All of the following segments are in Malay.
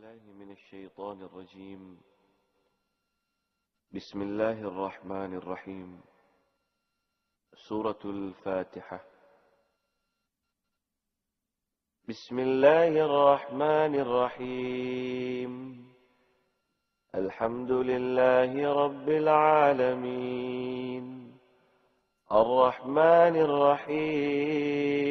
بالله من الشيطان الرجيم. بسم الله الرحمن الرحيم. سورة الفاتحة. بسم الله الرحمن الرحيم. الحمد لله رب العالمين. الرحمن الرحيم.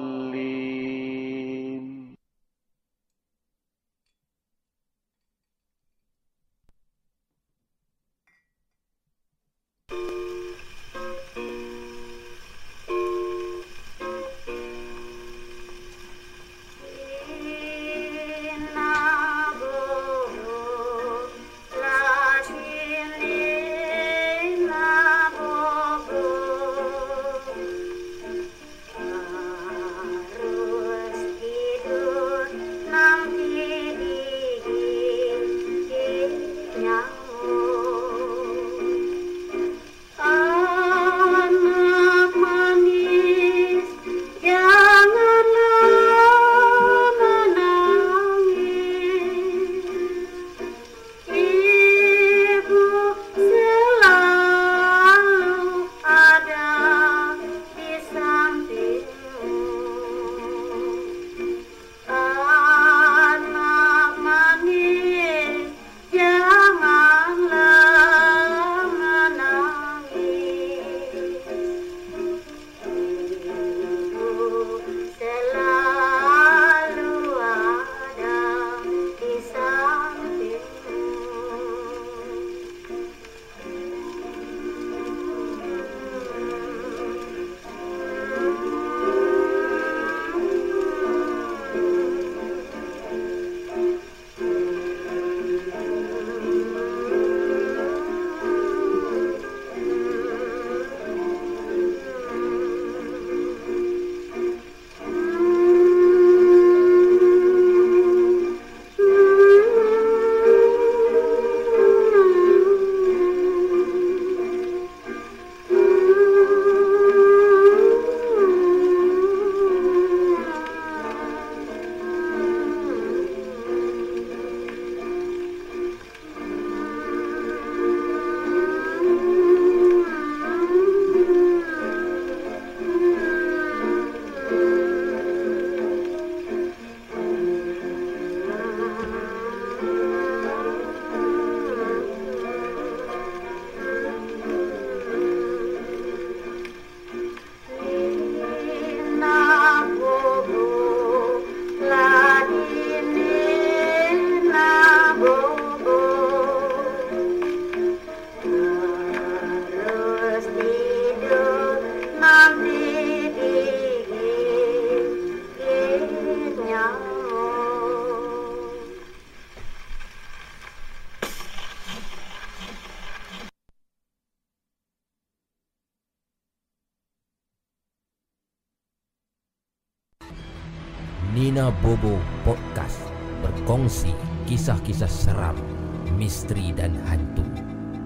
Misteri dan hantu.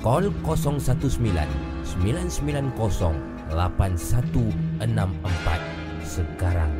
Call 019 990 8164 sekarang.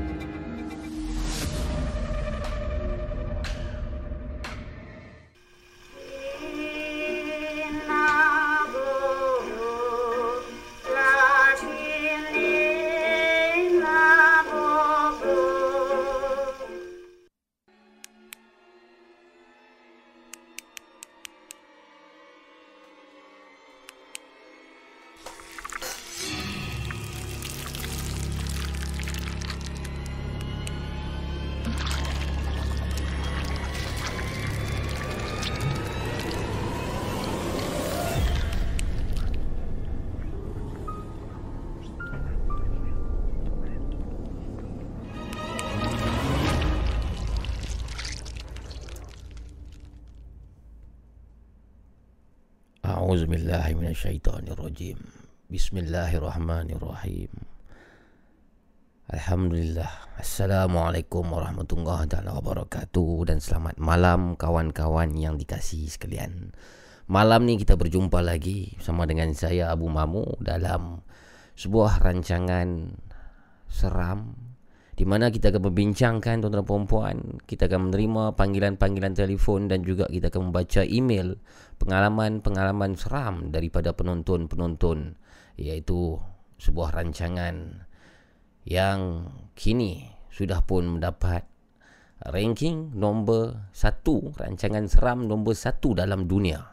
Bismillahirrahmanirrahim. Bismillahirrahmanirrahim. Alhamdulillah Assalamualaikum warahmatullahi wabarakatuh Dan selamat malam kawan-kawan yang dikasihi sekalian Malam ni kita berjumpa lagi Sama dengan saya Abu Mamu Dalam sebuah rancangan Seram di mana kita akan membincangkan tuan-tuan dan puan kita akan menerima panggilan-panggilan telefon dan juga kita akan membaca email pengalaman-pengalaman seram daripada penonton-penonton iaitu sebuah rancangan yang kini sudah pun mendapat ranking nombor satu rancangan seram nombor satu dalam dunia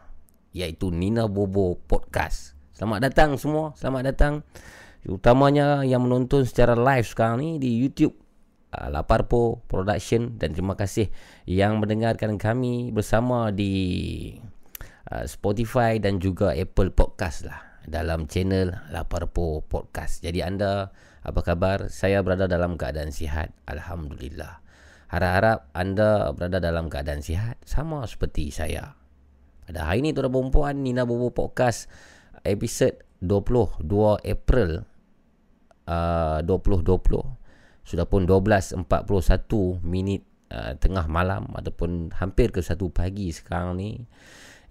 iaitu Nina Bobo Podcast. Selamat datang semua selamat datang Utamanya yang menonton secara live sekarang ni di YouTube uh, Laparpo Production dan terima kasih yang mendengarkan kami bersama di uh, Spotify dan juga Apple Podcast lah dalam channel Laparpo Podcast. Jadi anda apa kabar? Saya berada dalam keadaan sihat. Alhamdulillah. Harap-harap anda berada dalam keadaan sihat sama seperti saya. Pada hari ini tuan-tuan Nina Bobo Podcast episod 22 April uh, 2020 sudah pun 12.41 minit uh, tengah malam ataupun hampir ke satu pagi sekarang ni.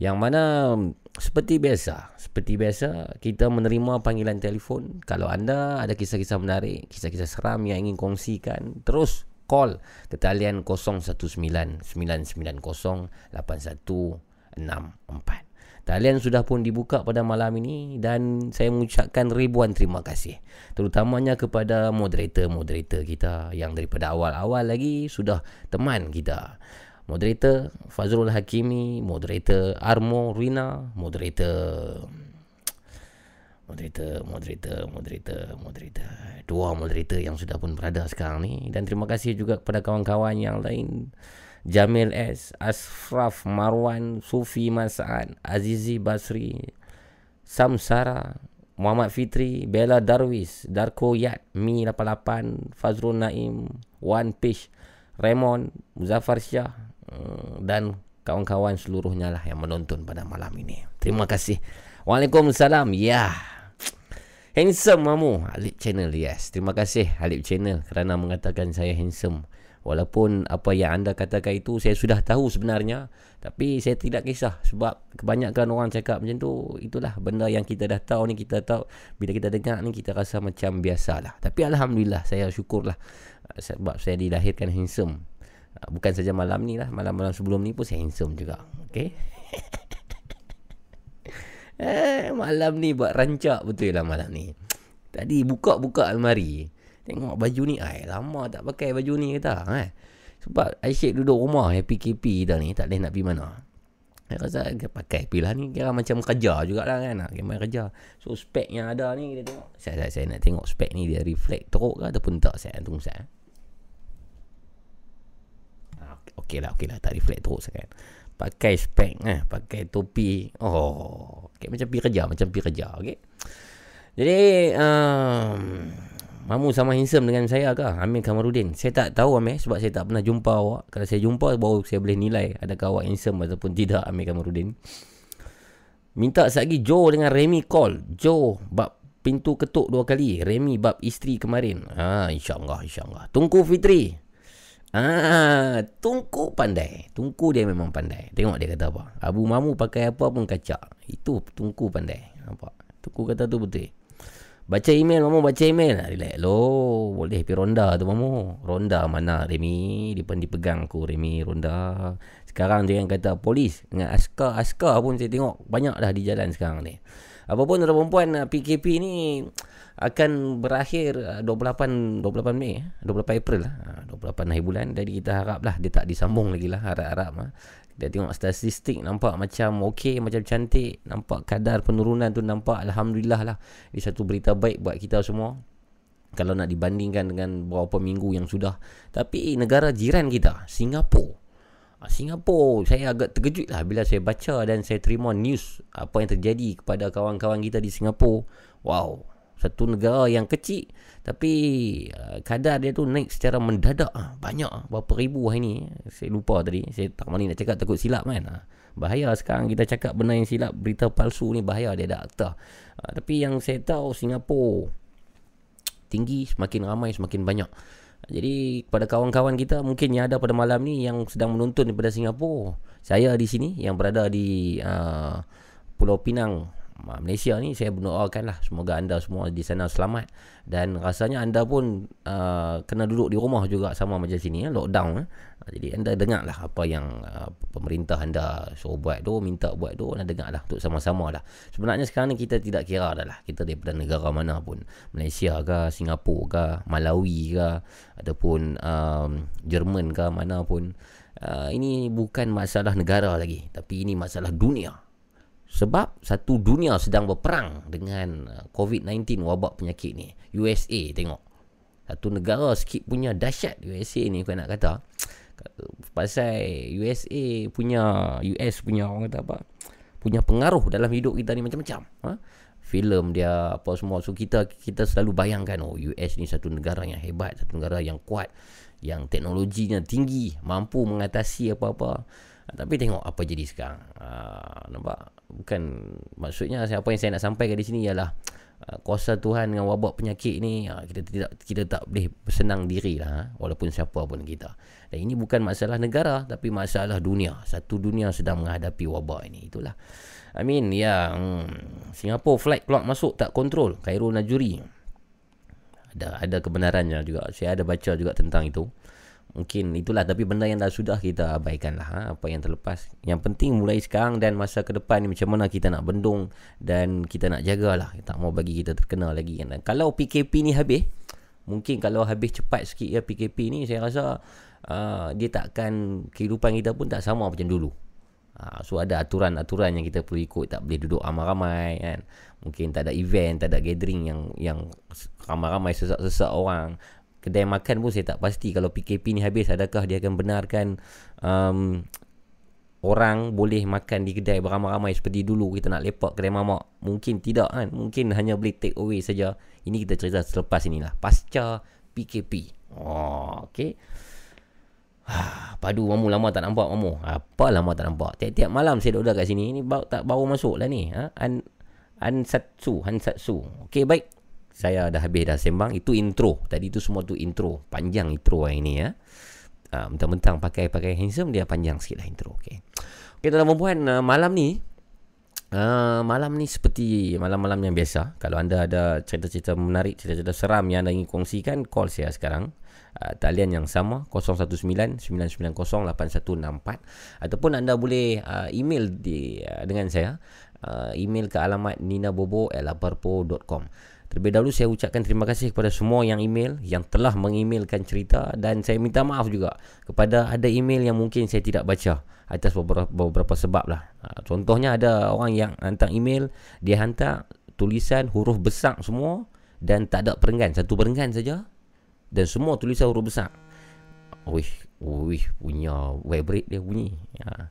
Yang mana seperti biasa seperti biasa kita menerima panggilan telefon. Kalau anda ada kisah-kisah menarik kisah-kisah seram yang ingin kongsikan terus call ke talian 019 990 8164 Talian sudah pun dibuka pada malam ini dan saya mengucapkan ribuan terima kasih. Terutamanya kepada moderator-moderator kita yang daripada awal-awal lagi sudah teman kita. Moderator Fazrul Hakimi, moderator Armo Rina, moderator moderator, moderator, moderator, moderator. Dua moderator yang sudah pun berada sekarang ni dan terima kasih juga kepada kawan-kawan yang lain Jamil S, Ashraf Marwan, Sufi Mas'ad, Azizi Basri, Samsara, Muhammad Fitri, Bella Darwis, Darko Yat, Mi 88, Fazrul Naim, One Pish, Raymond, Muzaffar Syah hmm, dan kawan-kawan seluruhnya lah yang menonton pada malam ini. Terima kasih. Waalaikumsalam. Ya. Handsome mamu. Alip Channel. Yes. Terima kasih Alip Channel kerana mengatakan saya handsome. Walaupun apa yang anda katakan itu saya sudah tahu sebenarnya Tapi saya tidak kisah Sebab kebanyakan orang cakap macam tu Itulah benda yang kita dah tahu ni Kita tahu. Bila kita dengar ni kita rasa macam biasa lah Tapi Alhamdulillah saya syukurlah Sebab saya dilahirkan handsome. Bukan saja malam ni lah Malam-malam sebelum ni pun saya handsome juga Okay eh, Malam ni buat rancak betul lah malam ni. Tadi buka-buka almari Tengok baju ni Ay, Lama tak pakai baju ni kata eh? Sebab Aisyik duduk rumah PKP dah ni Tak boleh nak pergi mana Saya rasa pakai pilah ni Kira macam kerja jugalah kan Kira kerja So spek yang ada ni Kita tengok saya, saya, saya nak tengok spek ni Dia reflect teruk ke Ataupun tak Saya tunggu saya ah, Okey lah, okey lah. Tak reflect teruk sangat. Pakai spek, eh, pakai topi. Oh, okay, macam pergi kerja, macam pergi kerja, okey. Jadi, um, Mamu sama handsome dengan saya ke? Amir Kamarudin. Saya tak tahu Amir Sebab saya tak pernah jumpa awak. Kalau saya jumpa Baru saya boleh nilai Adakah awak handsome Ataupun tidak Amir Kamarudin. Minta lagi Joe dengan Remy call. Joe Bab pintu ketuk dua kali. Remy bab isteri kemarin. Ha, InsyaAllah InsyaAllah. Tungku Fitri. Ah, Tungku pandai. Tungku dia memang pandai. Tengok dia kata apa. Abu Mamu pakai apa pun kacak. Itu Tungku pandai. Nampak? Tungku kata tu betul Baca email Mamu baca email. Relax. Lo Boleh pergi ronda tu Mamu? Ronda mana Remy? Dia pun dipegang aku Remy ronda. Sekarang dia yang kata Polis Dengan askar Askar pun saya tengok Banyak dah di jalan sekarang ni. Apapun tuan perempuan PKP ni akan berakhir 28 28 Mei 28 April 28 hari bulan. Jadi kita haraplah dia tak disambung lagi lah harap-harap kita tengok statistik nampak macam okey, macam cantik. Nampak kadar penurunan tu nampak Alhamdulillah lah. Ini satu berita baik buat kita semua. Kalau nak dibandingkan dengan beberapa minggu yang sudah. Tapi negara jiran kita, Singapura. Ah, Singapura, saya agak terkejut lah bila saya baca dan saya terima news apa yang terjadi kepada kawan-kawan kita di Singapura. Wow, Satu negara yang kecil tapi uh, kadar dia tu naik secara mendadak ah. Banyak ah. Berapa ribu hari ni Saya lupa tadi Saya tak mahu nak cakap takut silap kan ah. Bahaya sekarang kita cakap benda yang silap Berita palsu ni bahaya dia ada akta uh, Tapi yang saya tahu Singapura Tinggi semakin ramai semakin banyak jadi kepada kawan-kawan kita mungkin yang ada pada malam ni yang sedang menonton daripada Singapura. Saya di sini yang berada di uh, Pulau Pinang Malaysia ni saya berdoakan lah semoga anda semua di sana selamat dan rasanya anda pun uh, kena duduk di rumah juga sama macam sini ya, lockdown eh. Jadi anda dengar lah apa yang uh, pemerintah anda suruh buat tu, minta buat tu, anda dengar lah untuk sama-sama lah. Sebenarnya sekarang ni kita tidak kira dah lah. Kita daripada negara mana pun. Malaysia ke, Singapura ke, Malawi ke, ataupun um, Jerman ke, mana pun. Uh, ini bukan masalah negara lagi. Tapi ini masalah dunia. Sebab satu dunia sedang berperang dengan uh, COVID-19 wabak penyakit ni. USA tengok. Satu negara sikit punya dahsyat USA ni kau nak kata pasal USA punya US punya orang kata apa punya pengaruh dalam hidup kita ni macam-macam ha? filem dia apa semua so kita kita selalu bayangkan oh US ni satu negara yang hebat satu negara yang kuat yang teknologinya tinggi mampu mengatasi apa-apa tapi tengok apa jadi sekarang ha, nampak bukan maksudnya apa yang saya nak sampaikan di sini ialah Ah, kuasa Tuhan dengan wabak penyakit ni ah, kita tidak kita tak boleh bersenang diri lah ha, walaupun siapa pun kita. Dan ini bukan masalah negara tapi masalah dunia. Satu dunia sedang menghadapi wabak ini itulah. I mean yang Singapore flight keluar masuk tak kontrol. Cairo Najuri. Ada ada kebenarannya juga. Saya ada baca juga tentang itu Mungkin itulah tapi benda yang dah sudah kita abaikan lah ha? apa yang terlepas. Yang penting mulai sekarang dan masa ke depan ni macam mana kita nak bendung dan kita nak jagalah. Tak mau bagi kita terkena lagi kan. Dan kalau PKP ni habis, mungkin kalau habis cepat sikit ya PKP ni saya rasa uh, dia takkan kehidupan kita pun tak sama macam dulu. Uh, so ada aturan-aturan yang kita perlu ikut tak boleh duduk ramai-ramai kan. Mungkin tak ada event, tak ada gathering yang yang ramai-ramai sesak-sesak orang kedai makan pun saya tak pasti. Kalau PKP ni habis adakah dia akan benarkan um, orang boleh makan di kedai beramai-ramai seperti dulu? Kita nak lepak kedai mamak. Mungkin tidak kan? Mungkin hanya boleh take away saja. Ini kita cerita selepas inilah. Pasca PKP oh, okey. Padu mamu lama tak nampak mamu? Apa lama tak nampak? Tiap-tiap malam saya duduk kat sini Ini baru, tak baru masuk lah ni ha? An, Ansatsu Hansatsu Okey baik saya dah habis dah sembang. Itu intro. Tadi itu semua tu intro. Panjang intro yang ini ya. Uh, mentang-mentang pakai pakai handsome dia panjang sikit lah intro. Okey. Okey tuan puan uh, malam ni Uh, malam ni seperti malam-malam yang biasa. Kalau anda ada cerita-cerita menarik Cerita-cerita seram yang anda ingin kongsikan Call saya sekarang. Uh, Talian yang sama 019-990-8164 Ataupun anda boleh uh, email di, uh, dengan saya uh, Email ke alamat ninabobo.laparpo.com Terlebih dahulu saya ucapkan terima kasih kepada semua yang email Yang telah mengemailkan cerita Dan saya minta maaf juga Kepada ada email yang mungkin saya tidak baca Atas beberapa, beberapa sebab lah. Ha, Contohnya ada orang yang hantar email Dia hantar tulisan huruf besar semua Dan tak ada perenggan Satu perenggan saja Dan semua tulisan huruf besar. Wih, wih punya vibrate dia bunyi. Ha.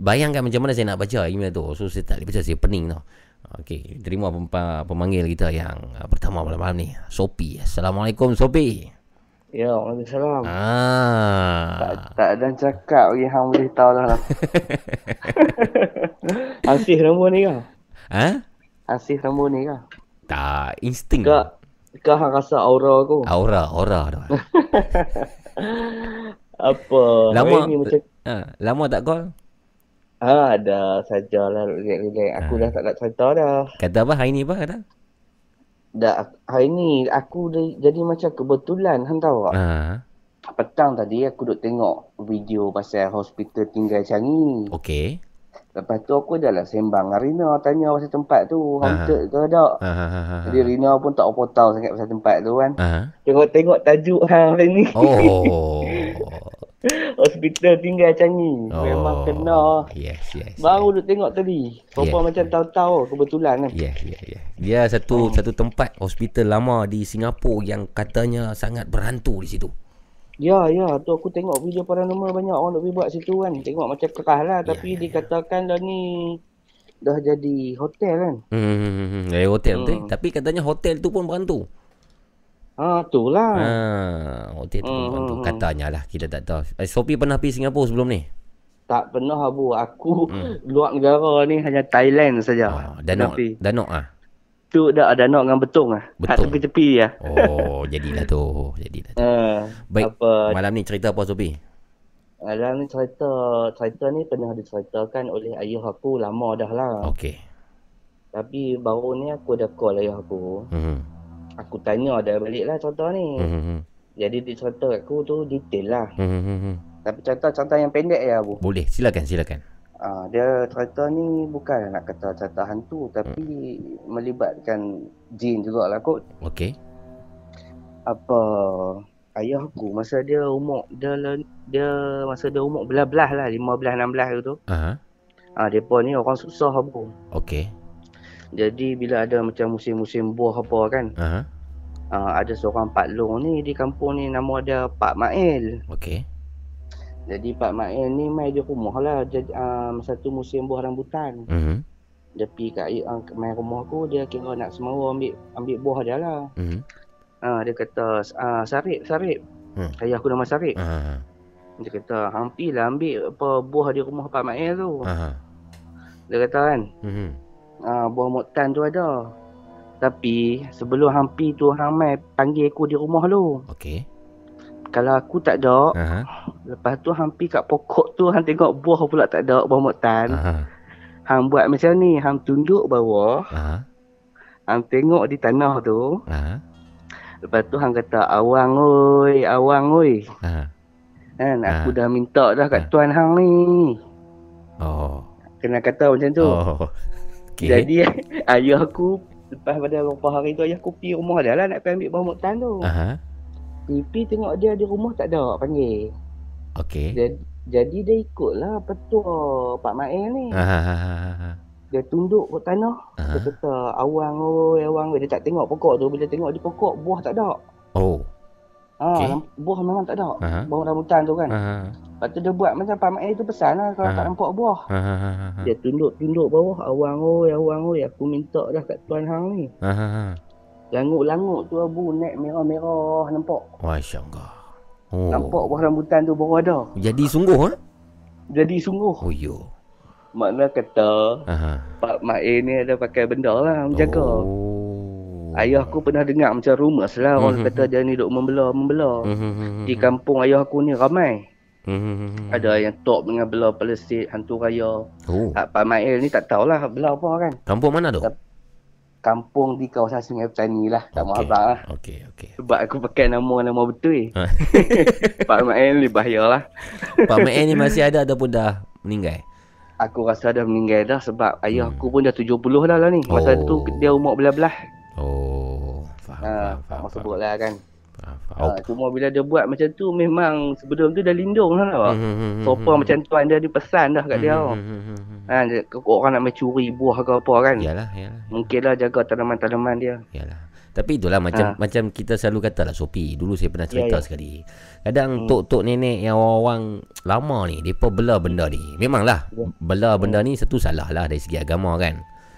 Bayangkan macam mana saya nak baca email tu. So saya tak boleh baca, saya pening tau Okey, terima pemanggil kita yang uh, pertama malam-malam ni. Sopi. Assalamualaikum Sopi. Ya, Waalaikumsalam. Ah. Tak, tak ada cakap bagi hang boleh tahu lah. Asih nombor ni kah? Ha? Asih nombor ni kah? Tak, insting. Kak, hang rasa aura aku? Aura, aura tu. Apa? Lama, ni macam... ha, lama tak call? Ah, dah sajalah relax-relax. Aku Ah. dah tak nak cerita dah. Kata apa hari ni apa kata? Dah, hari ni aku dah, jadi macam kebetulan, hang tahu tak? Ha. Petang tadi aku duk tengok video pasal hospital tinggal Changi. Okey. Lepas tu aku dah lah sembang dengan Rina tanya pasal tempat tu. Ah. Haunted ke tak? Ha ha ha. ha. Jadi Rina pun tak apa tahu sangat pasal tempat tu kan. Ha. Tengok-tengok tajuk hang hari ni. Oh. Hospital tinggal Changi. oh. Memang kena. Yes, yes. Baru duk tengok tadi. Perempuan Yeah. macam tahu-tahu kebetulan kan. Ya, ya, ya. Dia satu satu tempat hospital lama di Singapura yang katanya sangat berhantu di situ. Ya, ya. Tu aku tengok video paranormal banyak orang duk pergi buat situ kan. Tengok macam kerah lah. Tapi ya, ya. dikatakan dah ni dah jadi hotel kan. Hmm, hmm, hmm, hmm. Dari hotel. Hmm. Tapi katanya hotel tu pun berantu. Ha, tu lah. Ha, hotel tu Hmm, hmm. Katanya lah, kita tak tahu. Eh, Sophie pernah pergi Singapura sebelum ni? Tak pernah Abu. Aku Hmm. luar negara ni hanya Thailand saja. Oh, Danok, Tapi Danok ah. tu dah ada nak dengan betung ah. Kat Betung. tepi-tepi ya. Oh, jadilah tu. Jadilah tu. Ha, Baik. apa Malam ni cerita apa Sophie? dalam ni cerita cerita ni pernah diceritakan oleh ayah aku lama dah lah. Okey. Tapi baru ni aku ada call ayah aku. Hmm. Aku tanya dah balik lah cerita ni. Hmm. hmm, Jadi dia cerita kat aku tu detail lah. hmm, hmm, hmm. Tapi cerita-cerita yang pendek ya Abu. Boleh, silakan, silakan. Ah, dia cerita ni bukan nak kata cerita hantu tapi melibatkan jin jugalah kot. Okey. Apa ayah aku masa dia umur dia dia masa dia umur belah-belah lah 15 16 tu. Aha. Ah depa ni orang susah Abu. Okey. Jadi bila ada macam musim-musim buah apa kan. Aha. Ah, ada seorang Pak Long ni di kampung ni nama dia Pak Mail. Okey. Jadi Pak Mail ni mai di rumah lah jadi, uh, masa tu musim buah rambutan. Mhm. Dia pergi kat uh, main rumah aku dia kira nak semua ambil ambil buah dia lah. Mhm. Ah dia kata ah Sarip Sarip. Hmm. Ayah aku nama Sarip. Aha. Dia kata hampilah ambil apa buah di rumah Pak Mail tu. Aha. Dia kata kan Mhm. Ah buah moktan tu ada. Tapi sebelum hampi tu hang mai panggil aku di rumah tu. Okey. Kalau aku tak ada, Aha. lepas tu hampi kat pokok tu hang tengok buah pula tak ada, buah moktan. Aha. Hang buat macam ni, hang tunduk bawah, Aha. hang tengok di tanah tu. Aha. Lepas tu hang kata, awang oi, awang oi. Aha. Kan, aku Ah. dah minta dah kat Ah. tuan hang ni. Oh. Kena kata macam tu. Oh. Okey. Jadi ayah aku lepas pada beberapa hari tu ayah aku pergi rumah dia lah nak pergi ambil buah moktan tu. Aha. Pipi tengok dia di rumah tak ada panggil. Okey. Jadi, jadi dia ikutlah petua Pak Mail ni. Aha. Aha. Dia tunduk kat tanah. Dia Aha. kata awang oi, awang. Dia tak tengok pokok tu. Bila tengok di pokok buah tak ada. Oh. Ha, Okey. okay. buah memang tak ada. Aha. Buah rambutan tu kan. Aha. Lepas tu dia buat macam Pak Mail tu pesan lah kalau Ah. tak nampak buah. Aha. Aha. Dia tunduk-tunduk bawah. Awang oi, awang oi. Aku minta dah kat tuan hang ni. Aha. Langut-langut tu abu naik merah-merah nampak. Masya-Allah. Oh. Nampak buah rambutan tu baru ada. Jadi sungguh ah? Jadi sungguh. Oh yo. Makna kata Aha. Pak Mail ni ada pakai benda lah menjaga. Oh. Ayah aku pernah dengar macam rumours lah orang Mhm. kata dia ni duk membela-membela. Mhm. Di kampung ayah aku ni ramai. Mhm. Ada yang top dengan bela Palestin, hantu raya. Oh. Ah, Pak Mail ni tak tahulah bela apa kan. Kampung mana tu? Kampung di kawasan Sungai Petani lah. Tak mahu Okey. abang lah. Okey, okey. Sebab aku pakai nama-nama betul. Ah. Pak Mail ni bahaya lah. Pak Mek ni masih ada ataupun dah meninggal? Aku rasa dah meninggal dah sebab ayah Hmm. aku pun dah 70 dah lah ni. Masa Oh. tu dia umur belah-belah. Oh, faham, Ha, faham, faham, faham, sebut lah kan. Faham. Ha, cuma bila dia buat macam tu memang sebelum tu dah lindung lah tau. Mhm, mhm, Sopa mhm. macam tuan dia dipesan dah kat dia. Mhm, tau. mhm, mhm, mhm. Ha, dia- orang nak main curi buah ke apa kan. Yalah, yalah, Mungkinlah jaga tanaman-tanaman dia. yalah. Tapi itulah macam Ha. macam kita selalu kata lah Sopi. Dulu saya pernah cerita Ya, ya. sekali. Kadang Hmm. tok-tok nenek yang orang lama ni, depa bela benda ni. Memanglah Ya. bela benda ni satu salah lah dari segi agama kan.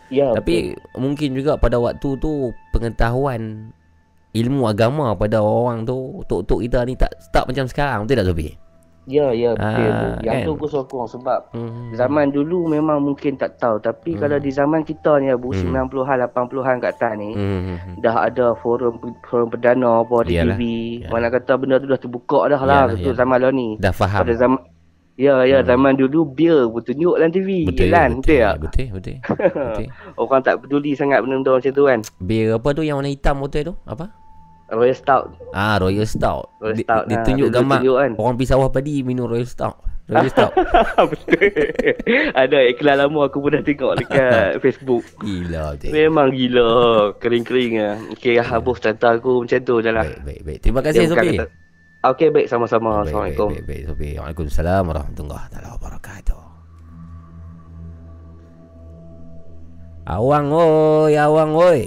Ya, Tapi mungkin juga pada waktu tu pengetahuan ilmu agama pada orang tu tok-tok kita ni tak tak macam sekarang betul tak Sopi? Ya, ya, betul. Ah. Yang kan? tu aku sokong sebab Hmm. zaman dulu memang mungkin tak tahu. Tapi Hmm. kalau di zaman kita ni Abu, Hmm. 90-an, 80-an kat atas ni, Hmm. dah ada forum forum perdana apa di Yalah, TV. yalah. Mana kata benda tu dah terbuka dah lah betul zaman lah ni. Dah faham. Pada zaman Ya, ya, Hmm. zaman dulu bir pun tunjuk dalam TV. Betul, Iklan, betul, betul tak? betul, betul, betul. Orang tak peduli sangat benda-benda macam tu kan. Bir apa tu yang warna hitam betul tu? Apa? Royal Stout. Ah, Royal Stout. Royal Di- Stout. Dia tunjuk dia gambar tunjuk kan. orang pergi sawah padi minum Royal Stout. Royal Stout. Betul. Ada iklan lama aku pun dah tengok dekat Facebook. Gila betul. Memang gila. Kering-kering ah. Okey, habis cerita aku macam tu je lah. Baik, baik, baik. Terima kasih Sofi. kata- Okey, baik sama-sama. Baik, Assalamualaikum. Baik, baik, baik, Sofi. Waalaikumsalam warahmatullahi taala wabarakatuh. Awang oi, awang oi.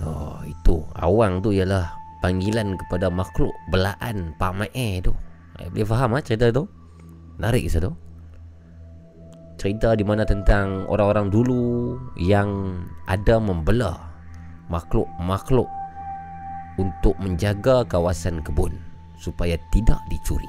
Oh, itu awang tu ialah panggilan kepada makhluk belaan Pak Mae tu. Eh, boleh faham ah cerita tu? Menarik ke tu? cerita di mana tentang orang-orang dulu yang ada membelah makhluk-makhluk untuk menjaga kawasan kebun supaya tidak dicuri.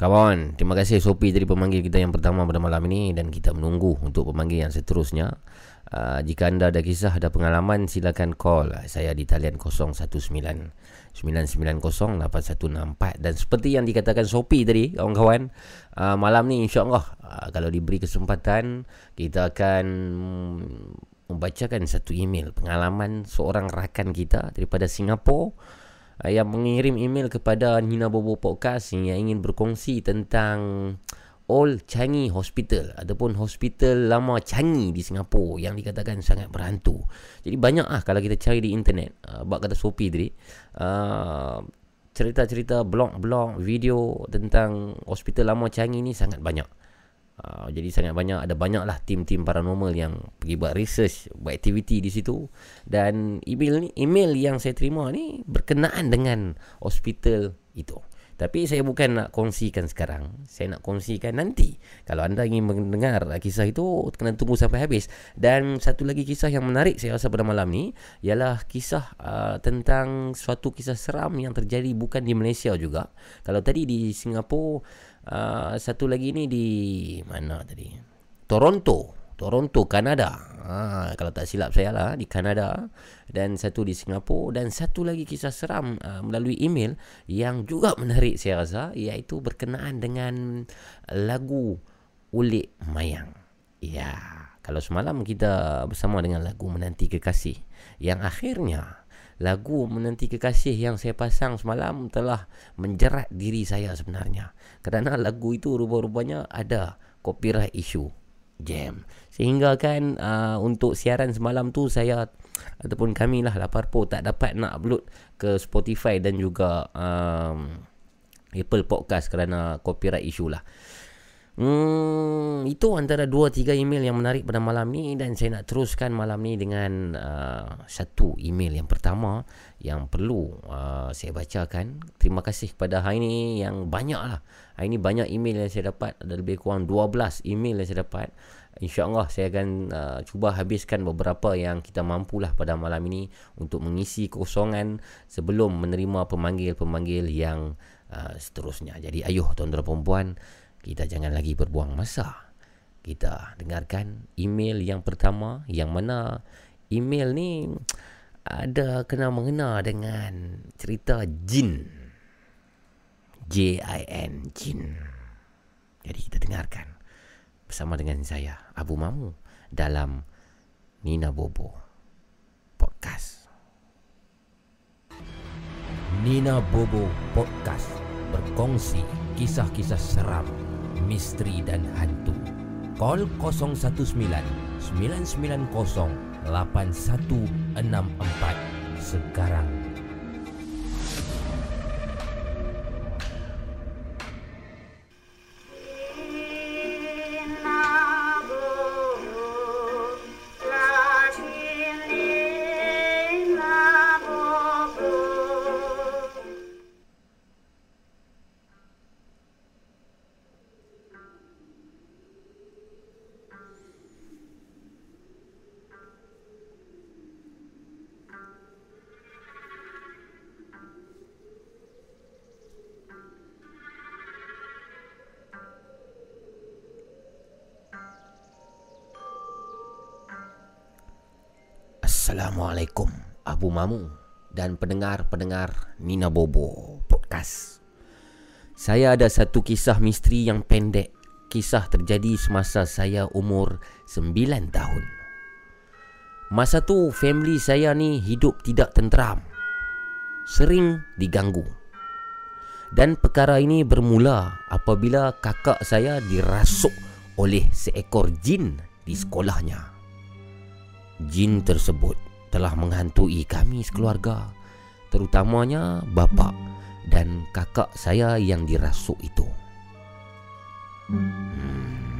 sekarang. Kawan, terima kasih Sopi jadi pemanggil kita yang pertama pada malam ini dan kita menunggu untuk pemanggil yang seterusnya. Uh, jika anda ada kisah, ada pengalaman, silakan call. Saya di talian 019 990 8164 dan seperti yang dikatakan Sopi tadi, kawan-kawan, uh, malam ni insya-Allah uh, kalau diberi kesempatan kita akan membacakan satu email pengalaman seorang rakan kita daripada Singapura yang mengirim email kepada Nina Bobo Podcast yang ingin berkongsi tentang Old Changi Hospital ataupun hospital lama Changi di Singapura yang dikatakan sangat berhantu. Jadi banyak ah kalau kita cari di internet, uh, bab kata Sopi tadi, uh, cerita-cerita blog-blog video tentang hospital lama Changi ni sangat banyak. Uh, jadi sangat banyak ada banyaklah tim-tim paranormal yang pergi buat research, buat aktiviti di situ dan email ni email yang saya terima ni berkenaan dengan hospital itu. Tapi saya bukan nak kongsikan sekarang. Saya nak kongsikan nanti. Kalau anda ingin mendengar kisah itu, kena tunggu sampai habis. Dan satu lagi kisah yang menarik saya rasa pada malam ni, ialah kisah uh, tentang suatu kisah seram yang terjadi bukan di Malaysia juga. Kalau tadi di Singapura, uh, satu lagi ni di mana tadi? Toronto. Toronto, Kanada. Ha, kalau tak silap saya lah di Kanada dan satu di Singapura dan satu lagi kisah seram uh, melalui email yang juga menarik saya rasa iaitu berkenaan dengan lagu Ulik Mayang. Ya, kalau semalam kita bersama dengan lagu Menanti Kekasih yang akhirnya lagu Menanti Kekasih yang saya pasang semalam telah menjerat diri saya sebenarnya. Kerana lagu itu rupa-rupanya ada copyright issue jam. Sehingga kan uh, untuk siaran semalam tu saya ataupun kami lah lapar po tak dapat nak upload ke Spotify dan juga um, Apple Podcast kerana copyright issue lah Hmm, itu antara dua tiga email yang menarik pada malam ni dan saya nak teruskan malam ni dengan uh, satu email yang pertama yang perlu uh, saya bacakan. Terima kasih kepada hari ni yang banyak lah. Hari ni banyak email yang saya dapat. Ada lebih kurang 12 email yang saya dapat. InsyaAllah saya akan uh, cuba habiskan beberapa yang kita mampulah pada malam ini untuk mengisi kosongan sebelum menerima pemanggil-pemanggil yang uh, seterusnya. Jadi ayuh tuan-tuan perempuan, kita jangan lagi berbuang masa. Kita dengarkan email yang pertama yang mana email ni ada kena mengena dengan cerita jin. J-I-N, jin. Jadi kita dengarkan bersama dengan saya, Abu Mamu dalam Nina Bobo Podcast. Nina Bobo Podcast berkongsi kisah-kisah seram misteri dan hantu. Call 019 990 8164 sekarang. Mamu dan pendengar-pendengar Nina Bobo Podcast. Saya ada satu kisah misteri yang pendek. Kisah terjadi semasa saya umur 9 tahun. Masa tu family saya ni hidup tidak tenteram. Sering diganggu. Dan perkara ini bermula apabila kakak saya dirasuk oleh seekor jin di sekolahnya. Jin tersebut telah menghantui kami sekeluarga, terutamanya bapa dan kakak saya yang dirasuk itu. Hmm.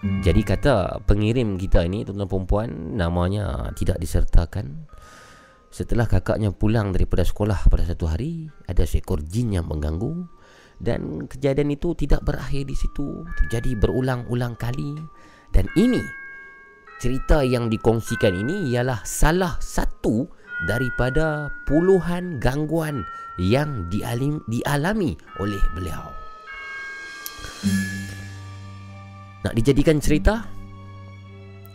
Jadi kata pengirim kita ini tuan-tuan perempuan namanya tidak disertakan. Setelah kakaknya pulang daripada sekolah pada satu hari, ada seekor jin yang mengganggu dan kejadian itu tidak berakhir di situ, terjadi berulang-ulang kali dan ini cerita yang dikongsikan ini ialah salah satu daripada puluhan gangguan yang dialim, dialami oleh beliau. Nak dijadikan cerita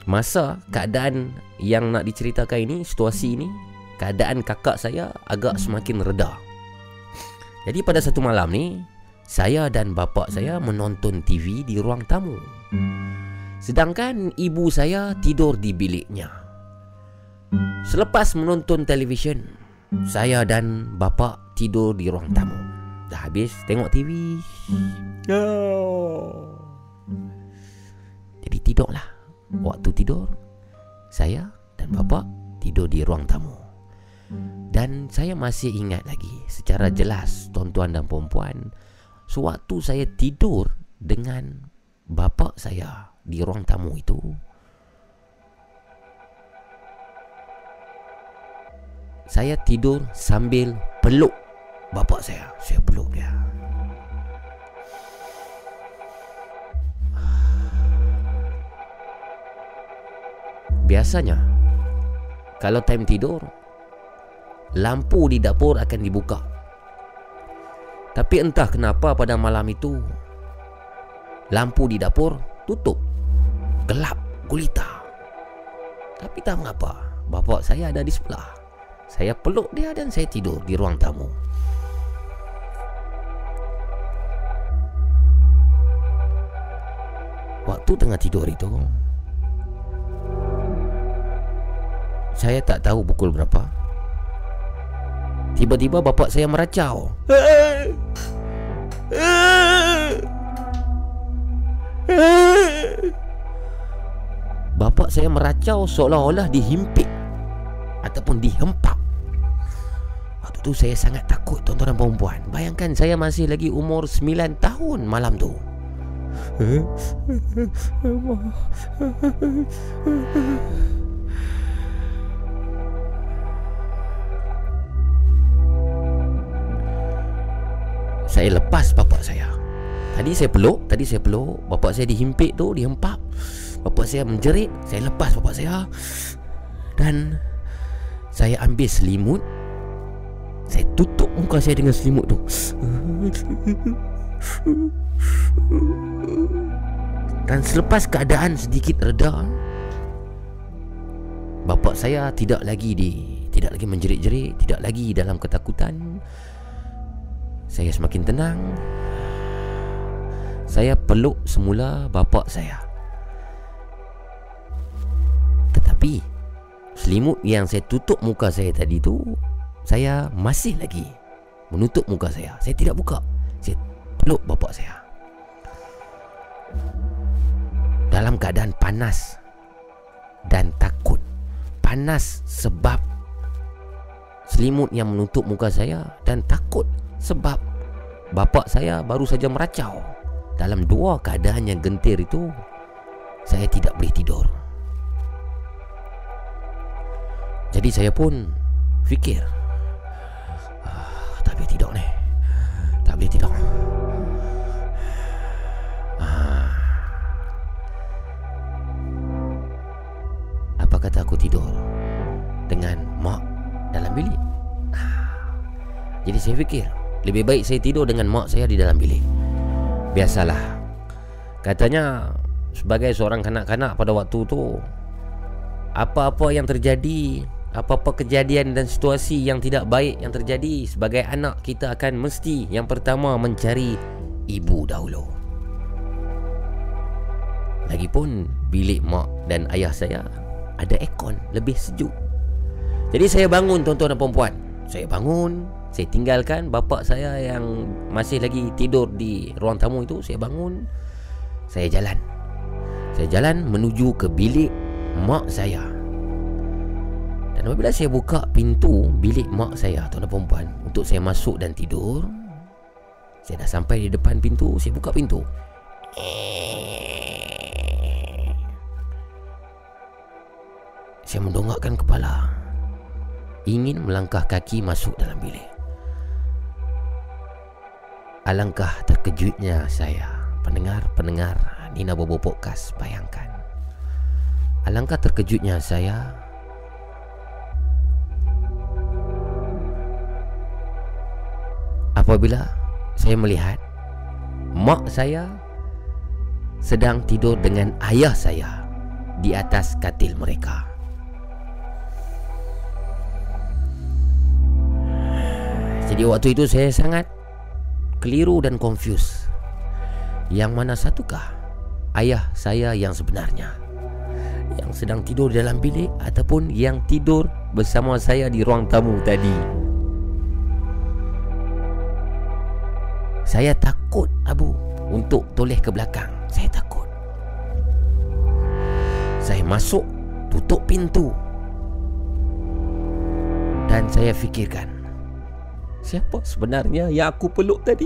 Masa keadaan yang nak diceritakan ini Situasi ini keadaan kakak saya agak semakin reda. Jadi pada satu malam ni, saya dan bapa saya menonton TV di ruang tamu. Sedangkan ibu saya tidur di biliknya. Selepas menonton televisyen, saya dan bapa tidur di ruang tamu. Dah habis tengok TV. Jadi tidurlah. Waktu tidur, saya dan bapa tidur di ruang tamu. Dan saya masih ingat lagi secara jelas tuan-tuan dan puan-puan Sewaktu saya tidur dengan bapa saya di ruang tamu itu Saya tidur sambil peluk bapa saya Saya peluk dia Biasanya Kalau time tidur lampu di dapur akan dibuka. Tapi entah kenapa pada malam itu lampu di dapur tutup. Gelap gulita. Tapi tak mengapa. Bapa saya ada di sebelah. Saya peluk dia dan saya tidur di ruang tamu. Waktu tengah tidur itu Saya tak tahu pukul berapa Tiba-tiba bapak saya meracau Bapak saya meracau seolah-olah dihimpit Ataupun dihempap Waktu tu saya sangat takut tuan-tuan dan perempuan Bayangkan saya masih lagi umur 9 tahun malam tu saya lepas bapak saya. Tadi saya peluk, tadi saya peluk, bapak saya dihimpit tu, dihempap. Bapak saya menjerit, saya lepas bapak saya. Dan saya ambil selimut. Saya tutup muka saya dengan selimut tu. Dan selepas keadaan sedikit reda, bapak saya tidak lagi di tidak lagi menjerit-jerit, tidak lagi dalam ketakutan. Saya semakin tenang Saya peluk semula bapa saya Tetapi Selimut yang saya tutup muka saya tadi tu Saya masih lagi Menutup muka saya. Saya tidak buka. Saya peluk bapa saya. Dalam keadaan panas Dan takut. Panas sebab Selimut yang menutup muka saya Dan takut sebab Bapak saya baru saja meracau. Dalam dua keadaan yang gentir itu Saya tidak boleh tidur Jadi saya pun Fikir ah, Tak boleh tidur ni Tak boleh tidur ah. Apa kata aku tidur Dengan mak dalam bilik. Jadi saya fikir lebih baik saya tidur dengan mak saya di dalam bilik Biasalah Katanya Sebagai seorang kanak-kanak pada waktu tu Apa-apa yang terjadi apa-apa kejadian dan situasi yang tidak baik yang terjadi sebagai anak kita akan mesti yang pertama mencari ibu dahulu. Lagipun bilik mak dan ayah saya ada aircon lebih sejuk. Jadi saya bangun tuan-tuan dan puan Saya bangun, saya tinggalkan bapak saya yang masih lagi tidur di ruang tamu itu, saya bangun. Saya jalan. Saya jalan menuju ke bilik mak saya. Dan apabila saya buka pintu bilik mak saya, tuan dan perempuan, untuk saya masuk dan tidur, saya dah sampai di depan pintu, saya buka pintu. Saya mendongakkan kepala. Ingin melangkah kaki masuk dalam bilik. Alangkah terkejutnya saya Pendengar-pendengar Nina Bobo Podcast Bayangkan Alangkah terkejutnya saya Apabila saya melihat Mak saya Sedang tidur dengan ayah saya Di atas katil mereka Jadi waktu itu saya sangat keliru dan confused. Yang mana satukah ayah saya yang sebenarnya? Yang sedang tidur dalam bilik ataupun yang tidur bersama saya di ruang tamu tadi? Saya takut Abu untuk toleh ke belakang. Saya takut. Saya masuk, tutup pintu. Dan saya fikirkan, Siapa sebenarnya yang aku peluk tadi?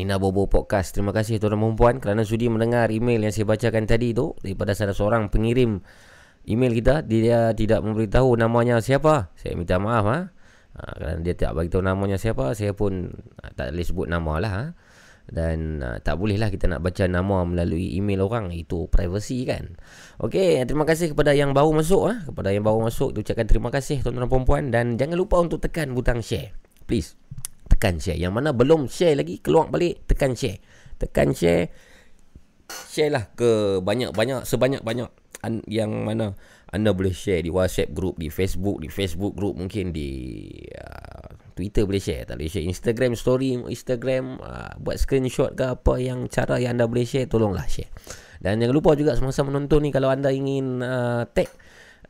Nina Bobo Podcast. Terima kasih tuan dan puan kerana sudi mendengar email yang saya bacakan tadi tu daripada salah seorang pengirim email kita. Dia tidak memberitahu namanya siapa. Saya minta maaf ha. ha kerana dia tak bagi tahu namanya siapa, saya pun ha, tak boleh sebut nama lah ha. Dan uh, tak bolehlah kita nak baca nama melalui email orang Itu privacy kan Okey, terima kasih kepada yang baru masuk ha. Kepada yang baru masuk, ucapkan terima kasih tuan-tuan dan puan Dan jangan lupa untuk tekan butang share Please tekan share. Yang mana belum share lagi, keluar balik, tekan share. Tekan share. Share lah ke banyak-banyak, sebanyak-banyak yang mana anda boleh share di WhatsApp group, di Facebook, di Facebook group mungkin di uh, Twitter boleh share. Tak boleh share Instagram story, Instagram uh, buat screenshot ke apa yang cara yang anda boleh share, tolonglah share. Dan jangan lupa juga semasa menonton ni kalau anda ingin uh, tag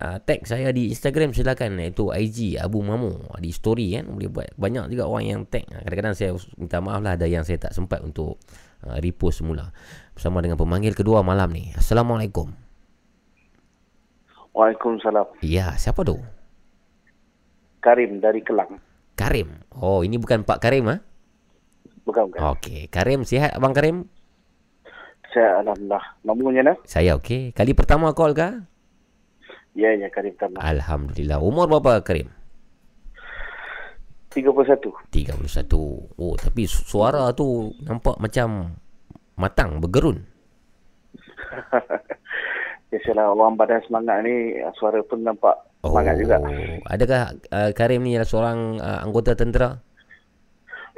uh, tag saya di Instagram silakan. Iaitu IG Abu Mamu. Di story kan? Boleh buat banyak juga orang yang tag. Kadang-kadang saya minta maaf lah ada yang saya tak sempat untuk uh, repost semula. Bersama dengan pemanggil kedua malam ni. Assalamualaikum. Waalaikumsalam. Ya siapa tu? Karim dari Kelang. Karim. Oh ini bukan Pak Karim ha? Bukan bukan. Okey. Karim sihat Abang Karim? Saya Alhamdulillah. Namanya nak Saya okey. Kali pertama call kah Ya ya Karim Tanah Alhamdulillah. Umur berapa Karim? 31 31 Oh tapi su- suara tu Nampak macam Matang Bergerun. Biasalah orang badan semangat ni Suara pun nampak semangat juga. Adakah uh, Karim ni adalah seorang uh, anggota tentera?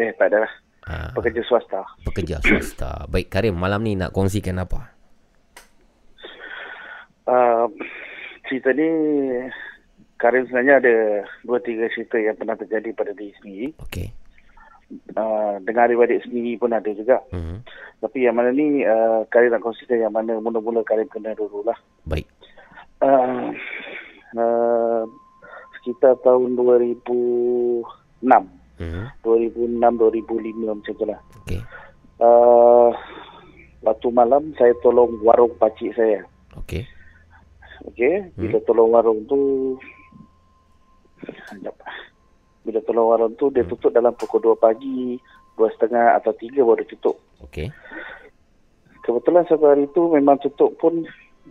Eh tak ada lah. Ah, pekerja swasta. pekerja swasta. Baik Karim, malam ni nak kongsikan apa? Uh, cerita ni Karim sebenarnya ada dua tiga cerita yang pernah terjadi pada diri sendiri. Okey. Uh, dengan adik-adik sendiri pun ada juga. Mhm. Tapi yang mana ni uh, Karim nak kongsikan yang mana mula-mula Karim kena dululah. Baik. Uh, uh, sekitar tahun 2006. Mhm. 2006 2005 macam tu lah. Okey. Uh, waktu malam saya tolong warung pakcik saya. Okey. Okey, bila tolong warung tu Sekejap. Bila tolong warung tu dia tutup dalam pukul 2 pagi, 2.30 atau 3 baru tutup. Okey. Kebetulan satu hari tu memang tutup pun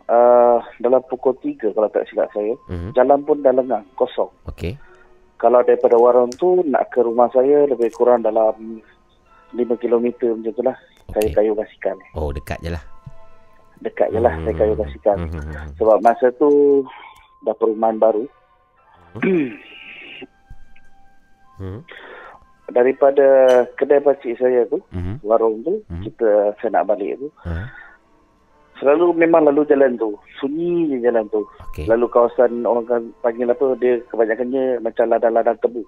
uh, dalam pukul 3 kalau tak silap saya. Mhm. Jalan pun dah lengang, kosong. Okey. Kalau daripada warung tu nak ke rumah saya lebih kurang dalam 5 km macam tu lah. Saya Okey. kayu basikal. Oh, dekat je lah. Dekat je lah saya kayu basikal. Mhm. Sebab masa tu dah perumahan baru. Daripada kedai pakcik saya tu, Mhm. warung tu, Hmm. kita saya nak balik tu. Ah, Selalu memang lalu jalan tu. Sunyi je jalan tu. Okey. Lalu kawasan orang kan panggil apa, dia kebanyakannya macam ladang-ladang tebu.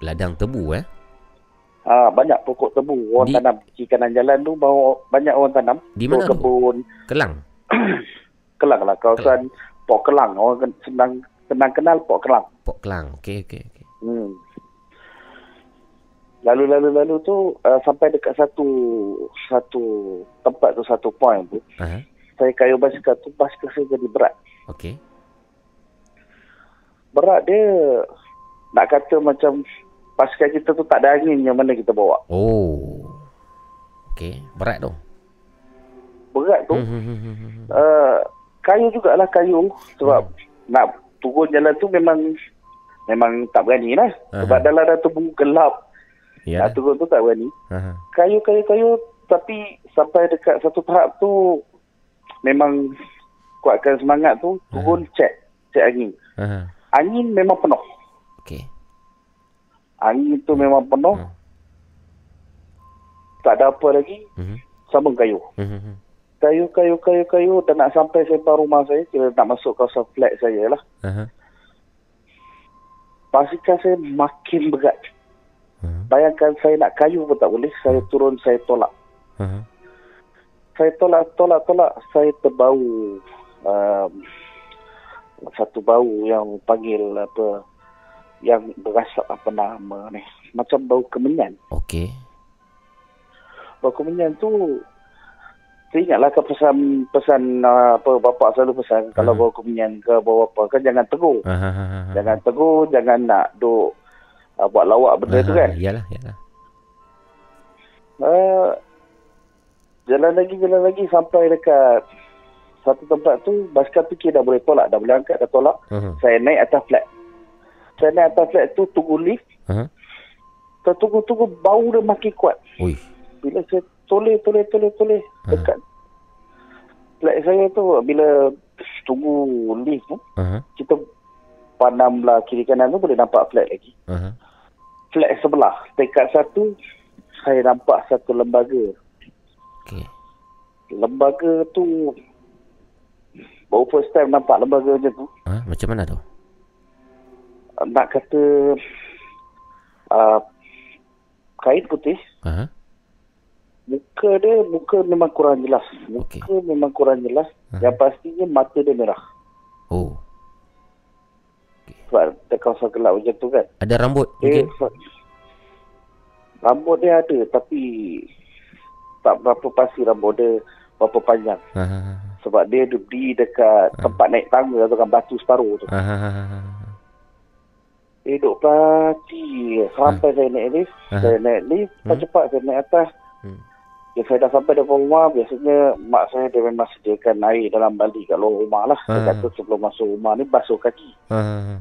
Ladang tebu eh. Ah banyak pokok tebu orang Di- tanam. Di kanan jalan tu bawa banyak orang tanam. Di mana tu? Kebun, Kelang. kelang lah. Kawasan Pok Kelang. Orang senang senang kenal Pok Kelang. Pok Kelang. Okey, okey, okey. Hmm. Lalu-lalu-lalu tu uh, sampai dekat satu satu tempat tu satu point tu Ah, saya kayu basikal tu basikal saya jadi berat. okey. Berat dia nak kata macam basikal kita tu tak ada angin yang mana kita bawa. Oh. Okey, berat tu. Berat tu uh, kayu jugalah kayu sebab nak turun jalan tu memang memang tak berani lah. Sebab Aha. dalam dah tubuh gelap. Ya. Nak turun tu tak berani. Aha. kayu-kayu-kayu tapi sampai dekat satu tahap tu memang kuatkan semangat tu turun cek cek angin Aha. angin memang penuh Okey. Angin tu memang penuh Hmm. tak ada apa lagi Mhm. sambung kayu Mhm. kayu-kayu-kayu-kayu dan nak sampai sempang rumah saya kira nak masuk kawasan flat saya lah Aha. basikal saya makin berat Aha. bayangkan saya nak kayu pun tak boleh saya turun saya tolak Aha. saya tolak tolak tolak saya terbau um, satu bau yang panggil apa yang berasap apa nama ni macam bau kemenyan Okey. bau kemenyan tu saya ingatlah ke pesan pesan uh, apa bapak selalu pesan kalau Hmm. bau kemenyan ke bau apa kan jangan tegur. Aha. jangan tegur jangan nak duk uh, buat lawak benda tu Aha. kan Yalah, yalah. Uh, jalan lagi, jalan lagi sampai dekat satu tempat tu, basikal tu dah boleh tolak, dah boleh angkat, dah tolak. Aha. Saya naik atas flat. Saya naik atas flat tu, tunggu lift. Aha. Tertunggu-tunggu, bau dia makin kuat. Ui. Bila saya toleh, toleh, toleh, toleh Ha. dekat flat saya tu, bila tunggu lift tu, Aha. kita pandang belah kiri kanan tu boleh nampak flat lagi. Aha. Flat sebelah, dekat satu, saya nampak satu lembaga. Okey. lembaga tu baru first time nampak lembaga macam tu Ha, macam mana tu? Nak kata uh, kain putih Aha. muka dia muka memang kurang jelas muka Okey. memang kurang jelas Aha. yang pastinya mata dia merah Oh. sebab dia kawasan gelap macam tu kan Ada rambut dia, mungkin? rambut dia ada tapi tak berapa pasti rambut dia berapa panjang Aha. sebab dia berdiri dekat tempat naik tangga tu kan batu separuh tu Aha. Dia duduk parti Sampai saya naik lift Aha. Saya naik lift Cepat-cepat saya naik atas Hmm. Ya, saya dah sampai depan rumah Biasanya mak saya dia memang sediakan air dalam balik kat luar rumah lah Dia Ah. kata sebelum masuk rumah ni basuh kaki Aha.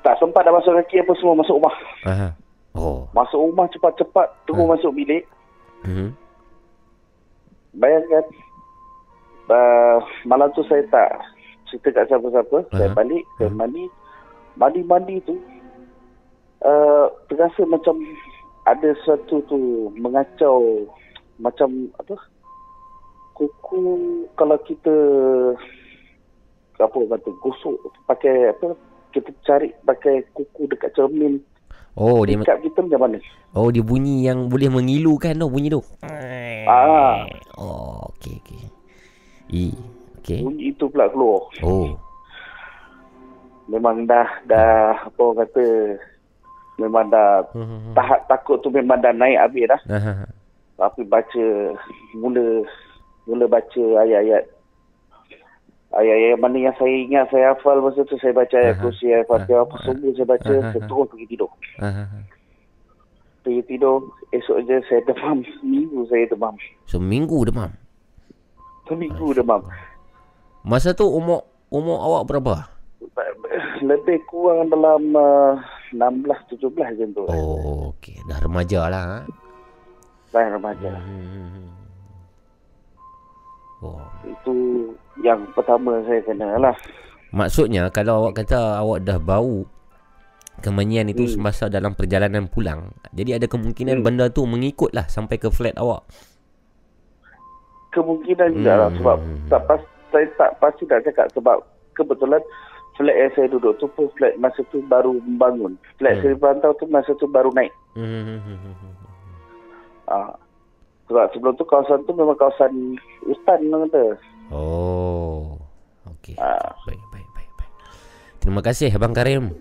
Tak sempat dah basuh kaki apa semua masuk rumah Aha. Oh. Masuk rumah cepat-cepat Tunggu Ah. masuk bilik Mhm. Bayangkan uh, Malam tu saya tak Cerita kat siapa-siapa Saya Aha. balik Saya Ah. mandi Mandi-mandi tu uh, Terasa macam ada sesuatu tu mengacau macam apa kuku kalau kita apa kata gosok pakai apa kita cari pakai kuku dekat cermin Oh dia dekat kita macam mana Oh dia bunyi yang boleh mengilukan tu bunyi tu. ah Oh okey okey. I okey. bunyi itu pula keluar Oh. memang dah dah apa orang kata memang dah Hmm. tahap takut tu memang dah naik habis dah Ah, tapi baca mula mula baca ayat-ayat ayat-ayat mana yang saya ingat saya hafal masa tu saya baca ayat Aha. kursi ayat fatihah apa Aha. semua saya baca Aha. saya terus pergi tidur ah. pergi tidur esok je saya demam seminggu saya demam Seminggu demam. seminggu demam Masa tu umur umur awak berapa? lebih kurang dalam uh, 16 17 macam tu Oh okey dah remaja lah. Ha? saya remaja Hmm. Oh. itu yang pertama saya kena lah Maksudnya kalau awak kata awak dah bau kemenyan itu Hmm. semasa dalam perjalanan pulang. Jadi ada kemungkinan Hmm. benda tu mengikutlah sampai ke flat awak. kemungkinan juga lah Hmm. sebab tak pas, saya tak pasti tak cakap sebab kebetulan flat yang saya duduk tu pun flat masa tu baru membangun. Flat Hmm. saya pantau tu masa tu baru naik. Hmm. Ah. Sebab sebelum tu kawasan tu memang kawasan hutan orang kata. Oh. Okey. Ah. Baik, baik, baik, baik. Terima kasih Abang Karim.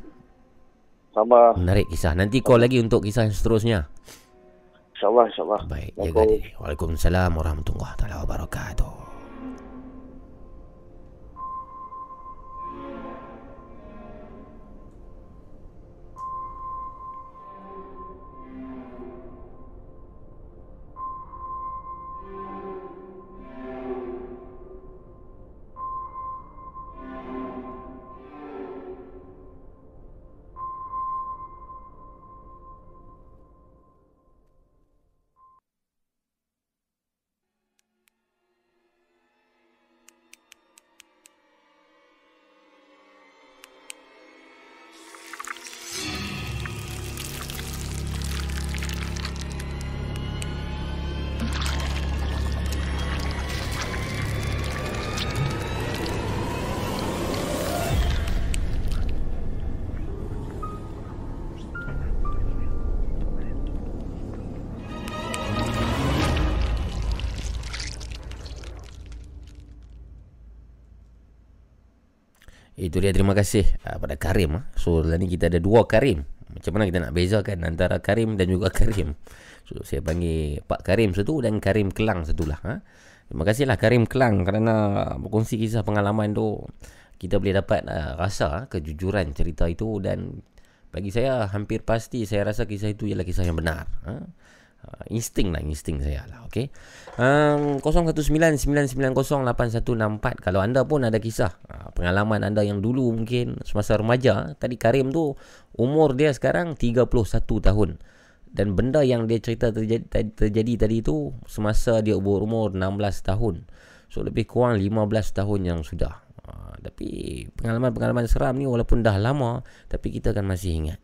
Sama Menarik kisah. Nanti call lagi untuk kisah yang seterusnya. insyaAllah insyaAllah. Baik, jaga diri. Waalaikumsalam warahmatullahi wabarakatuh. Dia terima kasih uh, pada Karim ah. So lah ni kita ada dua Karim. Macam mana kita nak bezakan antara Karim dan juga Karim. So saya panggil Pak Karim satu dan Karim Kelang satulah ha. Terima kasihlah Karim Kelang kerana berkongsi kisah pengalaman tu kita boleh dapat uh, rasa uh, kejujuran cerita itu dan bagi saya hampir pasti saya rasa kisah itu ialah kisah yang benar. Ha? Uh, insting lah insting saya lah okey? Um, 0199908164 kalau anda pun ada kisah uh, pengalaman anda yang dulu mungkin semasa remaja tadi Karim tu umur dia sekarang 31 tahun. Dan benda yang dia cerita terjadi, terjadi tadi tu semasa dia berumur 16 tahun. So lebih kurang 15 tahun yang sudah. Uh, tapi pengalaman-pengalaman seram ni walaupun dah lama tapi kita kan masih ingat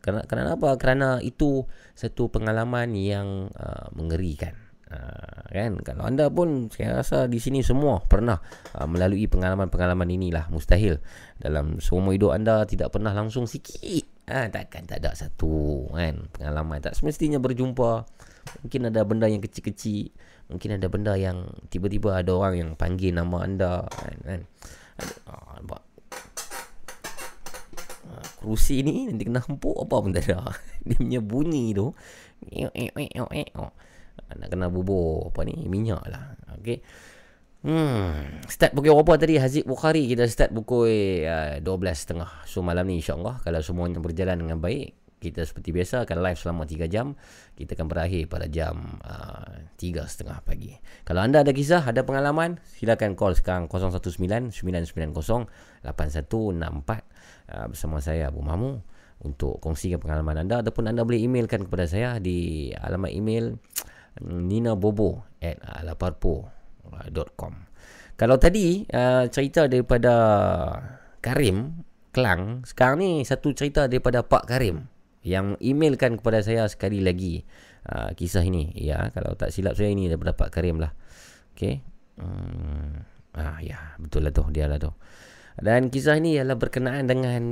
kerana, kerana apa? Kerana itu satu pengalaman yang uh, mengerikan. Uh, kan? Kalau anda pun saya rasa di sini semua pernah uh, melalui pengalaman-pengalaman inilah mustahil. Dalam seumur hidup anda tidak pernah langsung sikit. Ah takkan tak ada satu kan? Pengalaman tak semestinya berjumpa. Mungkin ada benda yang kecil-kecil. Mungkin ada benda yang tiba-tiba ada orang yang panggil nama anda kan? Kan? Ada- ah, nampak Ah, kerusi ni nanti kena hempuk apa pun tak ada. Dia punya bunyi tu. Ah, nak kena bubur apa ni minyak lah. Okey. Hmm, start pukul berapa tadi Haziq Bukhari kita start pukul uh, 12.30. So malam ni insya-Allah kalau semuanya berjalan dengan baik, kita seperti biasa akan live selama 3 jam. Kita akan berakhir pada jam uh, 3.30 pagi. Kalau anda ada kisah, ada pengalaman, silakan call sekarang 019 990 8164 uh, bersama saya Abu Mamu untuk kongsikan pengalaman anda. Ataupun anda boleh emailkan kepada saya di alamat email ninabobo at alaparpo.com Kalau tadi uh, cerita daripada Karim Kelang Sekarang ni satu cerita daripada Pak Karim yang emailkan kepada saya sekali lagi. Uh, kisah ini. Ya kalau tak silap saya ini daripada Pak Karim lah. Okey? Hmm, ah ya betul lah tu. Dia lah tu dan kisah ini ialah berkenaan dengan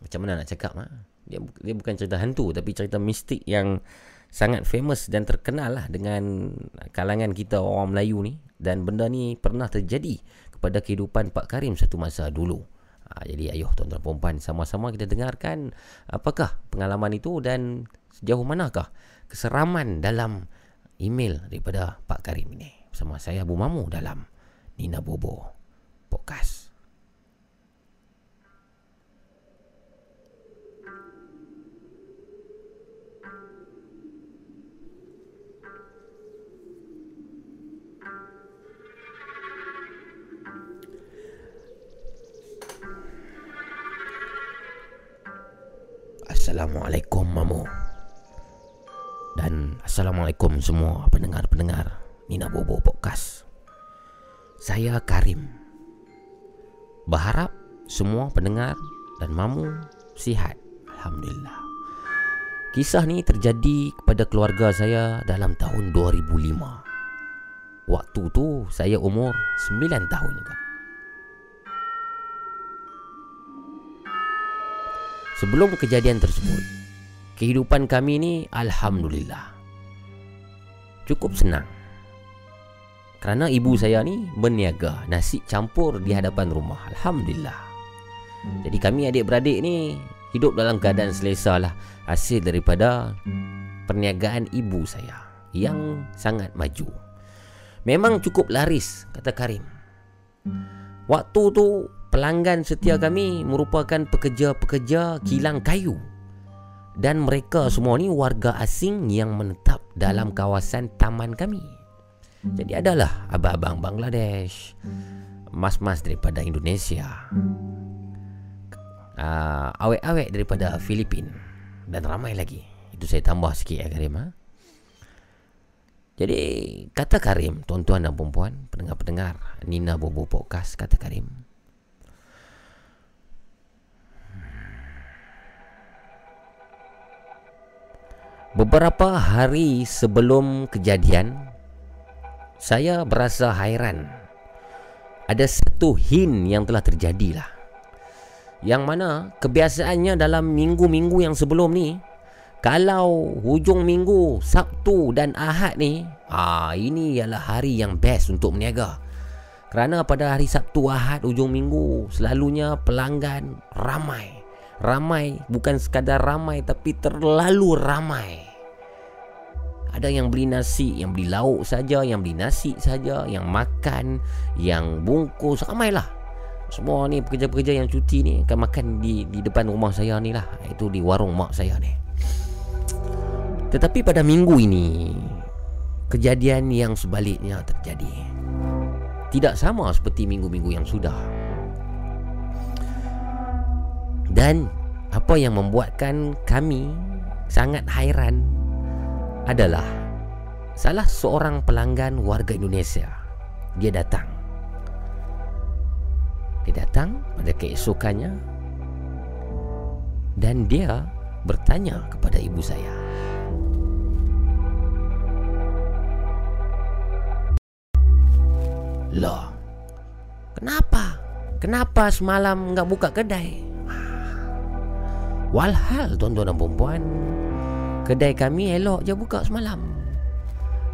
macam mana nak cakap ha? dia dia bukan cerita hantu tapi cerita mistik yang sangat famous dan terkenal lah dengan kalangan kita orang Melayu ni dan benda ni pernah terjadi kepada kehidupan Pak Karim satu masa dulu. Ha, jadi ayuh tuan-tuan perempuan sama-sama kita dengarkan apakah pengalaman itu dan sejauh manakah keseraman dalam email daripada Pak Karim ini. Bersama saya Abu Mamu dalam Nina Bobo Podcast. Assalamualaikum Mamu. Dan Assalamualaikum semua pendengar-pendengar Nina Bobo Podcast. Saya Karim Berharap semua pendengar dan Mamu sihat. Alhamdulillah. Kisah ni terjadi kepada keluarga saya dalam tahun 2005 Waktu tu saya umur 9 tahun juga Sebelum kejadian tersebut Kehidupan kami ni Alhamdulillah Cukup senang Kerana ibu saya ni Berniaga nasi campur di hadapan rumah. Alhamdulillah. Jadi kami adik-beradik ni Hidup dalam keadaan selesa lah. Hasil daripada Perniagaan ibu saya Yang sangat maju. Memang cukup laris Kata Karim. Waktu tu pelanggan setia kami merupakan pekerja-pekerja kilang kayu. Dan mereka semua ni warga asing yang menetap dalam kawasan taman kami. Jadi adalah abang-abang Bangladesh, mas-mas daripada Indonesia, uh, awek-awek daripada Filipin dan ramai lagi. Itu saya tambah sikit ya Karim. Ha? Jadi kata Karim, tuan-tuan dan puan pendengar-pendengar Nina Bobo Podcast kata Karim. Beberapa hari sebelum kejadian Saya berasa hairan. Ada satu hin yang telah terjadi lah Yang mana kebiasaannya dalam minggu-minggu yang sebelum ni Kalau hujung minggu Sabtu dan Ahad ni ah Ini ialah hari yang best untuk meniaga. Kerana pada hari Sabtu Ahad hujung minggu Selalunya pelanggan ramai. Ramai bukan sekadar ramai tapi terlalu ramai. Ada yang beli nasi, yang beli lauk saja, yang beli nasi saja, yang makan, yang bungkus, ramailah. Semua ni pekerja-pekerja yang cuti ni akan makan di di depan rumah saya ni lah. Itu di warung mak saya ni. Tetapi pada minggu ini kejadian yang sebaliknya terjadi. Tidak sama seperti minggu-minggu yang sudah. Dan apa yang membuatkan kami sangat hairan adalah salah seorang pelanggan warga Indonesia. Dia datang. Dia datang pada keesokannya dan dia bertanya kepada ibu saya. Loh, kenapa? Kenapa semalam enggak buka kedai? Walhal tuan-tuan dan perempuan Kedai kami elok je buka semalam.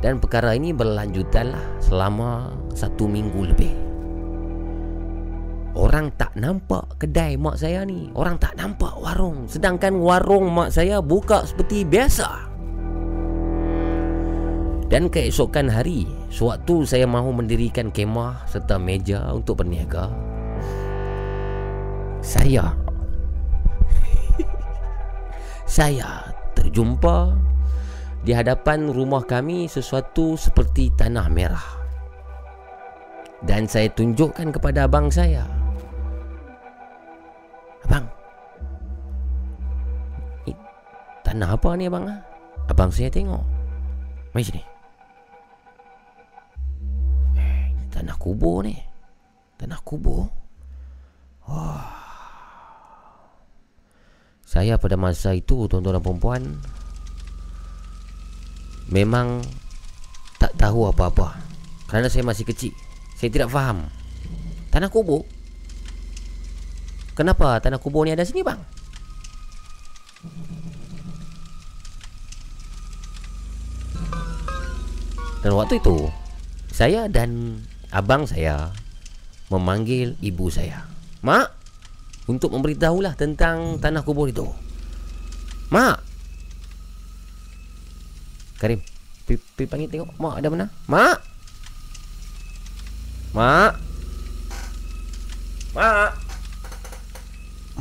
Dan perkara ini berlanjutan lah Selama satu minggu lebih. Orang tak nampak kedai mak saya ni. Orang tak nampak warung. Sedangkan warung mak saya buka seperti biasa. Dan keesokan hari Sewaktu saya mahu mendirikan kemah Serta meja untuk berniaga Saya saya terjumpa di hadapan rumah kami sesuatu seperti tanah merah. Dan saya tunjukkan kepada abang saya. Abang. Tanah apa ni abang? Abang saya tengok. Mari sini. Eh, tanah kubur ni. Tanah kubur. Wah. Saya pada masa itu Tuan-tuan dan perempuan Memang Tak tahu apa-apa. Kerana saya masih kecil Saya tidak faham. Tanah kubur. Kenapa tanah kubur ni ada sini bang? Dan waktu itu Saya dan Abang saya Memanggil ibu saya. Mak Untuk memberitahulah tentang tanah kubur itu. Mak. Karim Pergi panggil tengok Mak ada mana? Mak. Mak. Mak.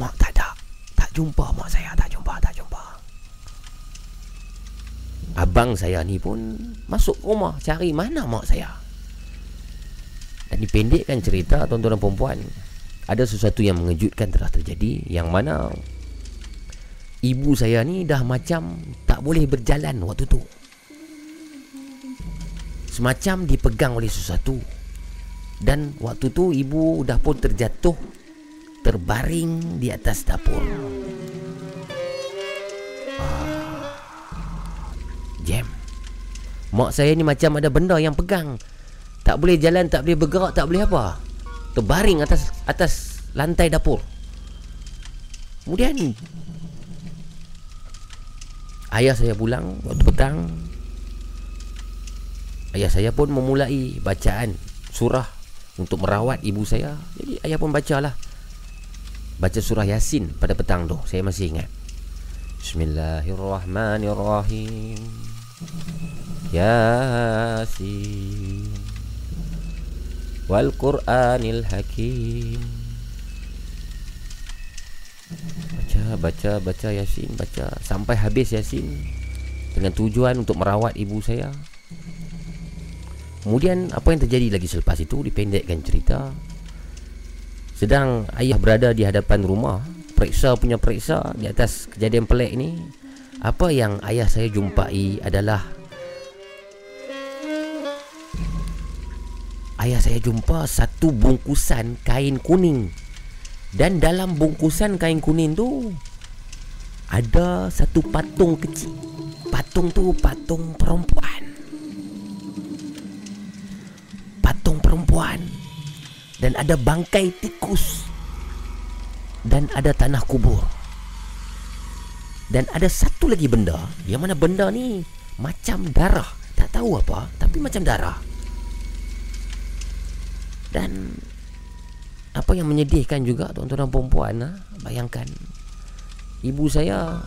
Mak tak ada. Tak jumpa mak saya Tak jumpa Tak jumpa. Abang saya ni pun Masuk rumah Cari mana mak saya. Dan dipendekkan cerita Tuan-tuan dan perempuan Ada sesuatu yang mengejutkan Telah terjadi Yang mana Ibu saya ni dah macam Tak boleh berjalan waktu tu. Semacam dipegang oleh sesuatu. Dan waktu tu ibu dah pun terjatuh Terbaring di atas dapur. Ah, Jam. Mak saya ni macam ada benda yang pegang. Tak boleh jalan, tak boleh bergerak, tak boleh apa Terbaring atas atas lantai dapur Kemudian Ayah saya pulang waktu petang Ayah saya pun memulai bacaan surah untuk merawat ibu saya. Jadi ayah pun bacalah. Baca surah Yasin pada petang tu. Saya masih ingat. Bismillahirrahmanirrahim. Yasin. Wal Qur'anil Hakim. Baca, baca, baca Yasin, baca. Sampai habis Yasin. Dengan tujuan untuk merawat ibu saya. Kemudian apa yang terjadi lagi selepas itu? Dipendekkan cerita. Sedang ayah berada di hadapan rumah. Periksa punya periksa Di atas kejadian pelik ni. Apa yang ayah saya jumpai adalah Ayah saya jumpa satu bungkusan kain kuning. Dan dalam bungkusan kain kuning tu Ada satu patung kecil. Patung tu patung perempuan. Patung perempuan. Dan ada bangkai tikus. Dan ada tanah kubur. Dan ada satu lagi benda. Yang mana benda ni macam darah. Tak tahu apa tapi macam darah dan apa yang menyedihkan juga tuan-tuan dan puan ha? bayangkan ibu saya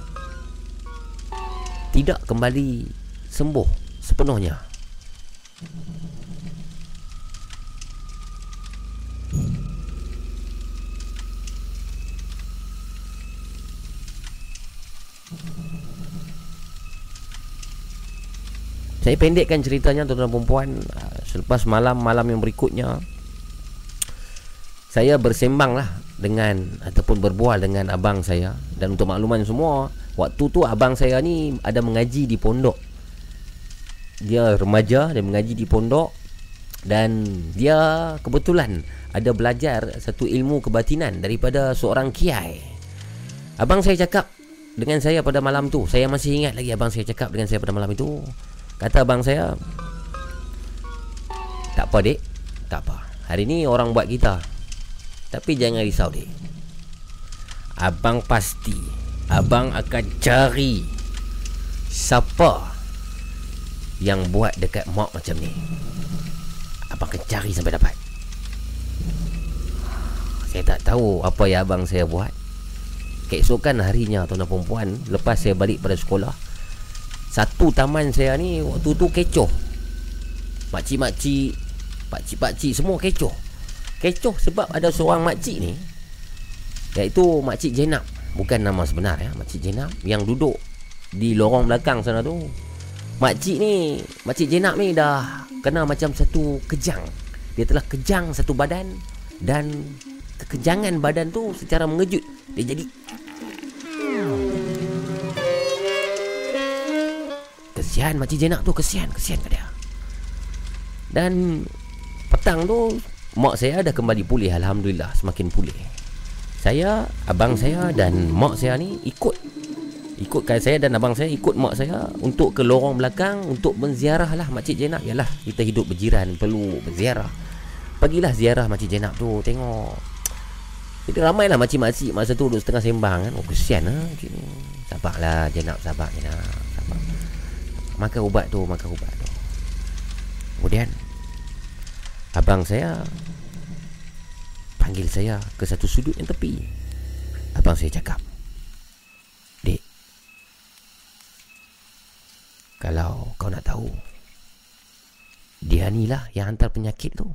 tidak kembali sembuh sepenuhnya Saya pendekkan ceritanya tuan-tuan dan puan ah, Selepas malam-malam yang berikutnya Saya bersembang lah dengan Ataupun berbual dengan abang saya. Dan untuk makluman semua Waktu tu abang saya ni ada mengaji di pondok. Dia remaja dan mengaji di pondok. Dan dia kebetulan ada belajar satu ilmu kebatinan Daripada seorang kiai. Abang saya cakap dengan saya pada malam tu. Saya masih ingat lagi abang saya cakap dengan saya pada malam itu. Kata abang saya Tak apa dek. Tak apa. Hari ni orang buat kita Tapi jangan risau dek Abang pasti Abang akan cari Siapa Yang buat dekat mak macam ni Abang akan cari sampai dapat Saya tak tahu Apa yang abang saya buat Keesokan harinya Tuan-tuan perempuan Lepas saya balik pada sekolah satu taman saya ni waktu tu kecoh. Makcik-makcik, pakcik-pakcik semua kecoh. Kecoh sebab ada seorang makcik ni. Iaitu makcik Jenab, bukan nama sebenar ya, makcik Jenab yang duduk di lorong belakang sana tu. Makcik ni, makcik Jenab ni dah kena macam satu kejang. Dia telah kejang satu badan dan kekejangan badan tu secara mengejut. Dia jadi Kesian Makcik Jenak tu Kesian Kesian ke dia. Dan Petang tu Mak saya dah kembali pulih Alhamdulillah Semakin pulih. Saya, abang saya dan mak saya ni ikut. Ikutkan saya dan abang saya ikut mak saya Untuk ke lorong belakang Untuk menziarah lah Makcik Jenab. Yalah kita hidup berjiran Perlu berziarah. Pergilah ziarah Makcik Jenab tu Tengok. Jadi ramailah makcik-makcik Masa tu duduk setengah sembang kan. Oh kesian lah Sabarlah Jenab Sabar Jenab Sabar. Makan ubat tu Makan ubat tu. Kemudian Abang saya Panggil saya Ke satu sudut yang tepi. Abang saya cakap Dek Kalau kau nak tahu Dia ni lah yang hantar penyakit tu.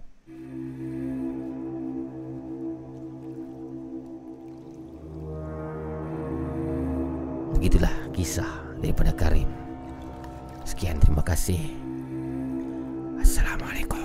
Begitulah kisah daripada Karim. Sekian terima kasih. Assalamualaikum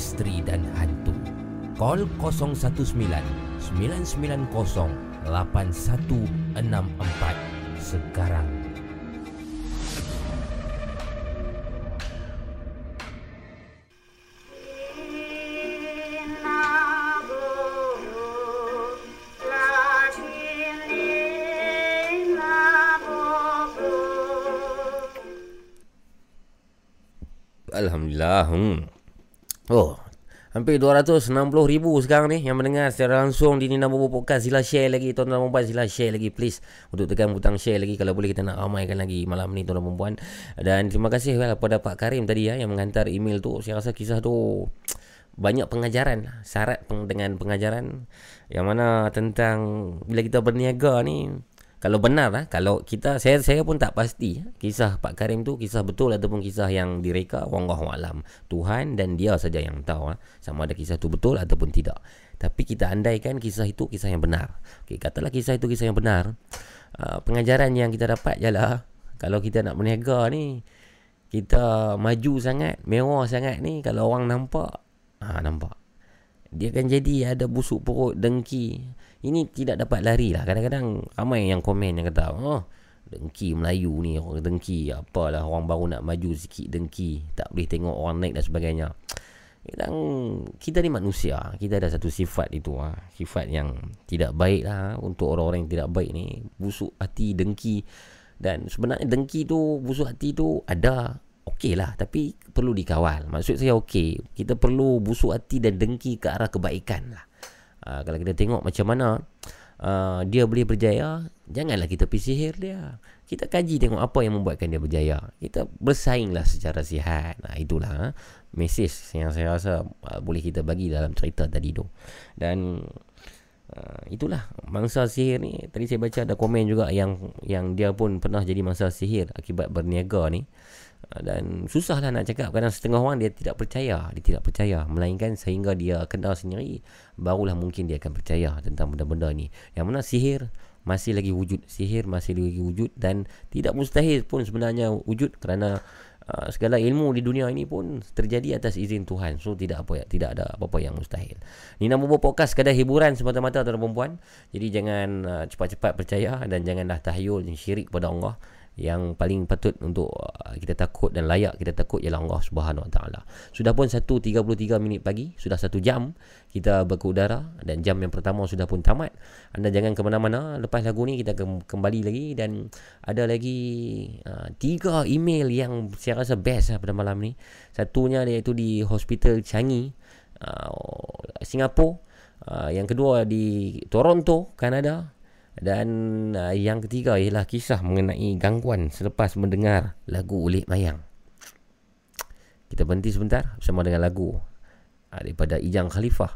misteri dan hantu. Call 019 990 8164 sekarang. Alhamdulillah. Hmm. Oh, hampir 260 ribu sekarang ni yang mendengar secara langsung di Nina Bobo Podcast. Sila share lagi tuan-tuan dan puan. Sila share lagi please. Untuk tekan butang share lagi. Kalau boleh kita nak ramaikan lagi malam ni tuan-tuan dan puan. Dan terima kasih well, kepada Pak Karim tadi ya yang menghantar email tu. Saya rasa kisah tu banyak pengajaran syarat peng, dengan pengajaran yang mana tentang bila kita berniaga ni kalau benar lah kalau kita saya saya pun tak pasti kisah Pak Karim tu kisah betul ataupun kisah yang direka wallahu alam Tuhan dan dia saja yang tahu lah, sama ada kisah tu betul ataupun tidak. Tapi kita andaikan kisah itu kisah yang benar. Okey katalah kisah itu kisah yang benar pengajaran yang kita dapat ialah kalau kita nak berniaga ni kita maju sangat mewah sangat ni kalau orang nampak ha nampak. Dia akan jadi ada busuk perut dengki ini tidak dapat lari lah. Kadang-kadang ramai yang komen yang kata Oh dengki Melayu ni Orang dengki Apalah orang baru nak maju sikit dengki Tak boleh tengok orang naik dan sebagainya. Kadang kita ni manusia Kita ada satu sifat itu ha. Sifat yang tidak baik lah Untuk orang-orang yang tidak baik ni. Busuk hati, dengki. Dan sebenarnya dengki tu Busuk hati tu Ada Okey lah Tapi perlu dikawal. Maksud saya okey Kita perlu busuk hati dan dengki Ke arah kebaikan lah uh, Kalau kita tengok macam mana uh, Dia boleh berjaya Janganlah kita pergi sihir dia. Kita kaji tengok apa yang membuatkan dia berjaya. Kita bersainglah secara sihat. Nah, Itulah uh, Mesej yang saya rasa uh, Boleh kita bagi dalam cerita tadi tu. Dan Uh, itulah mangsa sihir ni tadi saya baca ada komen juga yang yang dia pun pernah jadi mangsa sihir akibat berniaga ni dan susahlah nak cakap kadang setengah orang dia tidak percaya dia tidak percaya melainkan sehingga dia kenal sendiri barulah mungkin dia akan percaya tentang benda-benda ni yang mana sihir masih lagi wujud sihir masih lagi wujud dan tidak mustahil pun sebenarnya wujud kerana Uh, segala ilmu di dunia ini pun terjadi atas izin Tuhan. So tidak apa ya, tidak ada apa-apa yang mustahil. Ini nama buat podcast sekadar hiburan semata-mata tuan perempuan. Jadi jangan uh, cepat-cepat percaya dan janganlah tahyul syirik kepada Allah yang paling patut untuk uh, kita takut dan layak kita takut ialah Allah Subhanahu Wa Taala. Sudah pun 1.33 minit pagi, sudah satu jam kita berkudara dan jam yang pertama sudah pun tamat. Anda jangan ke mana-mana, lepas lagu ni kita kembali lagi dan ada lagi uh, tiga email yang saya rasa best lah pada malam ni. Satunya iaitu di Hospital Changi, uh, Singapura. Uh, yang kedua di Toronto, Kanada Dan uh, yang ketiga ialah kisah mengenai gangguan selepas mendengar lagu Ulik Mayang. Kita berhenti sebentar bersama dengan lagu uh, daripada Ijang Khalifah.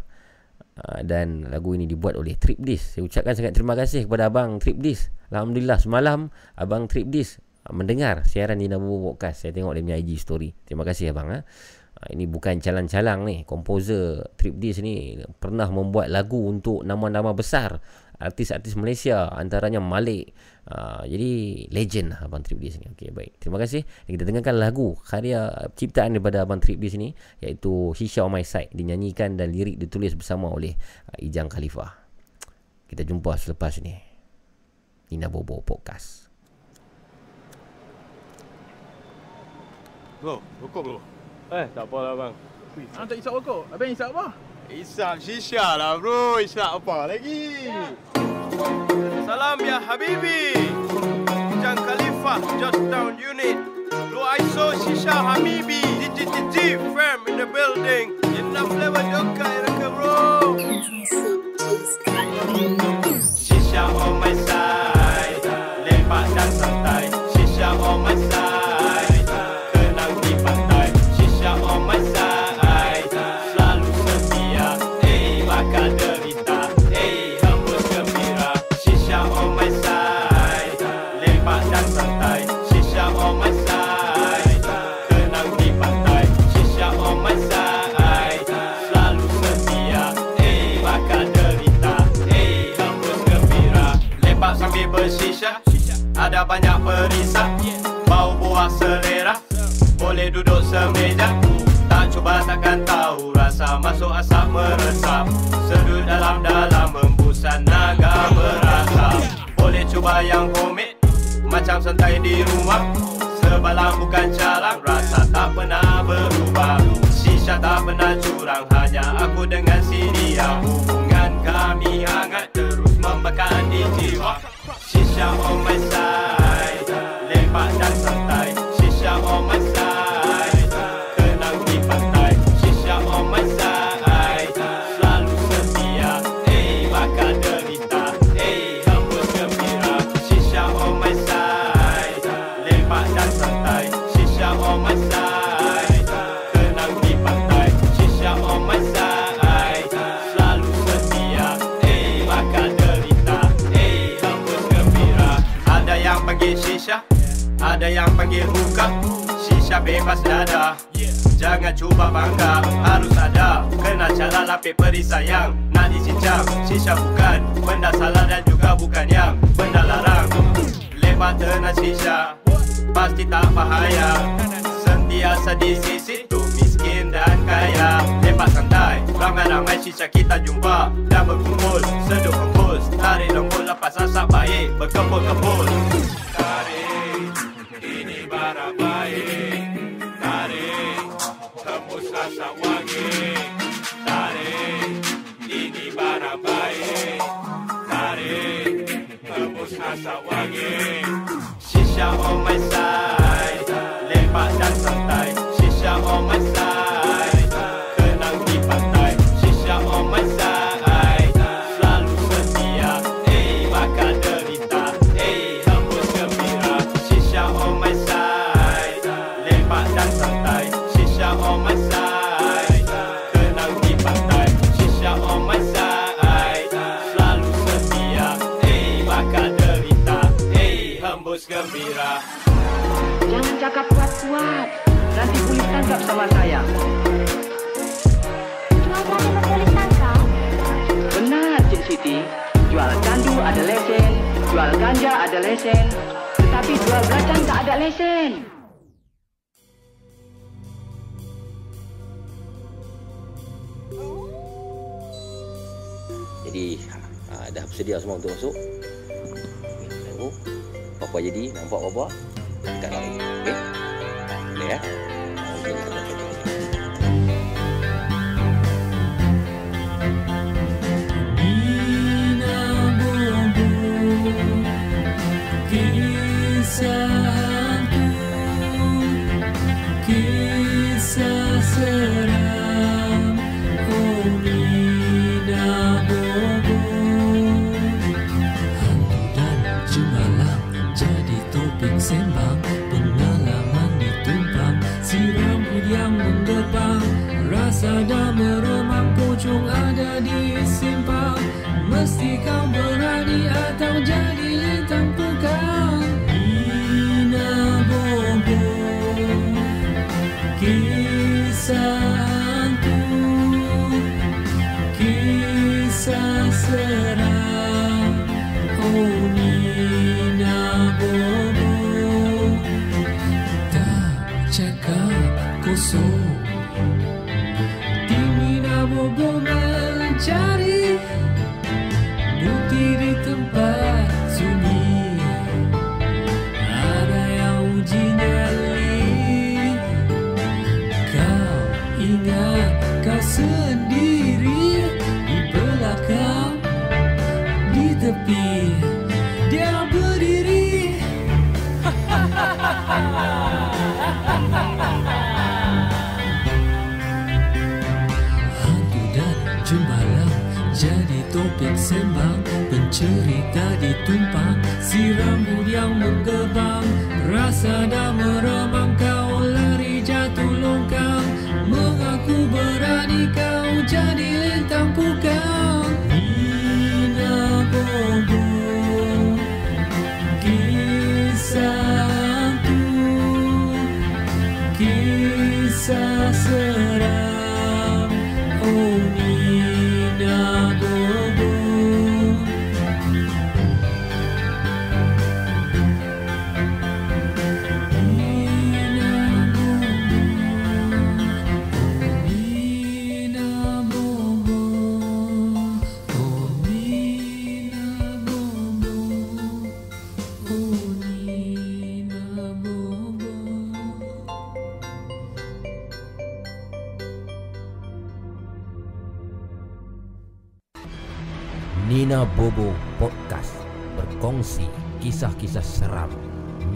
Uh, dan lagu ini dibuat oleh Trip Disc. Saya ucapkan sangat terima kasih kepada abang Trip Disc. Alhamdulillah semalam abang Trip Disc uh, mendengar siaran di Nabu Podcast. Saya tengok dia punya IG story. Terima kasih abang. Uh. Ini bukan calang-calang ni. Komposer Trip Disc ni pernah membuat lagu untuk nama-nama besar artis-artis Malaysia antaranya Malik. Uh, jadi legend lah Abang Trip Dis ni. Okey baik. Terima kasih. Kita dengarkan lagu karya ciptaan daripada Abang Trip Dis ni iaitu Shisha on My Side dinyanyikan dan lirik ditulis bersama oleh uh, Ijang Khalifah. Kita jumpa selepas ni. Nina Bobo Podcast. Bro, rokok bro. Eh, tak apa lah bang. Ah, tak isap rokok. Abang isap apa? Isap shisha lah bro. Isap apa lagi? Salam ya Habibi. Jang Khalifa, Georgetown Unit. Blue ISO Shisha Habibi. DGTG firm in the building. Enough flavor joka iraka bro. Shisha on my side. Lepak dan santai. Shisha on my side. Ada banyak perisai. Bau buah selera. Boleh duduk semeja. Tak cuba takkan tahu rasa masuk asap meresap. Sedut dalam-dalam membusan naga berasap. Boleh cuba yang homemade. Macam santai di rumah. Sebalang bukan calang. Rasa tak pernah berubah. Shisha tak pernah curang. Hanya aku dengan si dia. Hubungan kami hangat terus membakar di jiwa. Shisha on my side. Lepak dan santai. Shisha bebas dada. Jangan cuba bangga, harus ada Kena cara lapik peri sayang. Nak dicincang, shisha bukan. Benda salah dan juga bukan yang Benda larang. Lepas ternak shisha Pasti tak bahaya. Sentiasa di sisi tu miskin dan kaya. Lepas santai, ramai-ramai shisha kita jumpa. Dan berkumpul, seduh hembus Tarik lembut lepas asap baik Berkepul-kepul Shisha on my side. Lepak dan santai. Shisha on my side tangkap sama saya. Jual berapa polis tangkap? Benar, Cik Siti. Jual candu ada lesen, jual ganja ada lesen. Tetapi jual belacang tak ada lesen. Jadi ha, dah bersedia semua untuk masuk. Okey, tunggu. Apa jadi? Nampak apa? Dekat lari. Okey. Boleh ya? Ha, okey, topik sembang Pencerita ditumpang Si rambut yang menggebang Rasa dah meremang Kau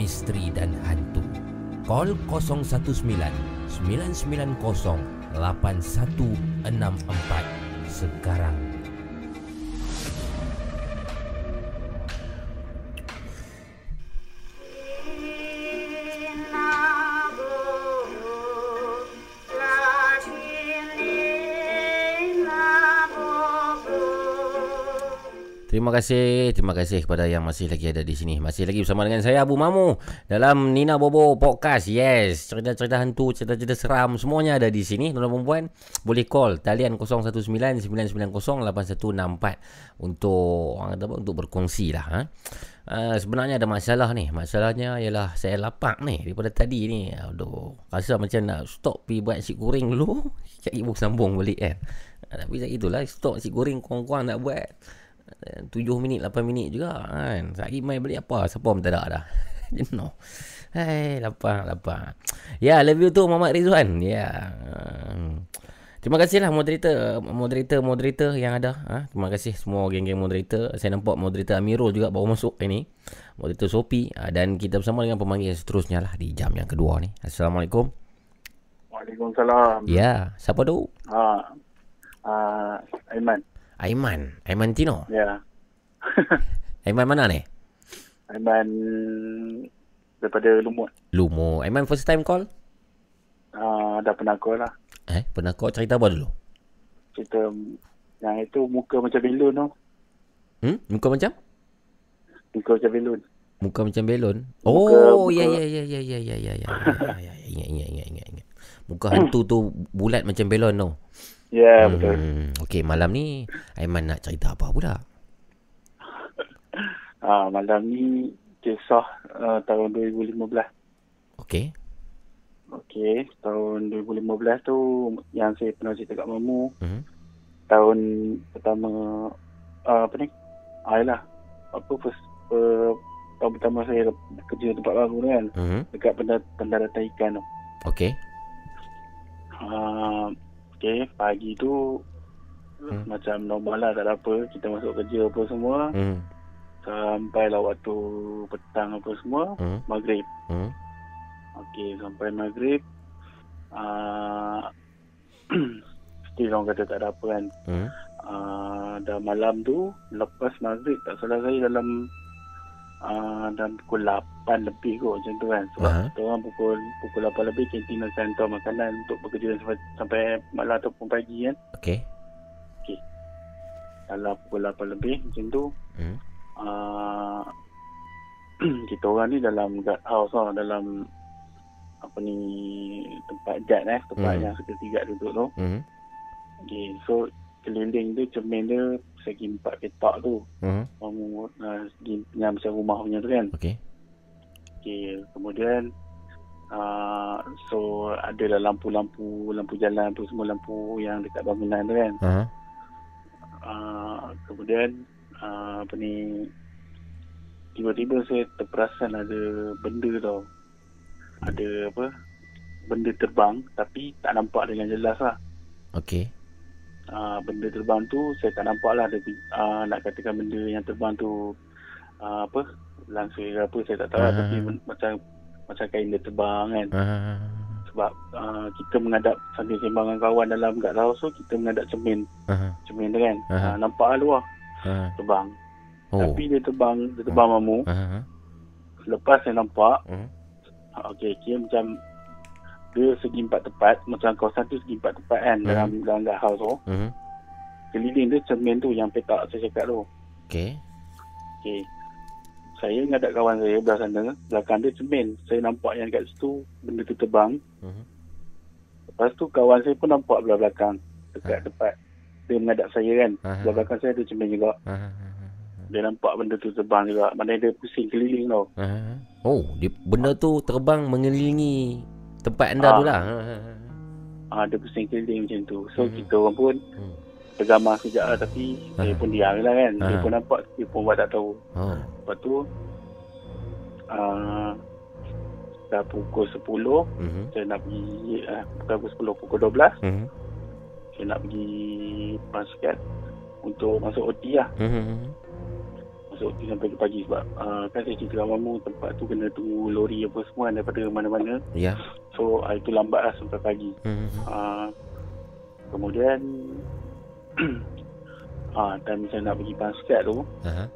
misteri dan hantu. Call 019 990 8164 sekarang. Terima kasih, terima kasih kepada yang masih lagi ada di sini. Masih lagi bersama dengan saya Abu Mamu dalam Nina Bobo Podcast. Yes, cerita-cerita hantu, cerita-cerita seram semuanya ada di sini. Tuan-tuan dan puan, boleh call talian 019 990 8164 untuk untuk berkongsi lah. Ha? Uh, sebenarnya ada masalah ni. Masalahnya ialah saya lapak ni daripada tadi ni. Aduh, rasa macam nak stop pergi buat nasi goreng dulu. Cari ibu sambung balik kan. Tapi saya itulah stop nasi goreng kurang-kurang nak buat. 7 minit 8 minit juga kan Sehari main balik apa Siapa pun tak ada dah Jenuh Hai lapar lapar Ya love you tu Muhammad Rizwan Ya Hmm. Terima kasih lah moderator Moderator Moderator yang ada ha? Terima kasih semua geng-geng moderator Saya nampak moderator Amirul juga baru masuk ini Moderator Sopi ha, Dan kita bersama dengan pemanggil seterusnya lah Di jam yang kedua ni Assalamualaikum Waalaikumsalam. Ya Siapa tu? Ha. Uh, Aiman. Aiman Aiman Tino Ya. Aiman mana ni? Aiman daripada Lumut. Lumo Aiman first time call? Uh, dah pernah call lah. Eh pernah kau cerita apa dulu? Cerita yang itu muka macam belon tu. Hmm? Muka macam? Muka macam belon. Muka macam belon. Oh, muka- ya ya ya ya ya ya ya ya. ya, ya, ya. Ingat ingat ingat ingat ingat. Muka hantu tu bulat macam belon tu. Ya, betul. Hmm. Okey, malam ni Aiman nak cerita apa pula? Ah, malam ni kisah uh, tahun 2015. Okey. Okey, tahun 2015 tu yang saya pernah cerita kat Mamu. Hmm. Tahun pertama uh, apa ni? Ah, yalah. Apa first uh, tahun pertama saya kerja tempat baru tu kan. Hmm. Dekat pendaratan ikan tu. Okey. Uh, Okey, pagi tu Hmm. macam normal lah tak ada apa. Kita masuk kerja apa semua. Hmm. Sampailah waktu petang apa semua. Hmm. Maghrib. Hmm. Okey, sampai maghrib. Uh, still orang kata tak ada apa kan. Hmm. Uh, dah malam tu, lepas maghrib tak salah saya dalam uh, dalam pukul 8 lebih kot macam tu kan. Sebab Aha. kita orang pukul pukul 8 lebih kantin akan hantar makanan untuk bekerja sampai, sampai malam ataupun pagi kan. Okey. okey. Dalam pukul 8 lebih macam tu, Hmm. uh, kita orang ni dalam guard house lah, dalam apa ni tempat guard eh, tempat Hmm. yang security guard duduk tu. Hmm. Okey, so keliling tu cermin dia segi empat petak tu. Hmm. Kamu uh, segi yang macam rumah punya tu kan. Okey. Okey, kemudian uh, so ada lah lampu-lampu lampu jalan tu semua lampu yang dekat bangunan tu kan. Ha. Uh, kemudian uh, apa ni tiba-tiba saya terperasan ada benda tau. Ada apa? Benda terbang tapi tak nampak dengan jelas lah. Okey. Uh, benda terbang tu saya tak nampak lah ada uh, nak katakan benda yang terbang tu uh, apa langsung ke apa saya tak tahu lah Ah. tapi men- macam macam kain dia terbang kan Ha. sebab uh, kita menghadap sambil sembang dengan kawan dalam kat house tu kita menghadap cermin Ha. cermin tu kan Ah. uh, nampak lah luar Ha. terbang Oh. tapi dia terbang dia terbang mamu Ha. lepas saya nampak Hmm. uh, okey kira macam dia segi empat tepat macam kawasan tu segi empat tepat kan Hmm. dalam dalam kat house tu Hmm. keliling dia cermin tu yang petak saya cakap tu Okey. Okey. Saya ngadap kawan saya belah sana, belakang dia cermin. Saya nampak yang kat situ benda tu terbang. Mhm. Lepas tu kawan saya pun nampak belah belakang dekat tempat dia menghadap saya kan. Aha. Belah belakang saya ada cermin juga. Ha. Dia nampak benda tu terbang juga. Mana dia pusing keliling tau. Ha. Oh, dia, benda tu terbang mengelilingi tempat anda Ah. tu lah. Ha. Ah dia pusing keliling macam tu. So Mhm. kita orang pun Hmm. tergamar sekejap lah tapi saya Aha. pun diam lah kan. Dia Aha. pun nampak dia pun buat tak tahu. Oh. Lepas tu uh, dah pukul 10 Mhm. saya nak pergi uh, bukan pukul 10 pukul 12 Mhm. saya nak pergi basket untuk masuk OT lah Mhm. Masuk OT sampai pagi sebab uh, kan saya cerita dengan mamu tempat tu kena tunggu lori apa semua daripada mana-mana Ya. so uh, itu lambat lah sampai pagi Mhm. uh, kemudian uh, time saya nak pergi basket tu Ha.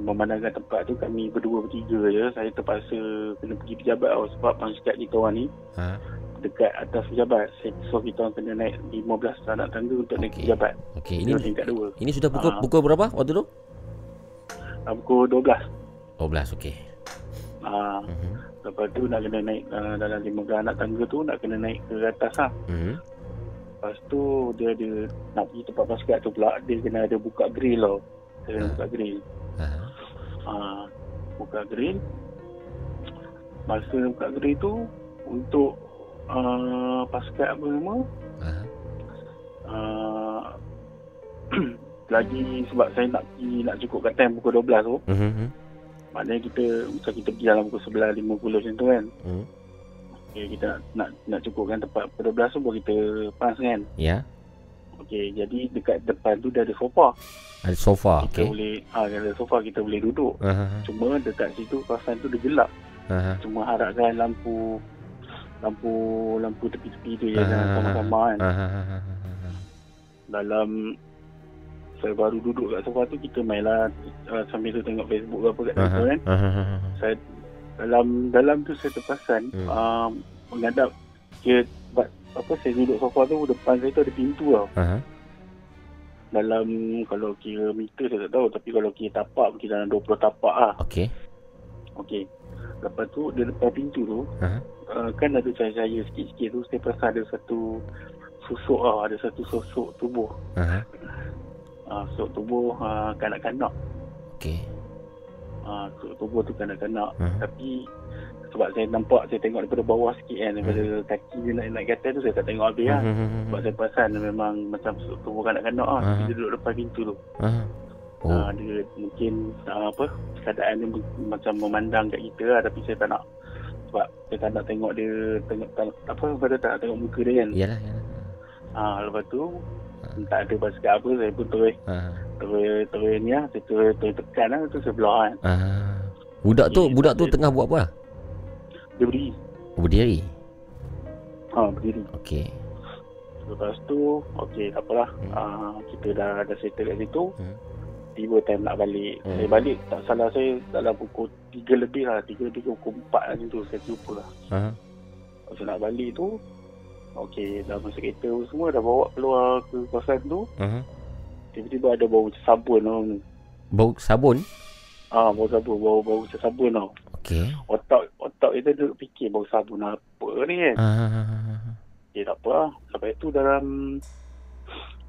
memandangkan tempat tu kami berdua bertiga je saya terpaksa kena pergi pejabat tau sebab basket kita orang ni Ha. dekat atas pejabat so kita orang kena naik 15 anak tangga untuk naik Okey. pejabat Okey, ini tingkat dua ini sudah pukul Ah. pukul berapa waktu tu? Uh, pukul 12 12 okey. uh, Mhm. lepas tu nak kena naik uh, dalam 15 anak tangga tu nak kena naik ke atas lah Mhm. lepas tu dia ada nak pergi tempat basket tu pula dia kena ada buka grill tau dia kena Ah. buka grill Ha. uh, buka grill masa buka grill tu untuk uh, basket apa nama Ha. uh, lagi sebab saya nak pergi nak cukupkan time pukul 12 tu Mhm. maknanya kita macam kita pergi dalam pukul 11.50 macam tu kan Mhm. okay, kita nak, nak nak cukupkan tempat pukul 12 tu baru kita pass kan Ya. Okey, jadi dekat depan tu dia ada sofa. Ada sofa Kita okey. boleh ah ada sofa kita boleh duduk. Ha. Cuma dekat situ kawasan tu dia gelap. Ha. Cuma harapkan lampu lampu lampu tepi-tepi tu je Ah. jangan sama-sama kan. Ha. Dalam saya baru duduk kat sofa tu kita mainlah uh, sambil tu tengok Facebook ke apa kat situ kan. Saya dalam dalam tu saya terperasan Hmm. um, menghadap sebab apa saya duduk sofa tu depan saya tu ada pintu tau. Ha. dalam kalau kira meter saya tak tahu tapi kalau kira tapak mungkin dalam 20 tapak lah Okey. okey lepas tu di depan pintu tu Ha. uh, kan ada cahaya-cahaya sikit-sikit tu saya perasan ada satu susuk lah ada satu sosok tubuh Ha. Uh, sosok tubuh uh, kanak-kanak Okey. uh, sosok tubuh tu kanak-kanak Hmm. tapi sebab saya nampak saya tengok daripada bawah sikit kan daripada kaki dia nak naik ke atas tu saya tak tengok habis lah Mhm. sebab saya perasan memang macam tubuh kanak-kanak lah Hmm. dia duduk depan pintu tu Ha. Oh. Uh, dia mungkin uh, apa keadaan dia macam memandang kat kita lah tapi saya tak nak sebab saya tak nak tengok dia tengok tak, apa pada tak nak tengok muka dia kan. Yalah, yalah. Ah uh, lepas tu tak ada basket apa saya pun terus Ha. terus terus ni lah saya terus, terus tekan lah tu saya belah kan. Ha. Budak tu Okey, budak tu dia- tengah buat apa? Dia berdiri. Oh, berdiri. Ha berdiri. Okey. Lepas tu okey tak apalah. Hmm. Ah kita dah dah settle kat situ. Hmm. Tiba time nak balik. Hmm. Saya balik tak salah saya dalam pukul 3 lebih lah. 3 lebih ke pukul 4 lah tu. Saya lupa lah. Ha. Masa nak balik tu Okey, dah masuk kereta semua dah bawa keluar ke kawasan tu. Uh-huh. Tiba-tiba ada bau macam sabun tau. Bau sabun? Ah, bau sabun, bau bau macam sabun tau. Okey. Otak otak kita duduk fikir bau sabun apa ni kan. Ah. Okay, tak apa lah. Sampai tu dalam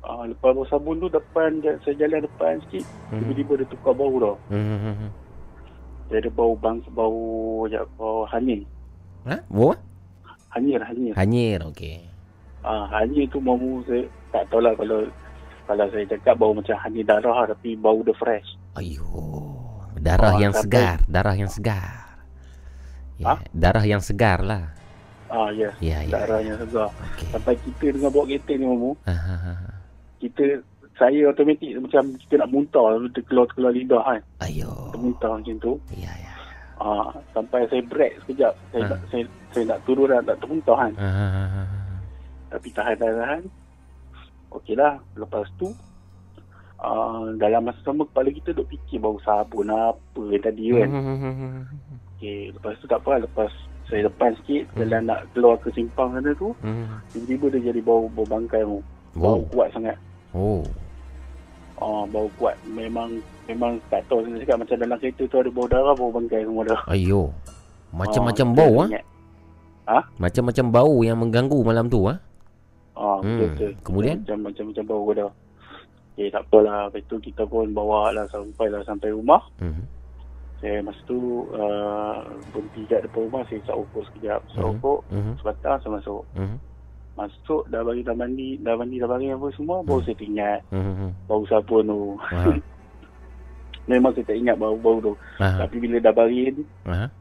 uh, lepas bau sabun tu depan saya jalan depan sikit Mhm. tiba-tiba dia tukar bau tau. Hmm. Dia ada bau bang bau ya, bau hanyir. Ha? Bau? apa? Hanyir, hanyir. Hanyir, okey. Ah, hanyir tu mamu saya tak tahu lah kalau kalau saya cakap bau macam hanyir darah tapi bau dia fresh. Ayo. Darah Oh, yang sampai- segar, darah yang segar. Ya, darah yang segar lah. Ah, yes. Ya, ya. Darahnya segar. Okey. Sampai kita dengan bawa kereta ni mamu, Ah, ah, ah. kita saya automatik macam kita nak muntah, kita keluar-keluar lidah kan. Ayo. Kita muntah macam tu. Ya, ya. Ah, sampai saya break sekejap. Saya, Ah. nak, saya, saya nak turun dan tak termuntah kan. Ah, ah, ah, ah. Tapi tahan-tahan. Okeylah. Lepas tu, uh, dalam masa sama kepala kita duk fikir bau sabun apa tadi kan. Hmm. Okey, lepas tu tak apa. Lepas saya depan sikit, jalan nak keluar ke simpang sana tu, Hmm. tiba-tiba dia jadi bau bau bangkai tu. Bau Wow. kuat sangat. Oh. Ah, bau kuat. Memang memang tak tahu saya cakap macam dalam kereta tu ada bau darah, bau bangkai semua dah. Ayo. Macam-macam Ah, bau ah. ingat. Ha? Macam-macam bau yang mengganggu malam tu ah. Ah, Hmm, betul. kemudian? Macam macam bau dah. Okay, tak apalah. Lepas tu kita pun bawa lah sampai lah sampai rumah. Hmm. Saya masa tu uh, berhenti kat depan rumah. Saya isap ukur sekejap. Isap Mhm. ukur. Mhm. Sebentar saya masuk. Hmm. Masuk dah bagi dah mandi. Dah mandi dah bagi apa semua. Baru saya teringat. Hmm. Bau sabun tu. Wah. Memang saya tak ingat bau-bau tu. Ah. Tapi bila dah bagi ni. Ah.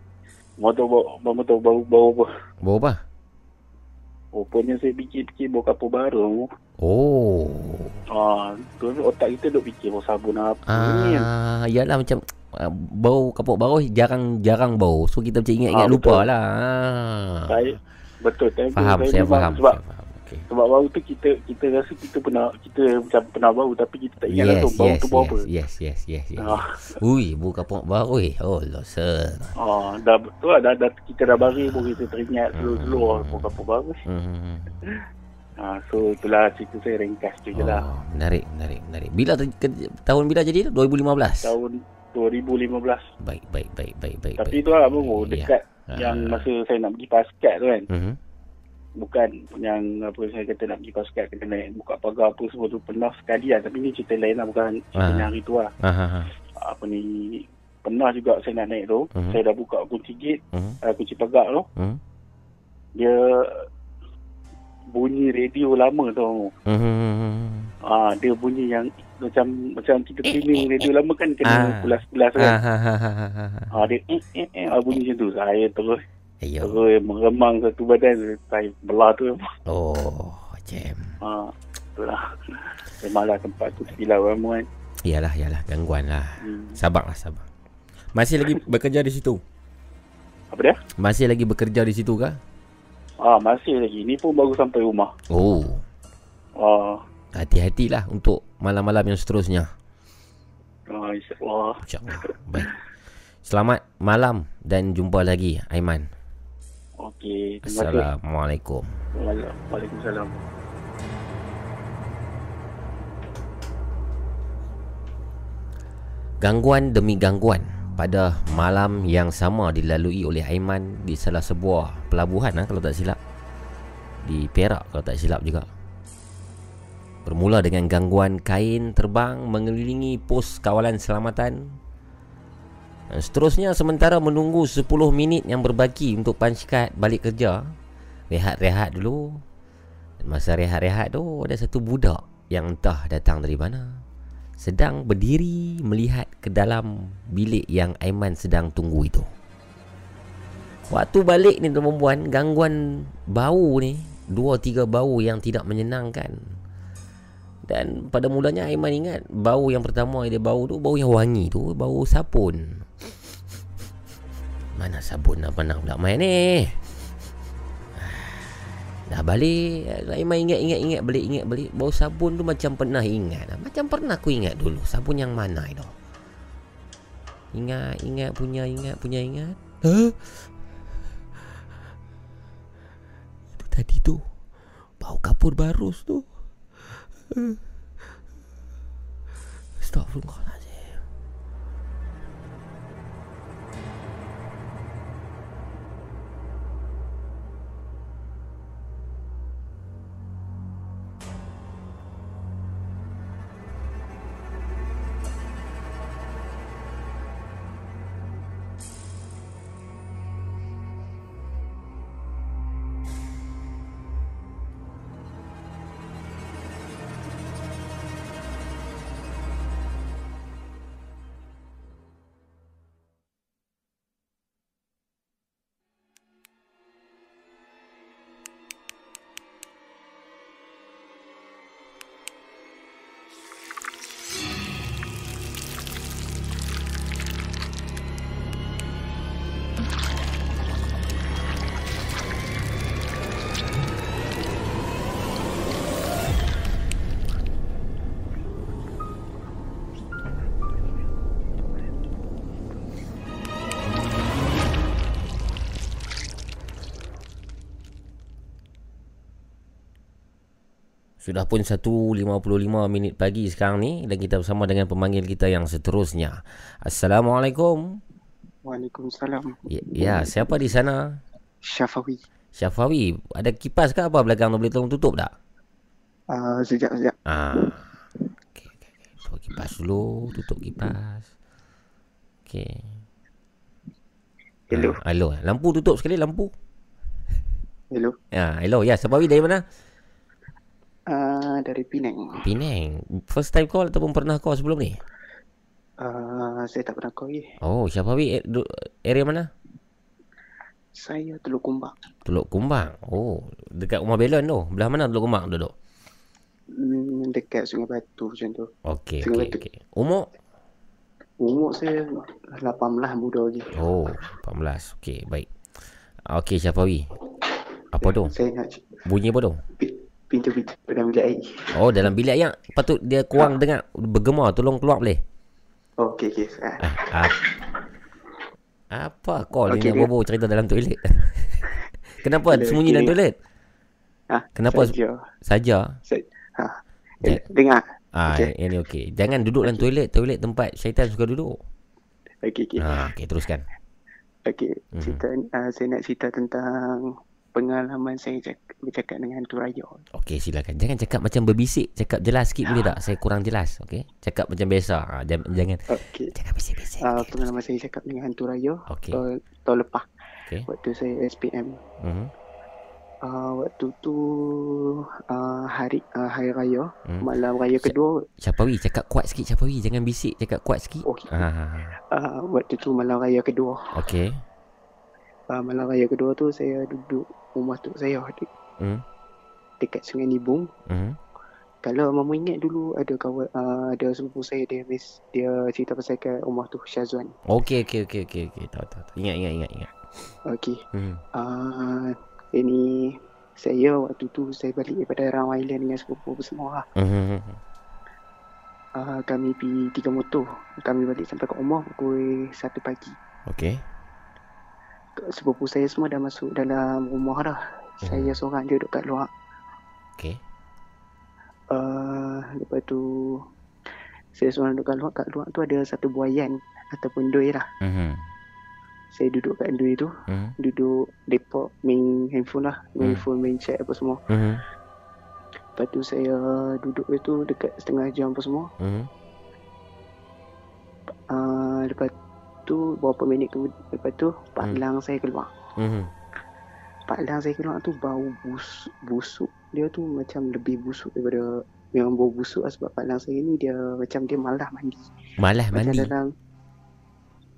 Motor bau, motor bau, bau apa. Bau apa? Rupanya saya fikir-fikir bau kapur baru. Oh. Ah, tu otak kita duk fikir bau sabun apa ni. Ah, yalah macam ah, bau kapuk baru jarang-jarang bau. So kita macam ingat-ingat Ah, lupa betul. lah. Ah. Saya betul time Faham, saya memang faham. Sebab saya faham. Okay. sebab bau tu kita kita rasa kita pernah kita macam pernah bau tapi kita tak ingat Yes, langsung bau yes, tu bau yes, apa. yes, yes, yes, yes. Ah. Ui, bau kapuk baru. Oh, lo sir. Ah, dah betul dah, dah kita dah bagi pun kita teringat slow-slow bau kapur baru. Hmm. Ah, so itulah cerita saya ringkas tu je lah. Oh, menarik, menarik, menarik. Bila tu- ke- tahun bila jadi tu? 2015. Tahun 2015. Baik, baik, baik, baik, baik. Tapi baik. tu lah bro, Ya. dekat Ah. yang masa saya nak pergi paskat tu kan. Mhm. Bukan yang apa saya kata nak pergi paskat kena naik buka pagar apa semua tu pernah sekali lah. Tapi ni cerita lain lah bukan cerita Ah. hari tu lah. Ah, ah, ah. apa ni pernah juga saya nak naik tu Mhm. saya dah buka kunci gate Mhm. uh, kunci pagar tu Mhm. dia bunyi radio lama tu Mhm. ah dia bunyi yang macam macam kita tuning radio lama kan Ah. kena pulas-pulas kan Ah, ah dia eh, eh, eh, bunyi macam tu saya terus Ayo. terus meremang satu badan saya belah tu Oh, macam. ah itulah memanglah tempat tu silau lama kan Yalah, yalah, gangguan lah. hmm. Sabarlah, sabar. Masih lagi bekerja di situ? apa dia Masih lagi bekerja di situ kah? ah masih lagi ni pun baru sampai rumah Oh, ah hati-hatilah untuk malam-malam yang seterusnya. ah insyaallah InsyaAllah. Baik. Selamat malam dan jumpa lagi, Aiman. Okey terima kasih Assalamualaikum. Waalaikumsalam. Gangguan demi gangguan pada malam yang sama dilalui oleh Aiman di salah sebuah pelabuhan ha, kalau tak silap. Di Perak kalau tak silap juga. Bermula dengan gangguan kain terbang mengelilingi pos kawalan selamatan. Dan seterusnya sementara menunggu 10 minit yang berbaki untuk pancikat balik kerja, rehat-rehat dulu. Masa rehat-rehat tu ada satu budak yang entah datang dari mana sedang berdiri melihat ke dalam bilik yang Aiman sedang tunggu itu. Waktu balik ni tuan perempuan, gangguan bau ni, dua tiga bau yang tidak menyenangkan. Dan pada mulanya Aiman ingat bau yang pertama dia bau tu bau yang wangi tu, bau sabun. Mana sabun nak pernah pula? Main ni? Dah balik. Aiman ingat-ingat-ingat balik Ingat balik. Bau sabun tu macam pernah ingat Macam pernah aku ingat dulu. Sabun yang mana itu? Ingat Ingat punya Ingat punya ingat. Huh? Itu tadi tu. Bau kapur barus tu. Astagfirullahaladzim. Sudah pun 1.55 minit pagi sekarang ni Dan kita bersama dengan pemanggil kita yang seterusnya Assalamualaikum Waalaikumsalam. Ya, ya siapa di sana? Syafawi. Syafawi Ada kipas ke apa belakang tu boleh tolong tutup tak? Uh, sekejap, sekejap. Ah. Okey, okey, okey. So, kipas dulu, tutup kipas. Okey. Hello. Ah, hello. Lampu tutup sekali lampu. Hello. Ya, hello. Ya, Sabawi dari mana? Uh, dari Penang. Penang. First time call ataupun pernah call sebelum ni? Uh, saya tak pernah call lagi. Oh, Syafawi eh, du- area mana? Saya Teluk Kumbang. Teluk Kumbang. Oh, dekat rumah Belon tu. Belah mana Teluk Kumbang duduk? Hmm, dekat Sungai Batu macam tu. Okey, okey, okey. Umur? Umur saya 18 muda lagi. Oh, 18. Okey, baik. Okey, Syafawi. Apa tu? Saya nak Bunyi apa tu? Pintu-pintu dalam bilik air. Oh, dalam bilik yang patut dia kurang dengar bergema, tolong keluar boleh? Oh, okey, okey. Ah, Ah, apa call Okey, okay, ni dia- bobo cerita dalam toilet? Kenapa Dia sembunyi dalam kini- toilet? Ah, Kenapa saja. Saja. Ha. Eh, dengar. Ah, Okey. ini okey. Jangan duduk dalam toilet, toilet tempat syaitan suka duduk. Okey, okey. Ah, okey, teruskan. Okey, Mhm. cerita uh, saya nak cerita tentang pengalaman saya cak- bercakap dengan hantu raya. Okey, silakan. Jangan cakap macam berbisik, cakap jelas sikit boleh tak? Saya kurang jelas, okey? Cakap macam biasa. Ah, jangan jangan Okey. jangan bisik-bisik. Uh, pengalaman saya cakap dengan hantu raya Okey. tahun, tahun lepas. Okey. Waktu saya SPM. Mhm. Uh, waktu tu uh, hari uh, hari raya, Hmm. malam raya kedua. Syapawi, cakap kuat sikit Syapawi. Jangan bisik, cakap kuat sikit. Okey. Ah, Uh, waktu tu malam raya kedua. okey. Uh, malam raya kedua tu saya duduk rumah tu saya di, Hmm. dekat Sungai Nibung. Mhm. Kalau mama ingat dulu ada kawan uh, ada sepupu saya dia mis, dia cerita pasal kat rumah tu Syazwan. Okey, okey, okey, okey, okey. Tahu, tahu, tahu. Ingat, ingat, ingat, ingat. Okey. Hmm. Uh, ini saya waktu tu saya balik daripada Ram Island dengan sepupu semua lah. Mhm. Uh, kami pergi tiga motor. Kami balik sampai ke rumah pukul 1 pagi. Okey. Sepupu saya semua dah masuk dalam rumah dah. Saya seorang je duduk kat luar. Okey. Uh, lepas tu saya seorang duduk kat luar. Kat luar tu ada satu buayan ataupun doi lah. Mhm. Saya duduk kat doi tu. Mhm. Duduk depok main handphone lah. Main Hmm. phone, main chat apa semua. Mhm. Lepas tu saya duduk itu dekat setengah jam apa semua. Mhm. Uh, lepas tu berapa minit kemudian lepas tu Pak Hmm. Lang saya keluar. Mhm. Pak Lang saya keluar tu bau bus, busuk. Dia tu macam lebih busuk daripada memang bau busuk lah sebab Pak Lang saya ni dia macam dia malah mandi. Malah Macam mandi. dalam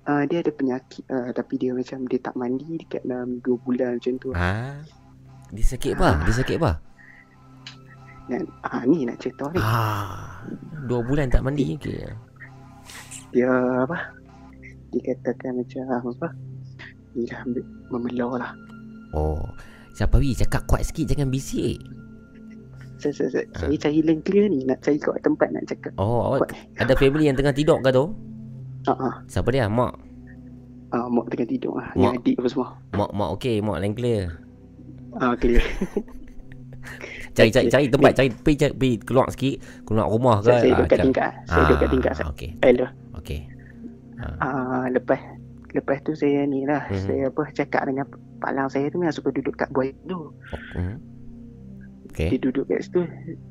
uh, dia ada penyakit uh, tapi dia macam dia tak mandi dekat dalam 2 bulan macam tu. Ha? Dia sakit apa? Dia sakit apa? Dan ah ni nak cerita ni. Ah. Dua bulan tak mandi okey. Dia apa? Dikatakan macam apa? Dia ambil memelau lah. Oh. Syapawi cakap kuat sikit jangan bisik. Saya, saya, saya, Ah. saya cari link clear ni nak cari kat tempat nak cakap. Oh, awak Kuat. ada family yang tengah tidur ke tu? Ah ah. Siapa dia? Mak. Ah mak tengah tidur lah. Yang adik apa semua. Mak mak okey, mak lain clear. Ah clear. Cari cari cari tempat cari pergi, cari, pergi keluar sikit, keluar rumah ke. Saya, saya Ah, duduk kat tingkat. Saya duduk kat Ah, tingkat. Okey. Hello. Okey. Ah, lepas lepas tu saya ni lah, Mhm. saya apa cakap dengan Pak Lang saya tu memang suka duduk kat buai tu. Hmm. Dia Okey. duduk kat situ.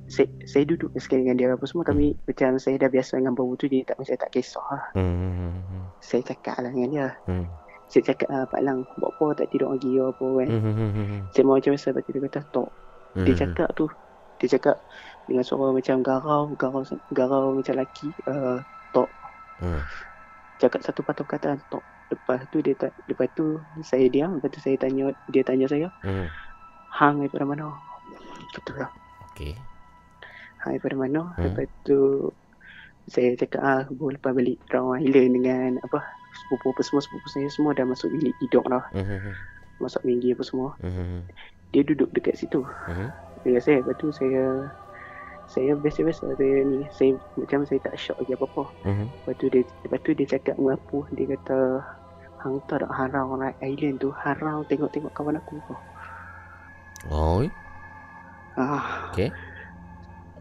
Saya, saya duduk sekali dengan dia apa semua tapi macam saya dah biasa dengan bau tu jadi tak macam tak kisah lah. Hmm. Saya cakap lah dengan dia. Hmm. Saya cakap ah, Pak Lang buat apa tak tidur lagi apa kan. Hmm. Saya mau macam tu dia kata tak. Dia Hmm. cakap tu. Dia cakap dengan suara macam garau, garau garau macam lelaki. Uh, tok. Hmm. Cakap satu patah perkataan tok. Lepas tu dia tak, lepas tu saya diam, lepas tu saya tanya, dia tanya saya, Hmm. hang daripada mana? Gitu lah. Okey. Hang daripada mana? Hmm. Lepas tu saya cakap ah, boleh lepas balik Round Island dengan apa sepupu apa semua sepupu saya semua dah masuk bilik tidur dah. Hmm. Masuk minggi apa semua. Hmm. Dia duduk dekat situ. Hmm. Dengan saya, lepas tu saya saya biasa-biasa saya ni saya macam saya tak shock lagi apa-apa. Hmm. Lepas tu dia lepas tu dia cakap mengapu dia kata hang tahu tak harau naik island tu harau tengok-tengok kawan aku kau. Oh. Ah. Okey.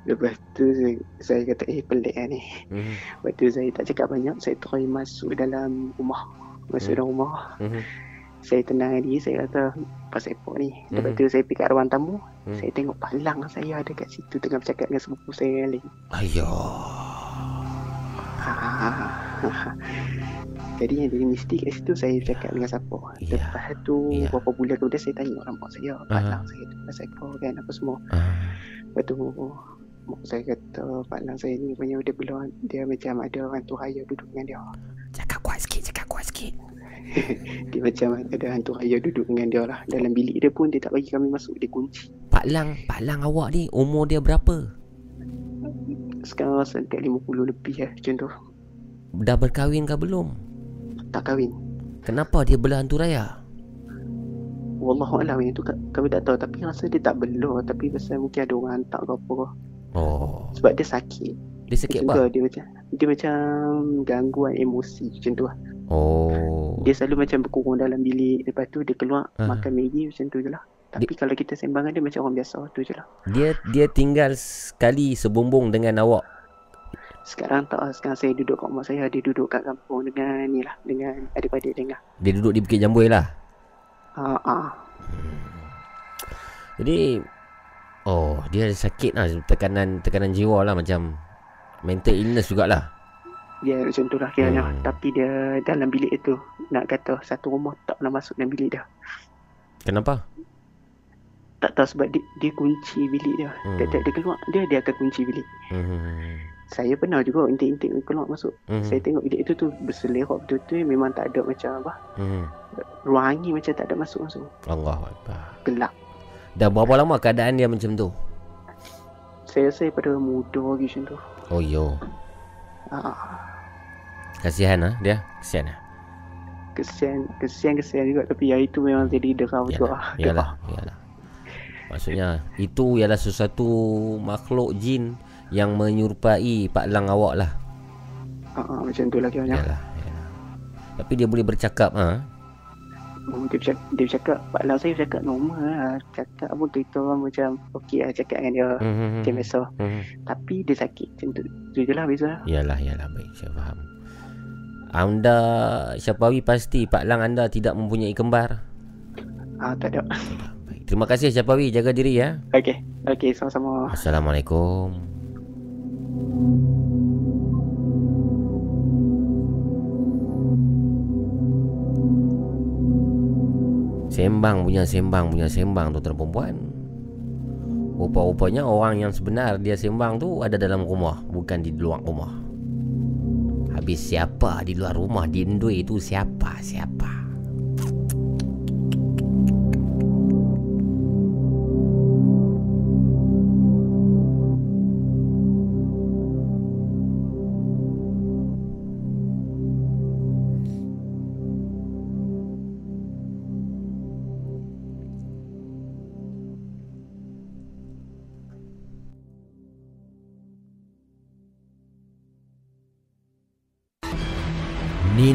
Lepas tu saya, saya kata eh pelik lah ni. Hmm. Lepas tu saya tak cakap banyak saya try masuk dalam rumah. Masuk Hmm. dalam rumah. Hmm. Saya tenang diri saya kata pasal apa ni. Lepas Mhm. tu saya pergi kat ruang tamu. Hmm. Saya tengok palang saya ada kat situ tengah bercakap dengan sepupu saya yang lain. Ayo. Ah. Jadi yang jadi mesti kat situ saya cakap dengan siapa. Ya. Lepas tu Ya. berapa bulan kemudian saya tanya orang mak saya, palang saya tu pasal apa kan apa semua. Ah. Lepas tu mak saya kata palang saya ni punya dia belum dia macam ada hantu raya duduk dengan dia. Cakap kuat sikit, cakap kuat sikit. Dia macam ada hantu raya duduk dengan dia lah. Dalam bilik dia pun dia tak bagi kami masuk, dia kunci. Pak Lang, Pak Lang awak ni umur dia berapa? Sekarang rasa dekat 50 lebih lah macam tu. Dah berkahwin ke belum? Tak kahwin. Kenapa dia belah hantu raya? Wallahualam yang tu ka- kami tak tahu tapi rasa dia tak belur tapi pasal mungkin ada orang hantar ke apa. Oh. Sebab dia sakit. Dia sakit apa? tu, Dia macam dia macam gangguan emosi macam tu lah. Oh. Dia selalu macam berkurung dalam bilik lepas tu dia keluar Ah. makan Maggi macam tu je lah. Tapi kalau kita sembang dengan dia macam orang biasa tu je lah. Dia dia tinggal sekali sebumbung dengan awak. Sekarang tak. Sekarang saya duduk kat rumah saya. Dia duduk kat kampung dengan ni lah. Dengan adik-adik dia lah. Dia duduk di Bukit Jambui lah. Ah, ah. Jadi oh, dia ada sakit lah tekanan tekanan jiwa lah macam mental illness jugalah. Dia macam tu lah kiranya. Hmm. Tapi dia dalam bilik itu. Nak kata satu rumah tak pernah masuk dalam bilik dia. Kenapa? Tak tahu sebab dia, dia kunci bilik dia. Hmm. Hmm. Dia, dia keluar, dia dia akan kunci bilik. Hmm. Saya pernah juga intik-intik keluar masuk. Hmm. Saya tengok bilik itu tu berselerok betul-betul memang tak ada macam apa. Hmm. Ruang angin macam tak ada masuk-masuk. Allah Akbar. Gelap. Dah berapa lama keadaan dia macam tu? Saya rasa pada muda lagi macam tu. Oh yo. Ah, Kasihan ah dia. Kasihan ah. kesian, kesian, kesian juga. Tapi yang itu memang jadi derau juga. lah. Yalah, yalah. Maksudnya itu ialah sesuatu makhluk jin yang menyerupai Pak Lang awak lah. Ah, ah, macam tu lah kiranya. Yalah, yalah. Tapi dia boleh bercakap ah. Oh, dia bercakap, dia bercakap Pak Lang saya bercakap normal lah. Cakap apa kita orang macam okey lah cakap dengan dia. Mhm, Macam biasa. Tapi dia sakit. Macam tu. Tu je lah beza. Yalah, yalah baik saya faham. Anda Syapawi pasti Pak Lang anda tidak mempunyai kembar. Ah, tak ada. Terima kasih Syapawi jaga diri ya. Okey. Okey, sama-sama. Assalamualaikum. Sembang punya sembang punya sembang tu tuan perempuan. Rupa-rupanya orang yang sebenar dia sembang tu ada dalam rumah bukan di luar rumah. Habis siapa di luar rumah di Ndui itu siapa siapa?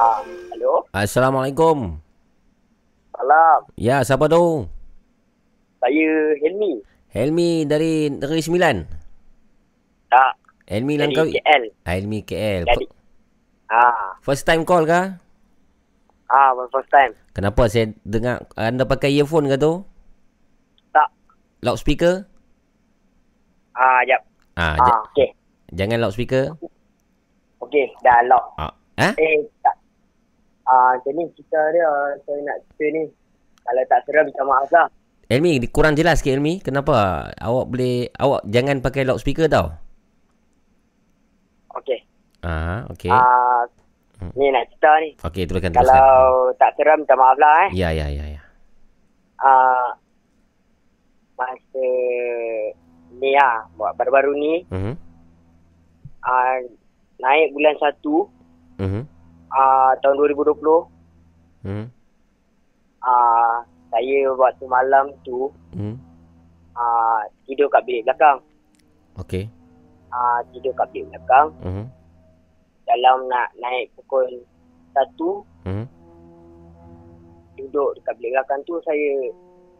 Ah, hello. Assalamualaikum. Salam. Ya, siapa tu? Saya Helmi. Helmi dari Negeri Sembilan. Tak. Helmi Dari Langkawi. KL. Ah, Helmi KL. Jadi. Ah, First time call kah? ah, my first time. Kenapa saya dengar anda pakai earphone ke tu? Tak. Loudspeaker? Ah, jap. Ah, Ah, okey. jangan loudspeaker. Okey, dah lock. Ah, eh? Eh, tak. Ah, macam ni cerita dia, saya nak cerita ni. Kalau tak seram, minta maaf lah. Elmi, kurang jelas ke Elmi? Kenapa? Awak boleh awak jangan pakai loudspeaker tau. Okey. Ah, okey. Ah, ni nak cerita ni. Okey, teruskan teruskan. Kalau tak seram, minta maaf lah eh. Ya, ya, ya, ya. Ah, masa ni lah, buat baru-baru ni, Mhm. ah, naik bulan 1 Mhm. Ah, tahun 2020 Mhm. ah, saya waktu malam tu Mhm. ah, tidur kat bilik belakang Okey. ah, tidur kat bilik belakang Mhm. dalam nak naik pukul 1 Mhm. duduk dekat bilik belakang tu saya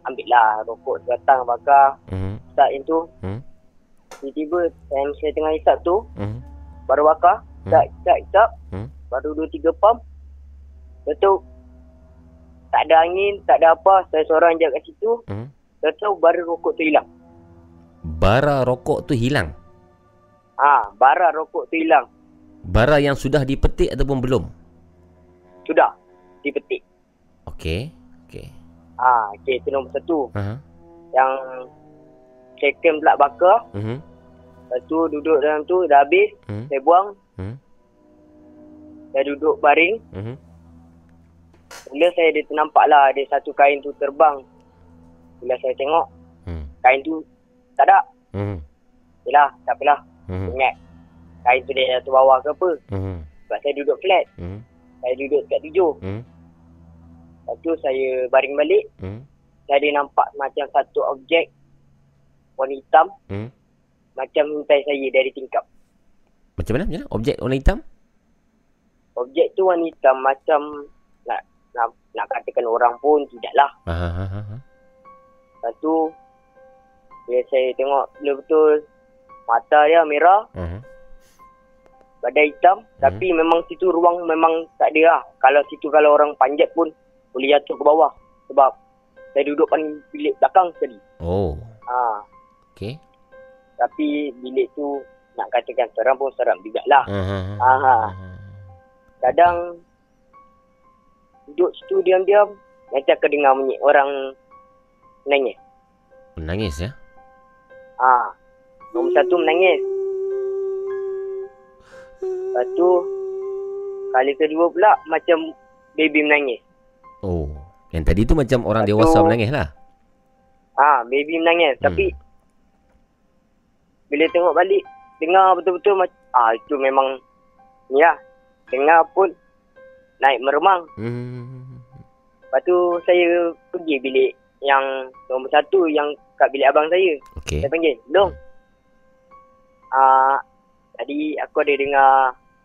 ambil lah rokok sebatang bakar Mhm. start yang tu Mhm. tiba-tiba time saya tengah hisap tu Mhm. baru bakar hisap hisap hisap Hmm. Baru 2-3 pump betul tak ada angin tak ada apa saya seorang je kat situ Mhm. betul baru rokok tu hilang Bara rokok tu hilang. ah bara rokok tu hilang Bara yang sudah dipetik ataupun belum? sudah dipetik Okey. Okey. ah okey itu nombor satu Aha. yang second pula bakar Mhm. lepas tu duduk dalam tu dah habis Hmm. saya buang Hmm. Saya duduk baring Mhm. Mula saya dia ternampak lah ada satu kain tu terbang. Bila saya tengok, Hmm. kain tu tak ada. Mhm. Yelah, tak apalah. Mhm. Ingat, kain tu dia jatuh bawah ke apa. Mhm. Sebab saya duduk flat. Mhm. Saya duduk dekat tujuh. Mhm. Lepas tu saya baring balik. Mhm. Saya ada nampak macam satu objek warna hitam. Mhm. Macam hintai saya dari tingkap. Macam mana? Macam mana? Objek warna hitam? Objek tu warna hitam macam nak nak, nak katakan orang pun tidaklah. Aha. aha, aha. Lepas tu, bila saya tengok betul-betul mata dia merah. Aha. badan hitam hmm. tapi memang situ ruang memang tak ada lah. Kalau situ kalau orang panjat pun boleh jatuh ke bawah sebab saya duduk paling bilik belakang sekali. Oh. Ha, Okey. tapi bilik tu nak katakan seram pun seram jugalah. Aha. Ha, ha. Kadang duduk situ diam-diam macam kedengar bunyi orang menangis. Menangis ya? Ha. Nombor satu menangis. Lepas tu kali kedua pula macam baby menangis. Oh. Yang tadi tu macam orang Lepas dewasa tu- menangis lah. Ah, baby menangis. Hmm. Tapi bila tengok balik, dengar betul-betul macam ah itu memang ni lah. Dengar pun naik meremang. Hmm. Lepas tu saya pergi bilik yang nombor satu yang kat bilik abang saya. Okey. Saya panggil, Dong. Ah, tadi aku ada dengar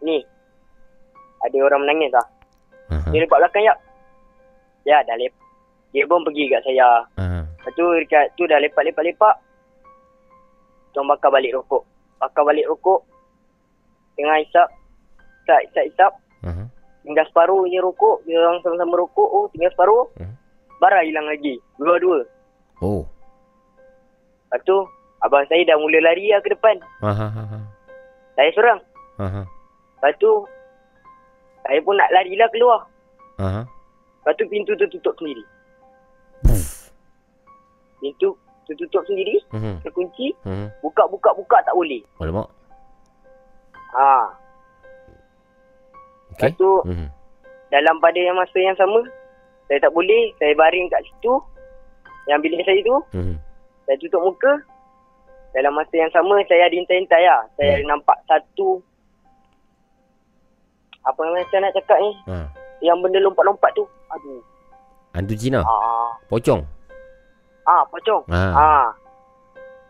ni. Ada orang menangis lah. Aha. Dia lepak belakang ya. Ya, dah lep. Dia pun pergi kat saya. Aha. Lepas tu dekat tu dah lepak-lepak-lepak. Tuan bakar balik rokok. Bakar balik rokok. Tengah hisap. Hisap, hisap, hisap. Aha. Tinggal separuh je rokok. Dia orang sama-sama rokok. Oh, tinggal separuh. Hmm. Bara hilang lagi. Dua-dua. Oh. Lepas tu, abang saya dah mula lari lah ke depan. Aha. Saya seorang. Aha. Lepas tu, saya pun nak lari lah keluar. Aha. Lepas tu pintu tu tutup sendiri. Pintu tu tutup sendiri. Mhm. Terkunci. Mhm. Buka-buka-buka tak boleh. Alamak. Ha. Okey. Lepas tu, Mhm. dalam pada yang masa yang sama, saya tak boleh. Saya baring kat situ. Yang bilik saya tu. Mhm. Saya tutup muka. Dalam masa yang sama saya ada intai-intai lah. Saya ada nampak satu apa yang saya nak cakap ni? Ha. Yang benda lompat-lompat tu. Aduh. Hantu Cina. Ah, Pocong. ah pocong. Ah. Ah.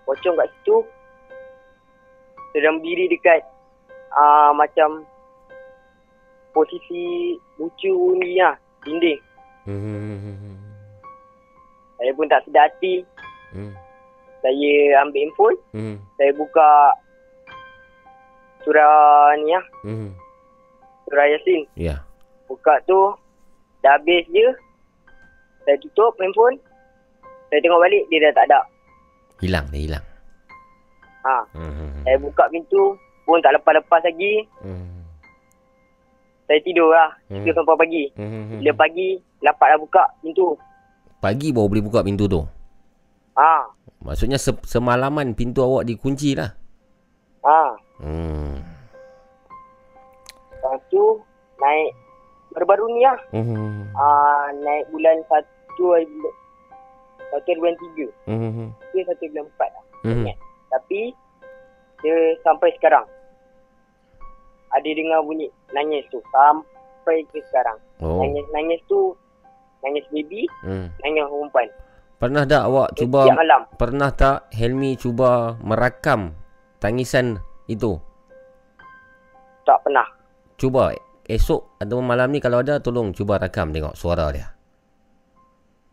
Pocong kat situ. Sedang berdiri dekat ah macam posisi lucu ni lah. Dinding. Hmm. Saya pun tak sedar hati. Hmm. Saya ambil handphone. Hmm. Saya buka surah ni lah. Hmm. Surah Yasin. Ya. Buka tu. Dah habis je. Saya tutup handphone. Saya tengok balik. Dia dah tak ada. Hilang dia hilang. Ha. Hmm. Saya buka pintu. Pun tak lepas-lepas lagi. Hmm. Saya tidur lah. Hmm. Tidur sampai pagi. Hmm. Bila pagi. Dapat dah buka pintu. Pagi baru boleh buka pintu tu. Ha. Maksudnya se- semalaman pintu awak dikunci lah. Ha. Hmm. Lepas tu. Naik. Baru-baru ni lah. Hmm. Ah, naik bulan 1 hari bulan. 1 bulan 3. Hmm. Dia 1 bulan 4 lah. Hmm. Tapi. Dia sampai sekarang. Ada dengar bunyi nangis tu. Sampai ke sekarang. Oh. Nangis-nangis tu. Nangis baby. Hmm. Nangis perempuan. Pernah tak awak cuba Setiap malam. Pernah tak Helmi cuba merakam tangisan itu? Tak pernah. Cuba esok atau malam ni kalau ada tolong cuba rakam tengok suara dia.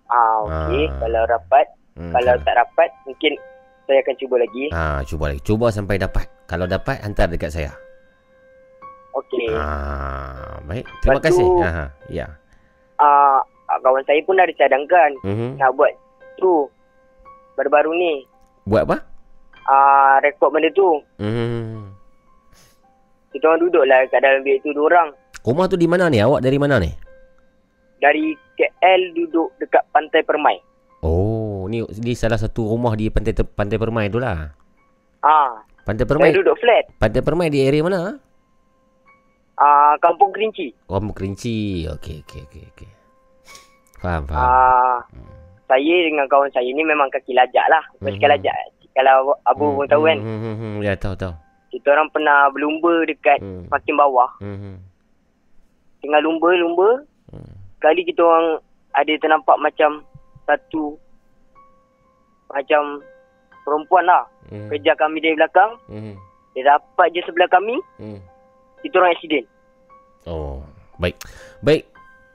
Ah, okey. Ah. Kalau rapat. Hmm, Kalau tak rapat. Mungkin saya akan cuba lagi. Ha, cuba lagi. Cuba sampai dapat. Kalau dapat hantar dekat saya. Okey. Ha, baik. Terima Lepas kasih. tu- Ha. Ya. Ah, kawan saya pun dah ada cadangkan. Mhm. Nak buat tu. Baru-baru ni. Buat apa? Ah, rekod benda tu. Hmm. Kita orang duduk lah kat dalam bilik tu dua orang. Rumah tu di mana ni? Awak dari mana ni? Dari KL duduk dekat Pantai Permai. Oh, ni ni salah satu rumah di pantai pantai Permai tu lah. Ah, Pantai Permai. saya duduk flat. Pantai Permai di area mana? Ah, Kampung Kerinci. Kampung Kerinci. Okey, okey, okey, okey. Faham, faham. Ah, saya dengan kawan saya ni memang kaki lajak lah. Basikal Mhm. lajak. Kalau abu pun tahu kan. Hmm, hmm, hmm, ya tahu tahu. Kita orang pernah berlumba dekat Hmm. parking bawah. Hmm, hmm. Tengah lumba-lumba. Sekali kita orang ada ternampak macam satu macam perempuan lah. Hmm. Kejar kami dari belakang. Hmm. Dia dapat je sebelah kami. Hmm. Kita orang accident. Oh, baik. Baik.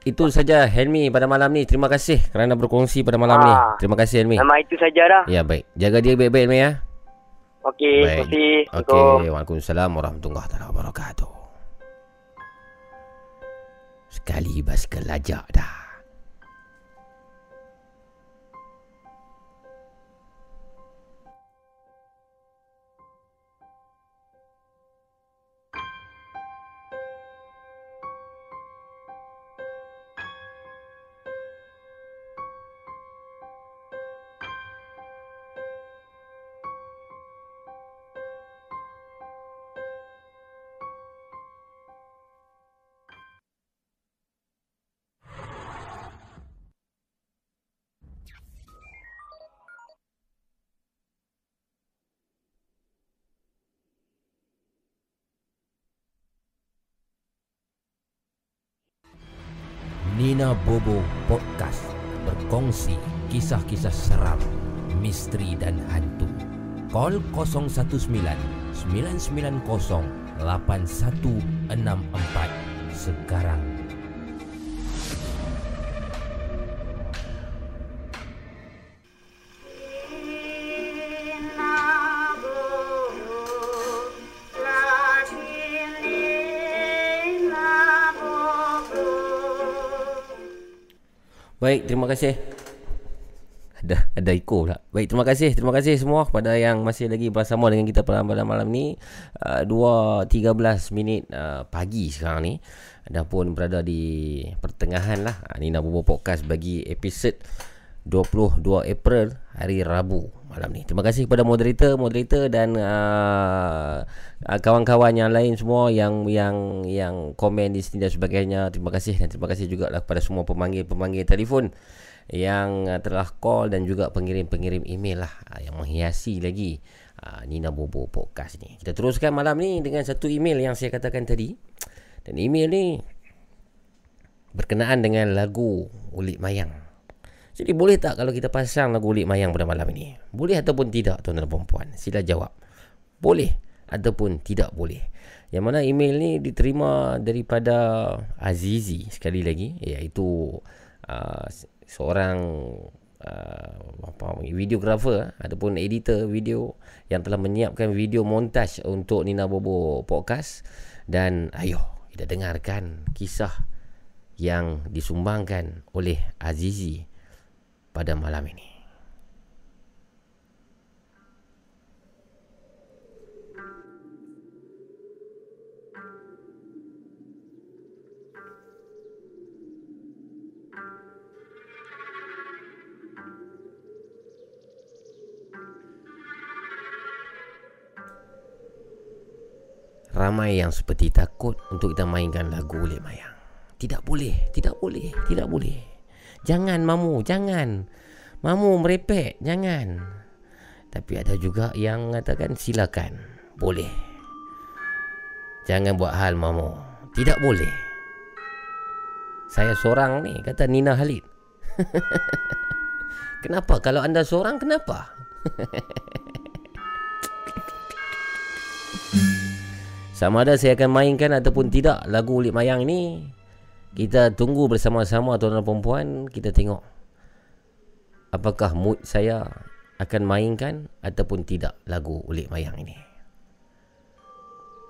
Itu saja Helmi pada malam ni. Terima kasih kerana berkongsi pada malam ni. Ah. Terima kasih Helmi. Nama itu saja dah. Ya, baik. Jaga dia baik-baik Helmi ya. Okey, terima kasih. Okey, Waalaikumsalam warahmatullahi wabarakatuh. Sekali basikal lajak dah. Misteri dan hantu. Call 019 990 8164 sekarang. Baik, terima kasih. Ada ada echo pula. Baik, terima kasih. Terima kasih semua kepada yang masih lagi bersama dengan kita pada malam malam ni. Uh, 2.13 minit uh, pagi sekarang ni. Dah pun berada di pertengahan lah. Uh, Nina Bobo Podcast bagi episod 22 April hari Rabu malam ni. Terima kasih kepada moderator, moderator dan uh, kawan-kawan yang lain semua yang yang yang komen di sini dan sebagainya. Terima kasih dan terima kasih juga lah kepada semua pemanggil-pemanggil telefon yang uh, telah call dan juga pengirim-pengirim email lah uh, yang menghiasi lagi uh, Nina Bobo podcast ni. Kita teruskan malam ni dengan satu email yang saya katakan tadi. Dan email ni berkenaan dengan lagu Ulik Mayang. Jadi boleh tak kalau kita pasang lagu Ulik Mayang pada malam ini? Boleh ataupun tidak tuan dan perempuan? Sila jawab. Boleh ataupun tidak boleh. Yang mana email ni diterima daripada Azizi sekali lagi iaitu uh, seorang uh, apa videographer ataupun editor video yang telah menyiapkan video montaj untuk Nina Bobo podcast dan ayo kita dengarkan kisah yang disumbangkan oleh Azizi pada malam ini. Ramai yang seperti takut untuk kita mainkan lagu Ulik Mayang. Tidak boleh, tidak boleh, tidak boleh. Jangan mamu, jangan. Mamu merepek, jangan. Tapi ada juga yang mengatakan silakan. Boleh. Jangan buat hal mamu. Tidak boleh. Saya seorang ni, kata Nina Halid. kenapa? Kalau anda seorang, kenapa? Sama ada saya akan mainkan ataupun tidak lagu Ulik Mayang ni Kita tunggu bersama-sama tuan dan perempuan Kita tengok Apakah mood saya akan mainkan ataupun tidak lagu Ulik Mayang ini.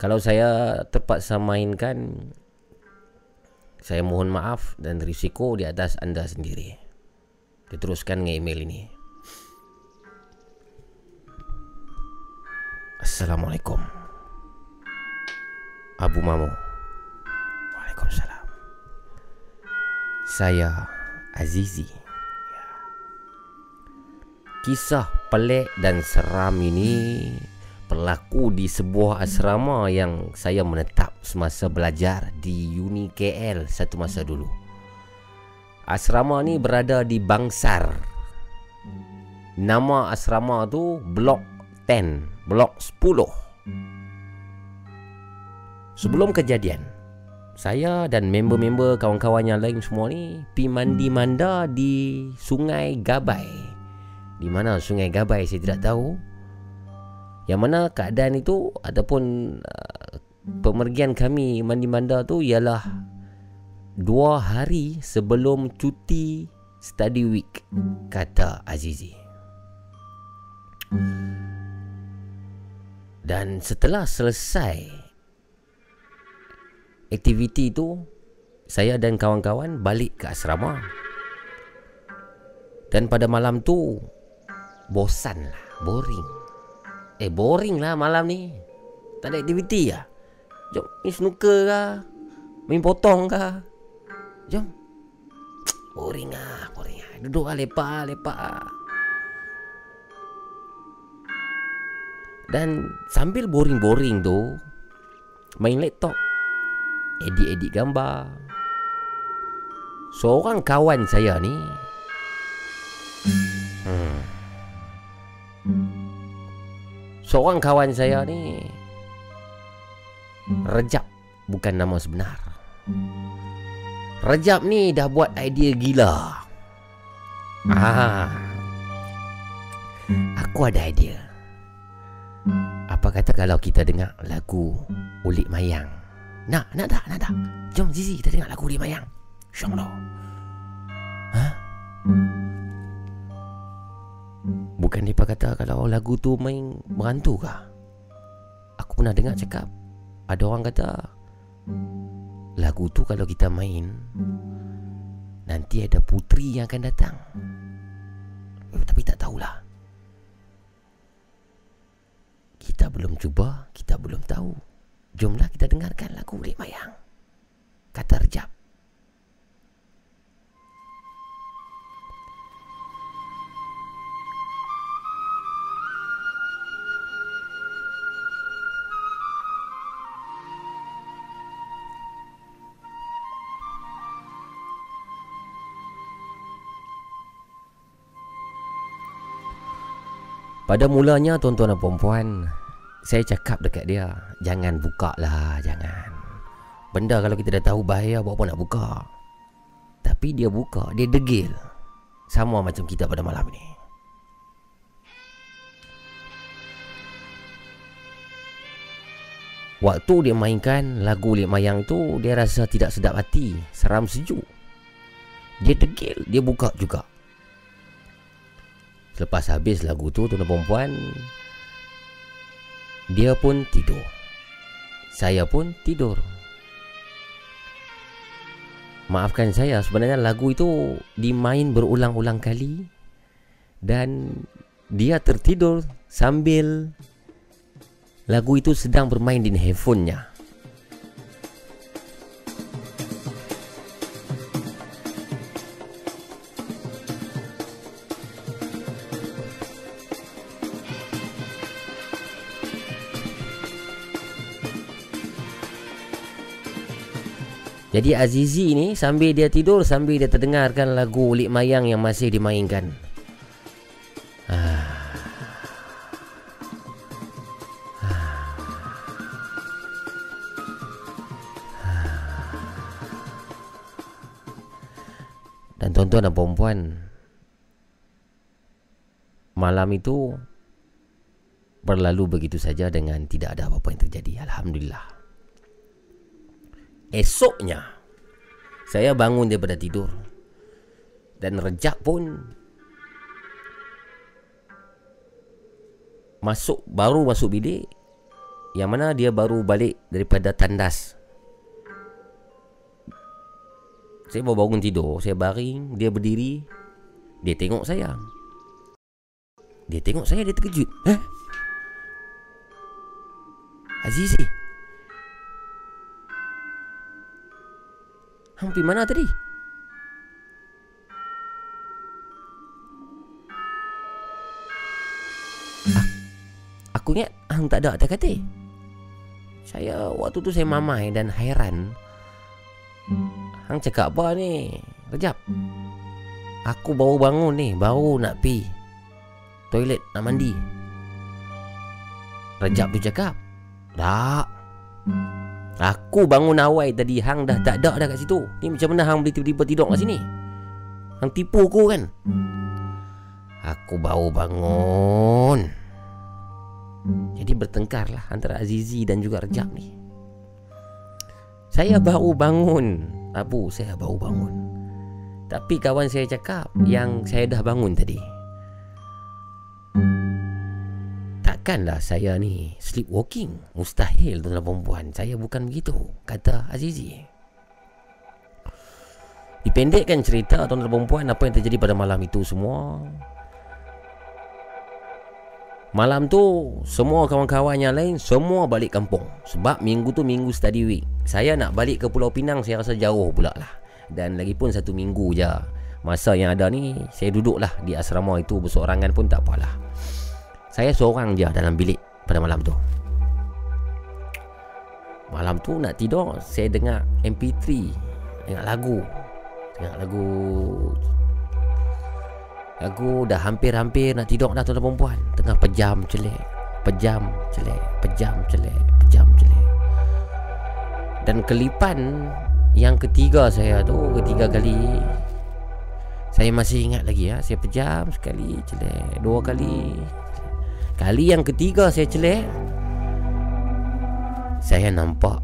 Kalau saya terpaksa mainkan Saya mohon maaf dan risiko di atas anda sendiri. Kita teruskan dengan email ini. Assalamualaikum Abu Mamu Waalaikumsalam Saya Azizi. Kisah pelik dan seram ini berlaku di sebuah asrama yang saya menetap semasa belajar di Uni KL satu masa dulu. Asrama ni berada di Bangsar. Nama asrama tu Blok 10, Blok 10. Sebelum kejadian Saya dan member-member kawan-kawan yang lain semua ni Pi mandi manda di Sungai Gabai. Di mana Sungai Gabai saya tidak tahu. Yang mana keadaan itu Ataupun uh, Pemergian kami mandi manda tu Ialah Dua hari sebelum cuti Study week Kata Azizi. Dan setelah selesai aktiviti itu saya dan kawan-kawan balik ke asrama. Dan pada malam tu bosan lah, boring. Eh boring lah malam ni. Tak ada aktiviti lah. Jom main snooker kah? Main potong kah? Jom. Boring lah, boring lah. Duduk lah lepak, lepak lah. Dan sambil boring-boring tu Main laptop edit-edit gambar. Seorang kawan saya ni hmm. Seorang kawan saya ni Rejab bukan nama sebenar. Rejab ni dah buat idea gila. Ah. Aku ada idea. Apa kata kalau kita dengar lagu Ulik Mayang nak, nak tak, nak tak? Jom Zizi kita dengar lagu Lee Mayang InsyaAllah Ha? Bukan dia kata kalau lagu tu main berantu kah? Aku pernah dengar cakap Ada orang kata Lagu tu kalau kita main Nanti ada putri yang akan datang. Eh, Tapi tak tahulah. Kita belum cuba Kita belum tahu Jumlah kita dengarkan lagu Ulik Mayang. Kata Rejab. Pada mulanya tuan-tuan dan puan-puan, saya cakap dekat dia Jangan buka lah Jangan. Benda kalau kita dah tahu bahaya Buat apa nak buka. Tapi dia buka Dia degil. Sama macam kita pada malam ni. Waktu dia mainkan lagu Lik Mayang tu Dia rasa tidak sedap hati Seram sejuk. Dia degil Dia buka juga. Selepas habis lagu tu Tuan dan perempuan Dia pun tidur. Saya pun tidur. Maafkan saya Sebenarnya lagu itu Dimain berulang-ulang kali Dan Dia tertidur Sambil Lagu itu sedang bermain di handphonenya Jadi Azizi ni sambil dia tidur sambil dia terdengarkan lagu Lik Mayang yang masih dimainkan. Dan tuan-tuan dan perempuan Malam itu Berlalu begitu saja dengan tidak ada apa-apa yang terjadi Alhamdulillah Esoknya Saya bangun daripada tidur. Dan rejak pun Masuk Baru masuk bilik Yang mana dia baru balik Daripada tandas. Saya baru bangun tidur Saya baring Dia berdiri Dia tengok saya. Dia tengok saya Dia terkejut. Eh Azizi Hang pergi mana tadi? A- Aku ingat Hang tak ada atas katil. Saya waktu tu saya mamai dan hairan. Hang cakap apa ni? Kejap Aku baru bangun ni Baru nak pi Toilet nak mandi. Rejab tu cakap Tak Aku bangun awal tadi Hang dah tak ada dah kat situ. Ni macam mana Hang boleh tiba-tiba tidur kat sini? Hang tipu aku kan? Aku baru bangun. Jadi bertengkar lah Antara Azizi dan juga Rejab ni. Saya baru bangun. Abu saya baru bangun. Tapi kawan saya cakap Yang saya dah bangun tadi Takkanlah saya ni sleepwalking Mustahil tuan perempuan Saya bukan begitu Kata Azizi. Dipendekkan cerita tuan perempuan Apa yang terjadi pada malam itu semua. Malam tu Semua kawan-kawan yang lain Semua balik kampung. Sebab minggu tu minggu study week. Saya nak balik ke Pulau Pinang Saya rasa jauh pula lah. Dan lagi pun satu minggu je. Masa yang ada ni Saya duduklah di asrama itu Bersorangan pun tak apalah Saya seorang je dalam bilik Pada malam tu. Malam tu nak tidur Saya dengar MP3 Dengar lagu. Dengar lagu. Lagu dah hampir-hampir nak tidur dah tuan perempuan Tengah pejam celik Pejam celik Pejam celik Pejam celik. Dan kelipan Yang ketiga saya tu Ketiga kali Saya masih ingat lagi ya. Saya pejam sekali celik Dua kali Kali yang ketiga saya celik Saya nampak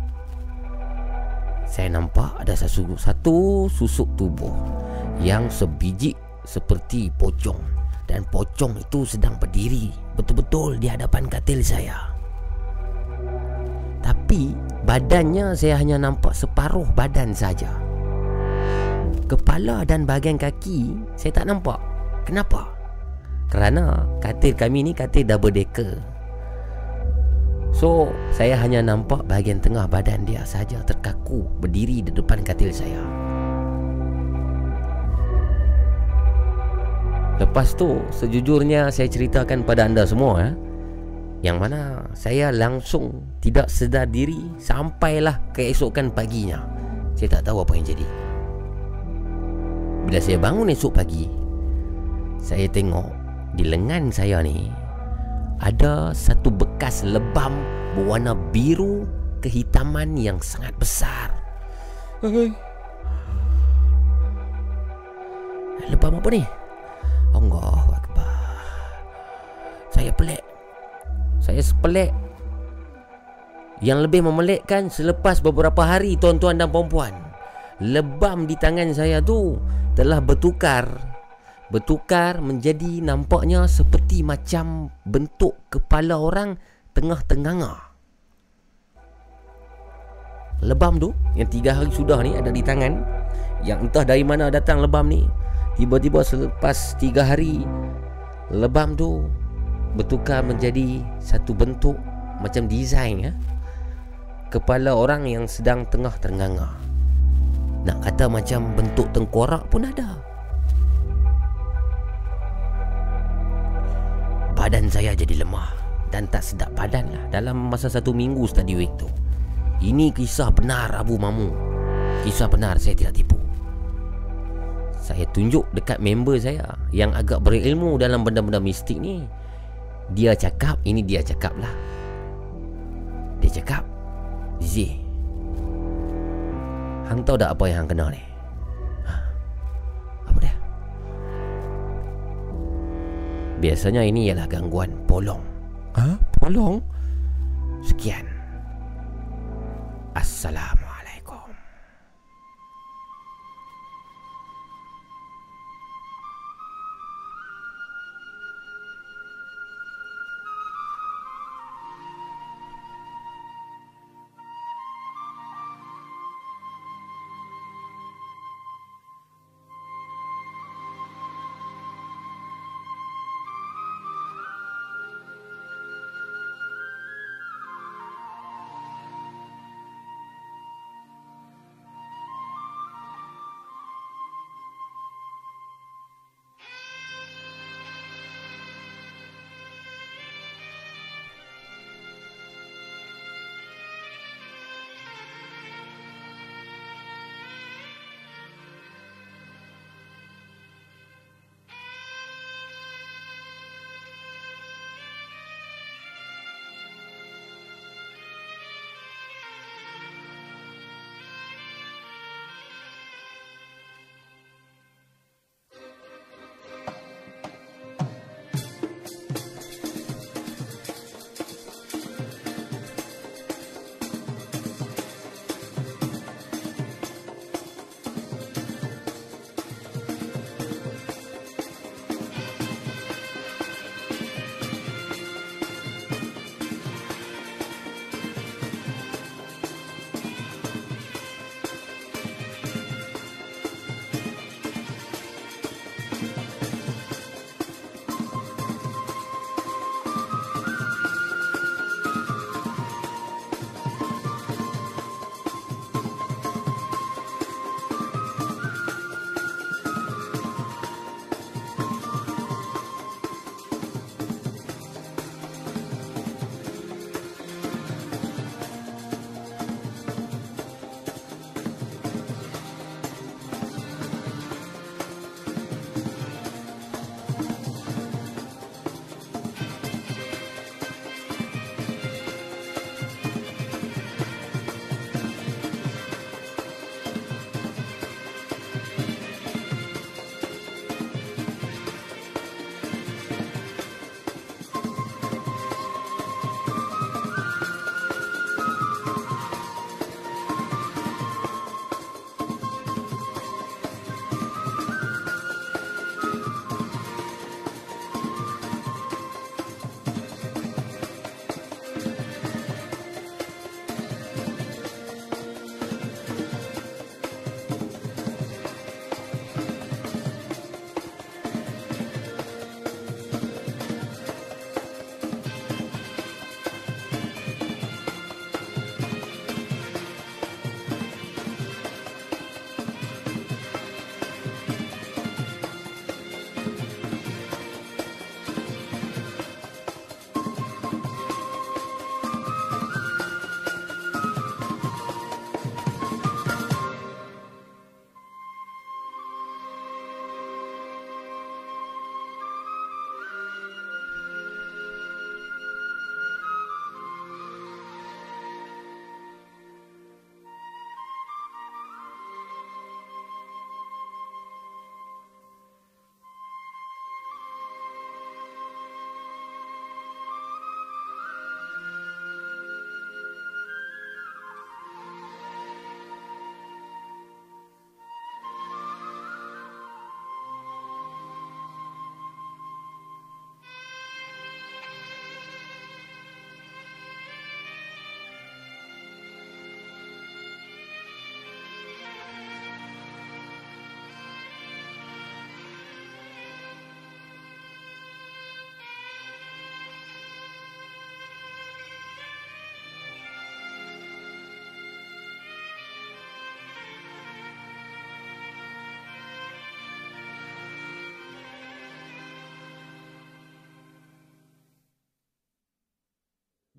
Saya nampak ada satu, satu susuk tubuh Yang sebiji seperti pocong dan pocong itu sedang berdiri betul-betul di hadapan katil saya. Tapi badannya saya hanya nampak separuh badan saja. Kepala dan bahagian kaki saya tak nampak. Kenapa? Kerana katil kami ni katil double decker. So, saya hanya nampak bahagian tengah badan dia saja terkaku berdiri di depan katil saya. Lepas tu sejujurnya saya ceritakan pada anda semua eh, Yang mana saya langsung tidak sedar diri Sampailah keesokan paginya Saya tak tahu apa yang jadi Bila saya bangun esok pagi Saya tengok di lengan saya ni ada satu bekas lebam berwarna biru kehitaman yang sangat besar. Lebam apa ni? Allahu Akbar. Saya pelik. Saya pelik. Yang lebih memelikkan selepas beberapa hari tuan-tuan dan puan-puan. Lebam di tangan saya tu telah bertukar bertukar menjadi nampaknya seperti macam bentuk kepala orang tengah tenganga. Lebam tu yang tiga hari sudah ni ada di tangan. Yang entah dari mana datang lebam ni tiba-tiba selepas tiga hari lebam tu bertukar menjadi satu bentuk macam desain ya. Kepala orang yang sedang tengah ternganga nak kata macam bentuk tengkorak pun ada badan saya jadi lemah dan tak sedap badan lah dalam masa satu minggu week tu. Ini kisah benar Abu Mamu. Kisah benar saya tidak tipu. Saya tunjuk dekat member saya yang agak berilmu dalam benda-benda mistik ni. Dia cakap ini dia cakap lah. Dia cakap Z Hang tahu tak apa yang hang kena ni? Ha? Apa dia Biasanya ini ialah gangguan polong Ha? Polong? Sekian Assalamualaikum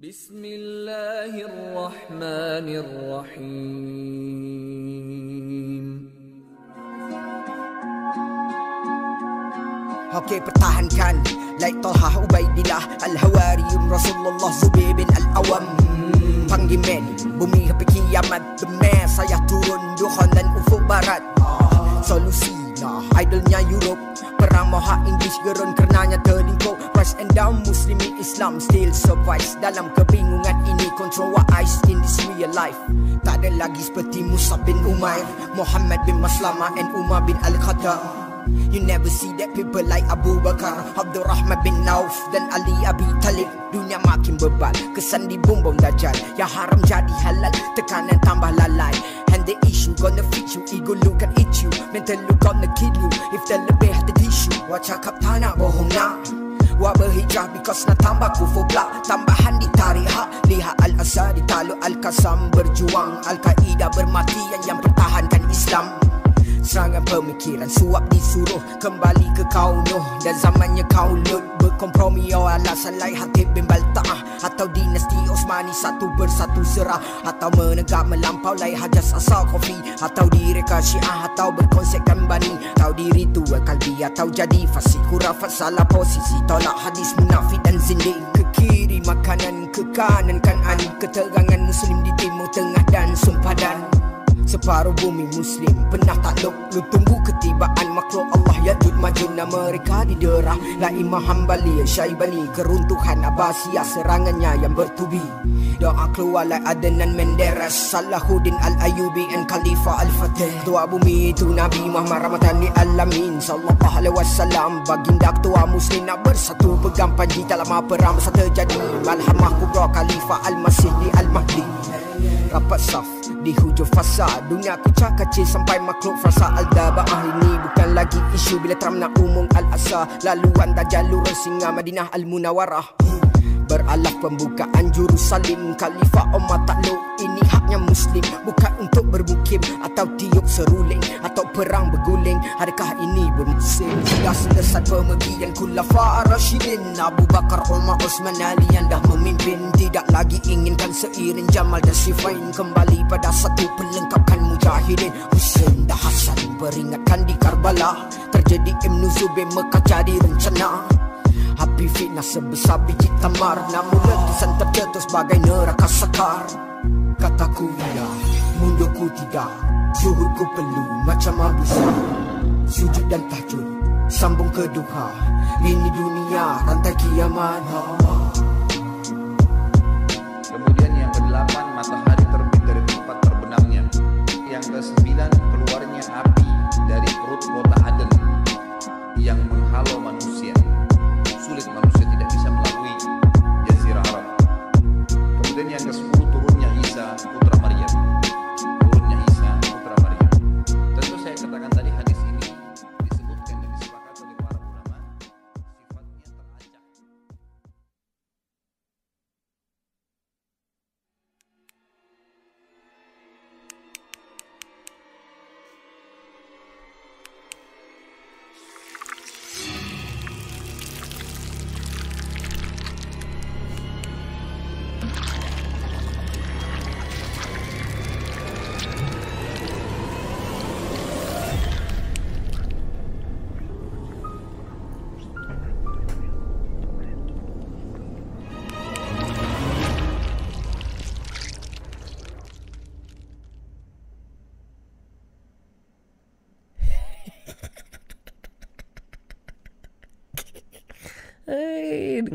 بسم الله الرحمن الرحيم Okey pertahankan Like Talha Ubaidillah Al-Hawariyun Rasulullah Zubair bin Al-Awam Panggil men Bumi sampai kiamat man Saya turun Duhan dan ufuk barat Solusi lah Idolnya Europe. Perang moha English gerun Karenanya terlingkup. Rise and down Muslimi Islam Still survives. Dalam kebingungan ini Control what eyes in this real life. Tak ada lagi seperti Musab bin Umair Muhammad bin Maslama And Umar bin Al-Khattab. You never see that people like Abu Bakar Abdul Rahman bin Auf Dan Ali Abi Talib. Dunia makin bebal Kesan di bumbung dajjal. Yang haram jadi halal Tekanan tambah lalai the issue. Gonna fit you Ego lu kan eat you. Mental lu gonna kill you. If terlebih hati tisu Wah cakap tak nak bohong nak Wah berhijrah because nak tambah kufur pula Tambahan di tarikh Lihat Al-Asad di Taluk Al-Qasam Berjuang. Al-Qaeda bermati Yang pertahankan Islam. Serangan pemikiran Suap disuruh Kembali ke kaum Nuh Dan zamannya kaum Lut Berkompromi Oh alasan lain Hatib bin Balta'ah Atau dinasti Osmani Satu bersatu serah Atau menegak melampau Lai Hajas asal kopi Atau direka syiah Atau berkonsepkan bani Atau diri tua kalbi Atau jadi fasik Kurafat salah posisi Tolak hadis munafik dan zindik. Ke kiri makanan Ke kanan kanan Keterangan muslim di timur tengah dan sempadan Separuh bumi muslim pernah takluk Lu tunggu ketibaan makhluk Allah Yajud majuna mereka diderah. La Imam Hanbali Syaibani Keruntuhan Abbasiyah Serangannya yang bertubi. Doa keluar like Adnan Menderes Salahuddin Al-Ayubi And Khalifah Al-Fatih. Ketua bumi itu Nabi Muhammad Ramadan di Alamin. Sallallahu alaihi wasallam Baginda ketua muslim nak bersatu. Pegang panji dalam perang besar terjadi Malhamah kubra Khalifah Al-Masih di Al-Mahdi. Rapat saf di hujung fasa. Dunia kucak kacil sampai makhluk frasa. Al-Daba'ah ini bukan lagi isu Bila Trump nak umum Al-Asa Laluan dan jalur singa Madinah Al-Munawarah Beralah pembukaan Jerusalem. Khalifah Omar takluk Ini haknya Muslim. Bukan untuk bermukim Atau tiup seruling Atau perang berguling. Adakah ini bermusim? Sudah selesai pemergian Khulafa Rashidin Abu Bakar Omar Osman Ali Yang dah memimpin. Tidak lagi inginkan seiring Jamal dan Sifain. Kembali pada satu pelengkapkan Mujahidin. Hussein dan Hassan Peringatkan di Karbala. Terjadi Ibn Zubair Mekah jadi rencana Api fitnah sebesar biji tamar. Namun letusan tercetus bagai neraka sakar Kataku ya, mundurku tidak. Zuhudku perlu macam Abu Sujud dan tahjud, sambung ke duha. Ini dunia, rantai kiamat. Kemudian yang kedelapan matahari terbit dari tempat terbenamnya. Yang kesembilan keluarnya api dari perut kota sulit manusia tidak bisa melalui jazirah Arab. Kemudian yang ke-10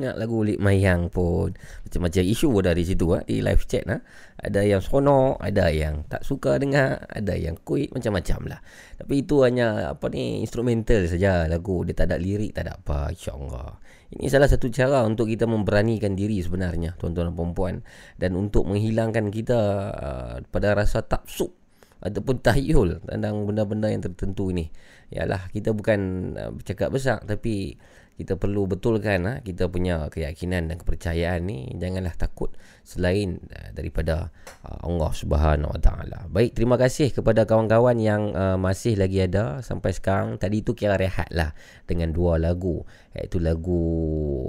dengar lagu Lik Mayang pun. Macam-macam isu dari situ ha, Di live chat ha. Ada yang seronok Ada yang tak suka dengar Ada yang kuit Macam-macam lah. Tapi itu hanya Apa ni Instrumental saja Lagu. Dia tak ada lirik Tak ada apa InsyaAllah. Ini salah satu cara Untuk kita memberanikan diri sebenarnya Tuan-tuan dan perempuan Dan untuk menghilangkan kita uh, Pada rasa taksub ataupun tahyul tentang benda-benda yang tertentu ini. Yalah, kita bukan uh, bercakap besar tapi kita perlu betulkan ha, kita punya keyakinan dan kepercayaan ni janganlah takut selain uh, daripada uh, Allah Subhanahu Wa Taala. Baik, terima kasih kepada kawan-kawan yang uh, masih lagi ada sampai sekarang. Tadi tu kira rehat lah dengan dua lagu iaitu lagu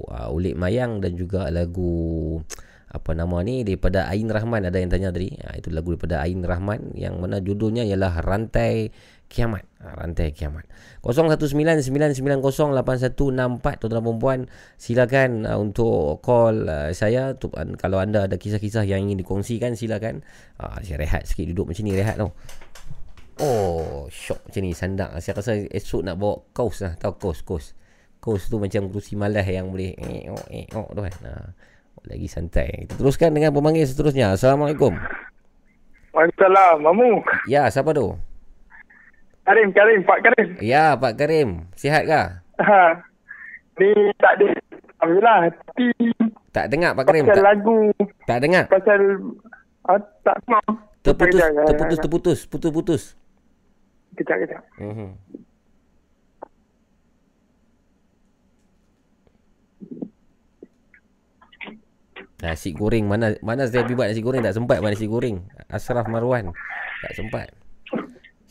uh, Ulik Mayang dan juga lagu apa nama ni daripada Ain Rahman ada yang tanya tadi. Ha, itu lagu daripada Ain Rahman yang mana judulnya ialah Rantai Kiamat. Ha, Rantai Kiamat. 0199908164 tuan-tuan dan puan silakan uh, untuk call uh, saya tu, uh, kalau anda ada kisah-kisah yang ingin dikongsikan silakan. Uh, saya rehat sikit duduk macam ni rehat tau. Oh, shock macam ni sandak. Saya rasa esok nak bawa kaos lah. Tahu kaos, kaos. Kaos tu macam kerusi malas yang boleh eh oh eh oh tu kan. Nah, lagi santai. Kita teruskan dengan pemanggil seterusnya. Assalamualaikum. Waalaikumsalam, Mamu. Ya, siapa tu? Karim, Karim, Pak Karim. Ya, Pak Karim. Sihat kah? Ha. Ni tak ada. Alhamdulillah. Tapi Tak dengar Pak Karim. pasal Tak, lagu, tak dengar. pasal ah, tak semua. Terputus, terputus, terputus, putus-putus. Kejap, kejap. Mhm. Nasi goreng mana mana saya buat nasi goreng tak sempat buat nasi goreng. Asraf Marwan tak sempat.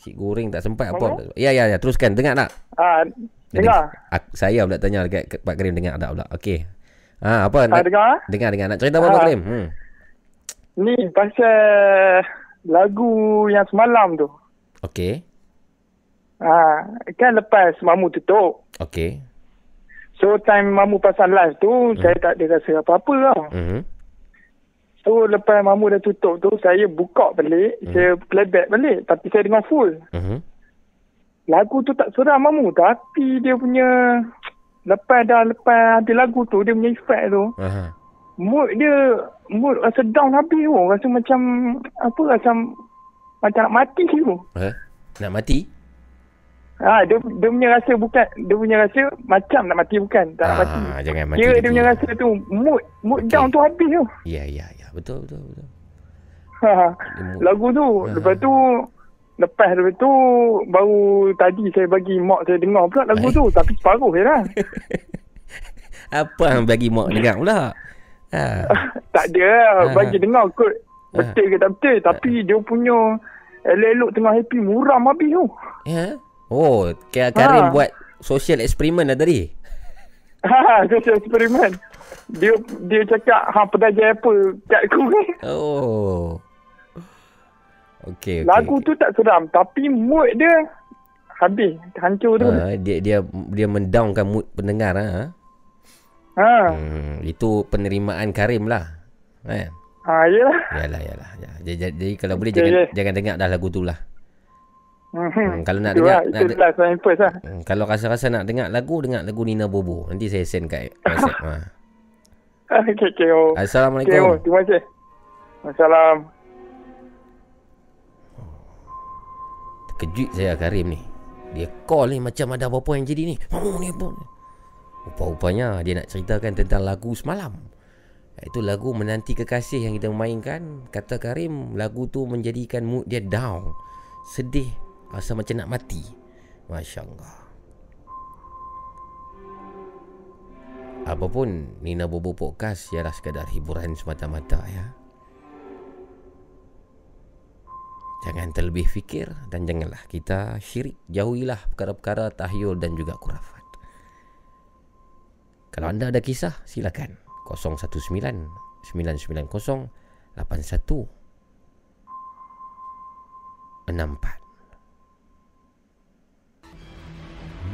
Nasi goreng tak sempat apa. Ya ya ya teruskan dengar tak? Ah, dengar. Ak, saya pula tanya dekat Pak Karim dengar tak pula. Okey. Ha apa? Ah, dengar? Dengar dengar nak cerita apa Pak Ah. Karim? Hmm. Ni pasal lagu yang semalam tu. Okey. Ha, kan lepas Mamu tutup. Okey. So time Mamu pasal live tu, Hmm. saya tak ada rasa apa-apa lah. Mhm. So lepas Mamu dah tutup tu, saya buka balik, Hmm. saya playback balik. Tapi saya dengar full. Mhm. Lagu tu tak seram Mamu. Tapi dia punya, lepas dah lepas habis lagu tu, dia punya effect tu. Aha. Mood dia, mood rasa down habis tu. Rasa macam, apa, macam, macam nak mati tu. Eh? Nak mati? Ha, dia, dia punya rasa bukan, dia punya rasa macam nak mati bukan, tak nak mati. Ah, jangan mati. Lagi. dia punya rasa tu, mood, mood down tu habis tu. Ya ya ya betul betul betul. Ha, lagu tu. Lepas tu, lepas lepas tu, baru tadi saya bagi mak saya dengar pula lagu tu. Tapi separuh je lah. Apa yang bagi mak dengar pula? Ha. tak ada lah. Bagi dengar kot. Betul ke tak betul. Tapi dia punya elok-elok tengah happy, muram habis tu. Ya. Oh, Ka- Karim Ha. buat social eksperimen dah tadi. Ha, social eksperimen. Dia dia cakap, ha pedagang apa kat aku ni. Oh. Okey okey. Lagu tu tak seram. Tapi mood dia habis. Hancur tu. Ha, dia dia dia mendownkan mood pendengar ha. Ha. Hmm, itu penerimaan Karim lah. Kan? Ha, yelah. Yalah yalah. Ya. Jadi, jadi, jadi kalau boleh Okey, jangan okey. jangan dengar dah lagu tu lah. Hmm, kalau nak dengar- lah, nak de- first lah. Hmm, kalau rasa-rasa nak dengar lagu dengar lagu Nina Bobo. Nanti saya send kat WhatsApp. ha. Okay, okay. Oh. Assalamualaikum. Okay, oh, terima kasih. Assalamualaikum. Terkejut saya Karim ni. Dia call ni macam ada apa-apa yang jadi ni. Oh ni apa? Rupa-rupanya dia nak ceritakan tentang lagu semalam. Itu lagu Menanti Kekasih yang kita mainkan. Kata Karim, lagu tu menjadikan mood dia down. Sedih. Rasa macam nak mati. Masya Allah. Apapun Nina Bobo Podcast ialah sekadar hiburan semata-mata ya. Jangan terlebih fikir dan janganlah kita syirik. Jauhilah perkara-perkara tahyul dan juga kurafat. Kalau anda ada kisah, silakan. 019 990 81 64.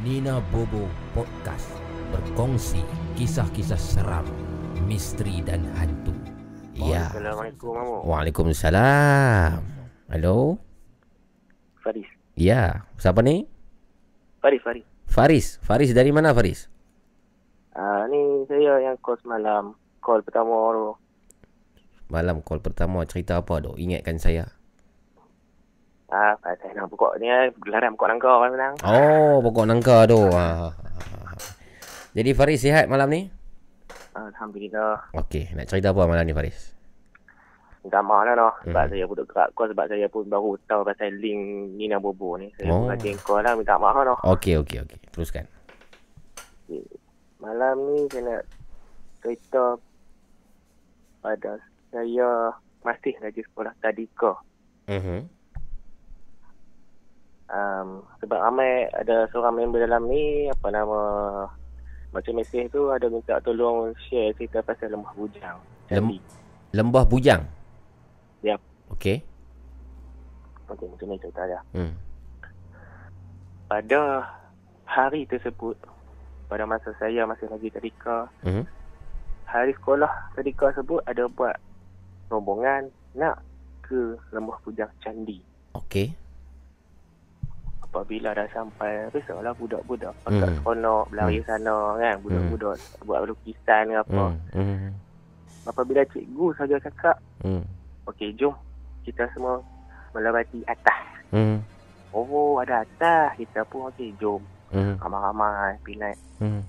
Nina Bobo Podcast berkongsi kisah-kisah seram, misteri dan hantu. Ya. Assalamualaikum Mamu. Waalaikumsalam. Halo. Faris. Ya, siapa ni? Faris, Faris. Faris. Faris dari mana Faris? Ah ni saya yang call semalam. Call pertama tu. Malam call pertama cerita apa tu? Ingatkan saya. Ah, pasal nak pokok ni eh, gelaran pokok nangka kan menang. Oh, pokok nangka tu. Ha. Jadi Faris sihat malam ni? Alhamdulillah. Okey, nak cerita apa malam ni Faris? Maaf lah noh. Sebab Hmm. saya pun dekat call sebab saya pun baru tahu pasal link Nina Bobo ni. Saya Oh. pun call lah minta maaf lah noh. Okey, okey, okey. Teruskan. Malam ni saya nak cerita pada saya masih lagi sekolah tadika. Mhm. Um, sebab ramai ada seorang member dalam ni apa nama macam mesej tu ada minta tolong share cerita pasal lemah bujang. Lem, Lembah bujang. Ya. Okey. Okey, macam ni cerita dia. Hmm. Pada hari tersebut, pada masa saya masih lagi tadika, Hmm. hari sekolah tadika tersebut ada buat rombongan nak ke lembah bujang candi. Okey. Apabila dah sampai, risaulah budak-budak pakat Hmm. hmm. seronok, berlari Hmm. sana kan, budak-budak buat lukisan ke apa. Hmm. Hmm. Apabila cikgu saja cakap, Hmm. okey jom kita semua melewati atas. Hmm. Oh ada atas, kita pun okey jom. Hmm. Ramai-ramai naik. Hmm.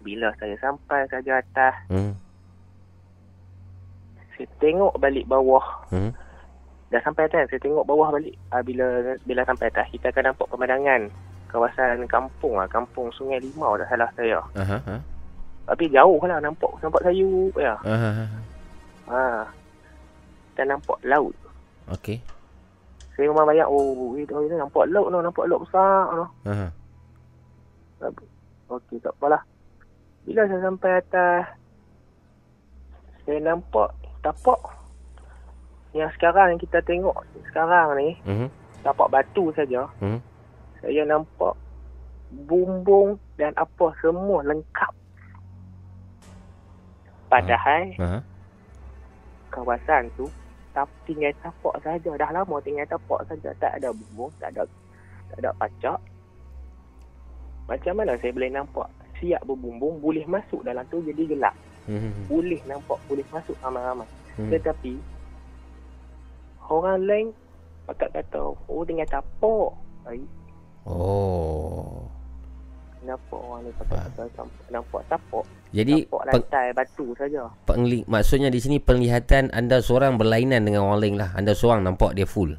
Bila saya sampai saja atas, Hmm. saya tengok balik bawah. Hmm. Dah sampai atas, saya tengok bawah balik. Ah, bila bila sampai atas, kita akan nampak pemandangan kawasan kampung lah, kampung Sungai Limau tak salah saya. Ha. Tapi jauh lah nampak nampak sayur ya. Aha. Ha. Dan nampak laut. Okey. Saya memang bayang oh itu ini nampak laut no, nampak laut besar no. Aha. Okey tak apalah. Bila saya sampai atas saya nampak tapak yang sekarang yang kita tengok sekarang ni Mhm. tapak batu saja. Hmm. Saya nampak bumbung dan apa semua lengkap. Padahal Aha. kawasan tu tap, tinggal tapak saja. Dah lama tinggal tapak saja. Tak ada bumbung, tak ada tak ada pacak. Macam mana saya boleh nampak siap berbumbung boleh masuk dalam tu jadi gelap. Hmm. Boleh nampak, boleh masuk ramai-ramai. Hmm. Tetapi orang lain pakat kata, oh tinggal tapak. Ay, Oh. kenapa orang ni pakat kata nampak, nampak tapak? Jadi nampak peng, batu saja. pengli, maksudnya di sini penglihatan anda seorang berlainan dengan orang lain lah. Anda seorang nampak dia full.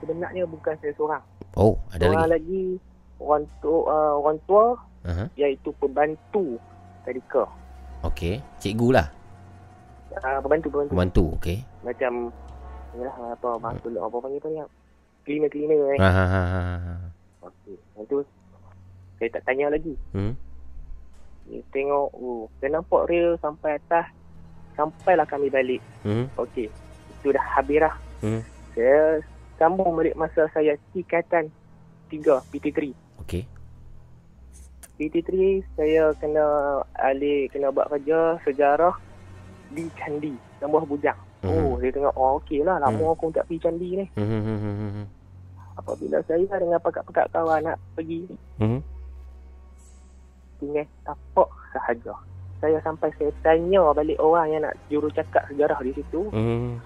Sebenarnya bukan saya seorang. Oh, ada Orang lagi. lagi orang tua, uh, orang tua Aha. iaitu pembantu tadika. Okey. Cikgu lah. Uh, pembantu pembantu. Pembantu. Okey. Macam yalah apa bahasa hmm. apa panggil tu ni? Cleaner-cleaner eh. Ha ha ha ha. ha. Okey. Itu saya tak tanya lagi. Hmm. Dia tengok, oh, saya nampak real sampai atas. Sampailah kami balik. Hmm. Okey. Itu dah habis dah. Hmm. Saya sambung balik masa saya tingkatan 3, PT3. Okey. PT3 saya kena alih, kena buat kerja sejarah di Candi, Lembah Bujang. Mhm. Oh, saya tengok, oh okey lah, lama Hmm. aku tak pergi Candi ni. Hmm. hmm, hmm, hmm, hmm. Apabila saya dengan pakat-pakat kawan nak pergi, Hmm. tinggal tapak sahaja. Saya sampai saya tanya balik orang yang nak juru cakap sejarah di situ. Hmm.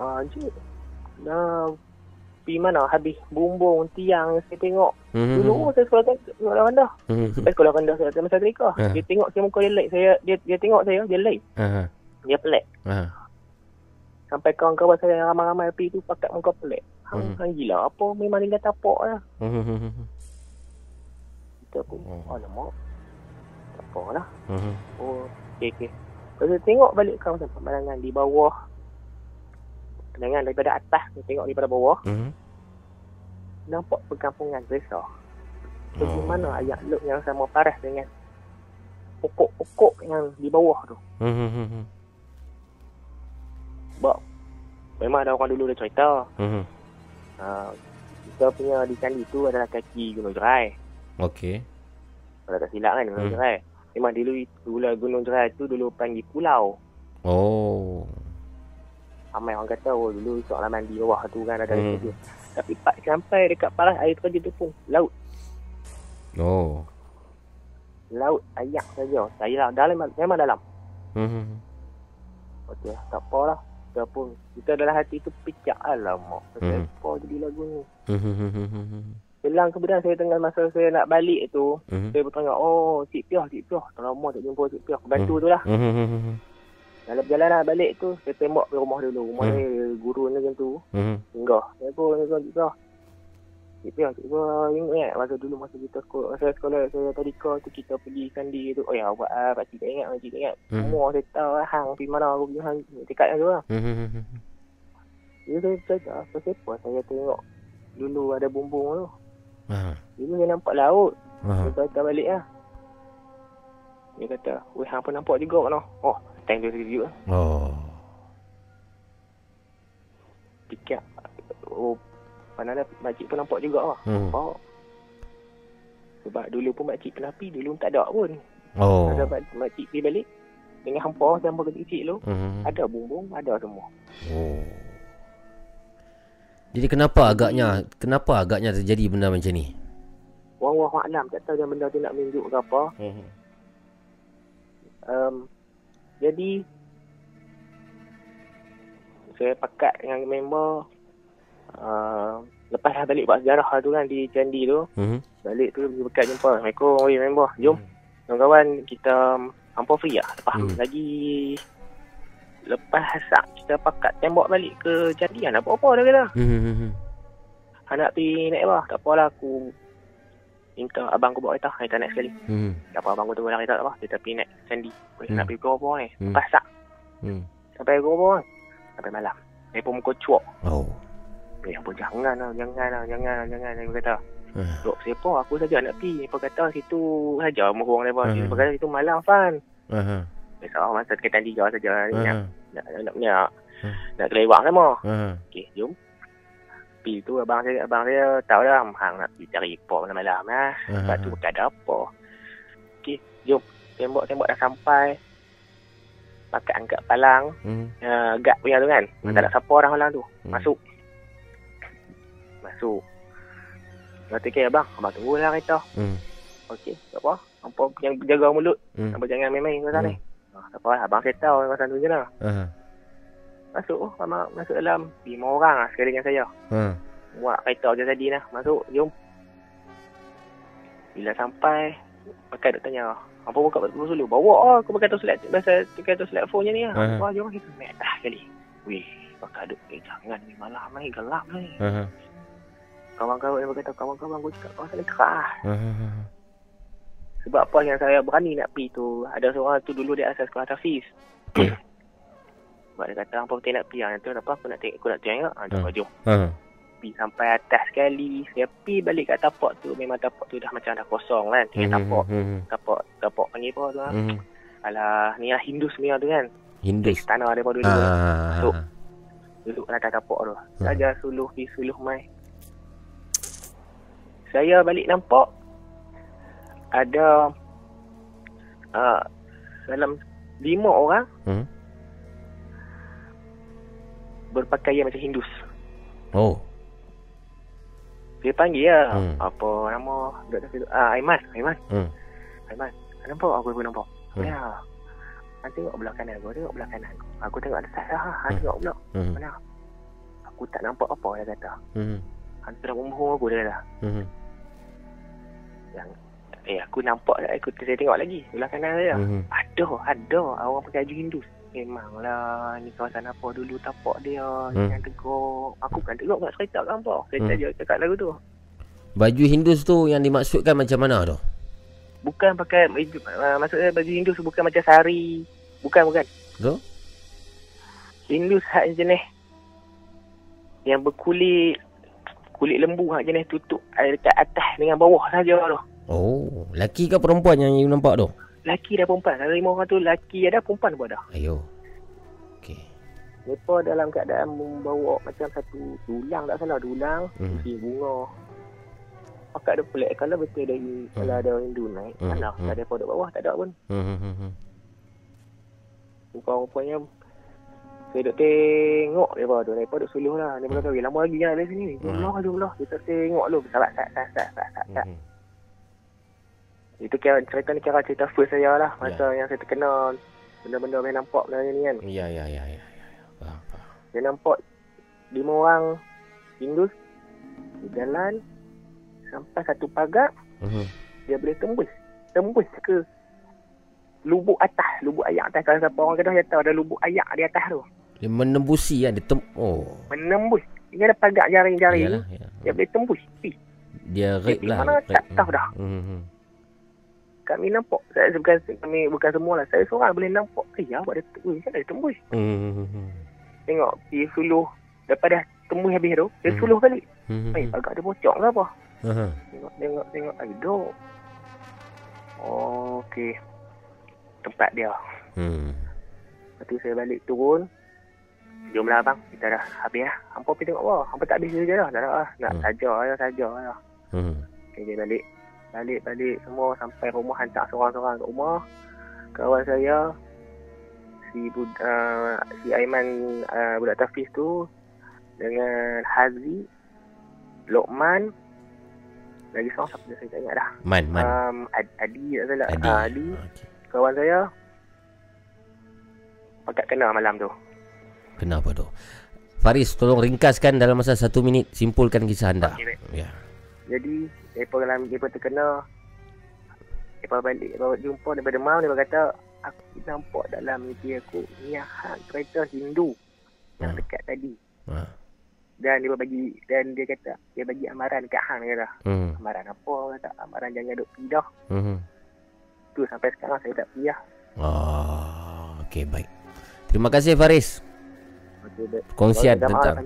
Ah, Encik, dah pergi mana habis bumbung tiang saya tengok. Hmm. Dulu saya sekolah sekolah rendah. Hmm. Sampai sekolah rendah saya masa mereka. Ah. Dia tengok saya muka dia like. Saya dia dia tengok saya dia like. Aha. Dia pelik. Ha. Sampai kawan-kawan saya yang ramai-ramai pergi tu pakat muka pelik. Hang, Hmm. hang gila apa memang tinggal tapak lah. Hmm. Kita pun, oh lama. Tak apa lah. hmm. Oh, okey okey. Lepas tu tengok balik kawasan pemandangan di bawah. Pemandangan daripada atas, tengok daripada bawah. Hmm. Nampak perkampungan besar. Oh. Bagaimana ayat luk yang sama paras dengan pokok-pokok yang di bawah tu. Hmm. Sebab memang ada orang dulu dah cerita. Hmm. Uh, kita punya di candi tu adalah kaki Gunung Jerai. Okey. Kalau tak silap kan Gunung Hmm. Jerai. Memang dulu lah Gunung Jerai tu dulu panggil pulau. Oh. Ramai orang kata oh dulu seorang mandi bawah tu kan ada Hmm. hmm. Tapi pak sampai dekat paras air terjun tu pun laut. Oh. Laut ayak saja. Saya lah dalam memang dalam. Hmm. Okey lah, tak apa Kita kita dalam hati tu picak alamak. Hmm. Kenapa jadi lagu ni? Hmm. Selang kemudian saya tengah masa saya nak balik tu, Hmm. saya bertanya, oh Cik Piah, Cik Piah. Lama tak jumpa Cik Piah. Bantu tu lah. Hmm. Dalam perjalanan balik tu, saya tembak pergi rumah dulu. Rumah Hmm. ni guru ni macam tu. Hmm. Singgah. Saya pun, saya pun, Cik Piah. Cik Piah, Cik Piah ingat masa dulu masa kita sekolah, masa sekolah saya tadika tu kita pergi kandi tu. Oh ya, buat ah, Pak Cik tak ingat, Pak Cik tak ingat. Hmm. Semua saya tahu lah, hang pergi mana, aku pergi hang. Dekat tu lah. Hmm. Jadi saya cakap, apa siapa saya tengok dulu ada bumbung tu. Ha. Dulu saya nampak laut. Ha. Saya kata balik lah. Dia kata, weh hang pun nampak juga mana. Oh, tank tu sejuk. Oh. Fikir, oh, mana ada makcik pun nampak juga lah. Hmm. Nampak. Sebab dulu pun makcik penapi, dulu tak ada pun. Oh. Ada mak- makcik pergi balik, dengan hampa, hampa kecil-kecil tu, Hmm. ada bumbung, ada semua. Oh. Jadi kenapa agaknya kenapa agaknya terjadi benda macam ni? Wallahu a'lam, tak tahu yang benda tu nak menunjuk ke apa. Hmm. Um, jadi, saya pakat dengan member, uh, lepas dah balik buat sejarah tu kan di Candi tu, Hmm. balik tu pergi pekat jumpa. Assalamualaikum, oi member, jom. Kawan-kawan, kita hampa free lah. Lepas Hmm. lagi, lepas asak, kita pakat tembak balik ke Candi kan. Apa-apa dah kata. Hmm. hmm, hmm. Ha, nak pergi naik bawah. Tak apalah aku minta abang aku bawa kereta. Kereta naik sekali. Hmm. Tak apa abang aku tunggu dalam kereta tak apa. Kita pergi naik. Weh, Hmm. nak pergi pukul apa ni? Hmm. Pasak. Hmm. Sampai pukul apa? Sampai malam. Dia pun muka cuak. Oh. Eh, apa jangan lah, jangan lah, jangan lah, jangan lah. Dia kata, Ah. Dok siapa aku saja nak pergi. Dia kata situ saja murung dia pun. Hmm. Dia kata situ malam fan. Dia kata, oh, masa dekat tiga saja. Ah. Nak, nak, nak, nak, nak kelewak sama. Aha. Okey, jom. Pergi tu abang saya, abang saya tahu dah hang nak pergi cari apa malam-malam lah. Aha. Lepas tu bukan ada apa. Okey, jom. Tembak-tembak dah sampai. Pakai angkat palang. Hmm. Uh, gad punya tu kan. Hmm. Tak ada siapa orang malam tu. Hmm. Masuk. Masuk. Tu, okay, abang. Abang tunggu lah kereta. Hmm. Okey, tak apa. Apa yang jaga mulut. Hmm. Apa jangan main-main kat sana. Hmm. Ah, tak apa lah. Abang tahu kawasan tu je lah. Aha. Masuk. Oh, abang masuk dalam. Lima orang lah sekali dengan saya. Ha. Muat kereta je tadi lah. Masuk. Jom. Bila sampai. Pakai duk tanya. Apa buka betul dulu? Bawa lah. Aku pakai tu select. Biasa pakai tu select phone je ni lah. Ah. Wah, jom kita. Merah kali. Wih. Pakai duk. Eh, jangan ni malam ni. Gelap ni. Aha. Kawan-kawan yang berkata. Kawan-kawan aku cakap kawasan ni keras. Aha. Sebab apa yang saya berani nak pergi tu. Ada seorang tu dulu dia asal sekolah Tafiz. Sebab dia kata, apa betul nak pergi? Ah, Nanti apa aku nak tengok, aku nak tengok. Ha, jom, Ah. jom. Pergi sampai atas sekali. Saya pergi balik kat tapak tu. Memang tapak tu dah macam dah kosong kan. Tinggal tapak. Hmm. Tapak, tapak panggil apa tu. Hmm. Alah, ni lah Hindus punya tu kan. Hindus. Tanah dia dulu. Ah. Masuk. Duduk atas tapak tu. Saja suluh pergi suluh mai. Saya balik nampak ada uh, dalam lima orang Hmm. berpakaian macam Hindus. Oh. Dia panggil lah. Hmm. Apa nama? Kat situ. Ah, Aiman. Aiman. Hmm. Aiman. Nampak aku pun nampak. Hmm. Ya. Han tengok belah kanan aku. Tengok belah kanan aku. Aku tengok atas dah. Han tengok pula. Hmm. Mana? Aku tak nampak apa dia kata. Hmm. Tengok umur aku dia kata. Hmm. Yang eh aku nampak tak aku saya tengok lagi belah kanan saya. Hmm. Ada, ada orang pakai baju Hindus. Memanglah ni kawasan apa dulu tapak dia Hmm. yang teguk. Aku bukan teguk kat cerita kan apa. Cerita Hmm. je cakap lagu tu. Baju Hindus tu yang dimaksudkan macam mana tu? Bukan pakai baju, uh, maksudnya baju Hindus bukan macam sari. Bukan bukan. Tu? Hindus hak jenis yang berkulit kulit lembu hak jenis tutup air dekat atas dengan bawah saja tu. Oh, lelaki ke perempuan yang you nampak tu? Laki dan perempuan. Kalau lima orang tu laki ada, perempuan pun ada. Ayo. Mereka dalam keadaan membawa macam satu dulang tak salah. Dulang, Hmm. isi bunga. Akak ada pelik. Kalau betul ada, kalau ada Hindu naik, Hmm. mana? Tak ada pada bawah, tak ada pun. Hmm. hmm, hmm, hmm. Rupa-rupanya saya duk tengok dia tu. Mereka duk suluh lah. Dia berkata, "Eh, lama lagi jangan dari sini. Jomlah, jomlah. Kita tengok dulu. Sabat, sat, sat, sat, sat, sat, sat. Itu kira, cerita ni kira cerita first saya lah. Masa yang saya terkenal benda-benda saya nampak benda ni kan. Ya, ya, ya, ya. Saya nampak lima orang Hindus di jalan sampai satu pagar Hmm. dia boleh tembus. Tembus ke lubuk atas, lubuk ayak atas. Kalau siapa orang Kedah dia tahu ada lubuk ayak di atas tu. Dia menembusi kan, dia tem oh. Menembus. Ini ada pagar jaring-jaring. Yalah, ya. Dia boleh tembus. Pi. Dia rape lah. mana rape. tak tahu dah. Hmm. hmm. Kami nampak. Saya bukan kami bukan semua lah. Saya seorang boleh nampak. Eh, ya, dia tembus. Kan dia tembus. Hmm. hmm, hmm. Tengok, pergi suluh. Dah tembus habis tu, dia Hmm. suluh balik. Hmm. Eh, pagar dia bocor ke apa? Aha. Tengok, tengok, tengok. Aduh. Okey. Tempat dia. Hmm. Lepas tu saya balik turun. Jomlah abang, kita dah habis lah. Hampa pergi tengok bawah. Hampa tak habis je dah. Tak lah. Nak Hmm. saja ya, saja ya. Hmm. Okay, dia balik. Balik, balik semua sampai rumah hantar seorang-seorang kat rumah. Kawan saya, si Bud, uh, si Aiman uh, budak Tafiz tu dengan Hazi, Lokman, lagi seorang siapa saya tak ingat dah. Man, man. Um, Ad- Adi tak salah. Adi. Uh, Adi. Kawan saya. Pakat kena malam tu. Kenapa tu? Faris, tolong ringkaskan dalam masa satu minit. Simpulkan kisah anda. Baik. Ya. Jadi, mereka dalam mereka terkena. Mereka balik, mereka jumpa daripada demam. Mereka kata, aku nampak dalam mimpi aku, niahan kereta Hindu yang dekat tadi. Ha. Dan dia bagi dan dia kata dia bagi amaran dekat hang dia kata. Hmm. Amaran apa? Kata amaran jangan duk pindah. Hmm. Tu sampai sekarang saya tak pindah. Oh, okey baik. Terima kasih Faris. Malam tentang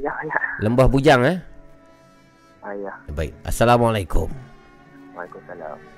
lembah bujang eh. Ah, ya. Baik. Assalamualaikum. Waalaikumsalam.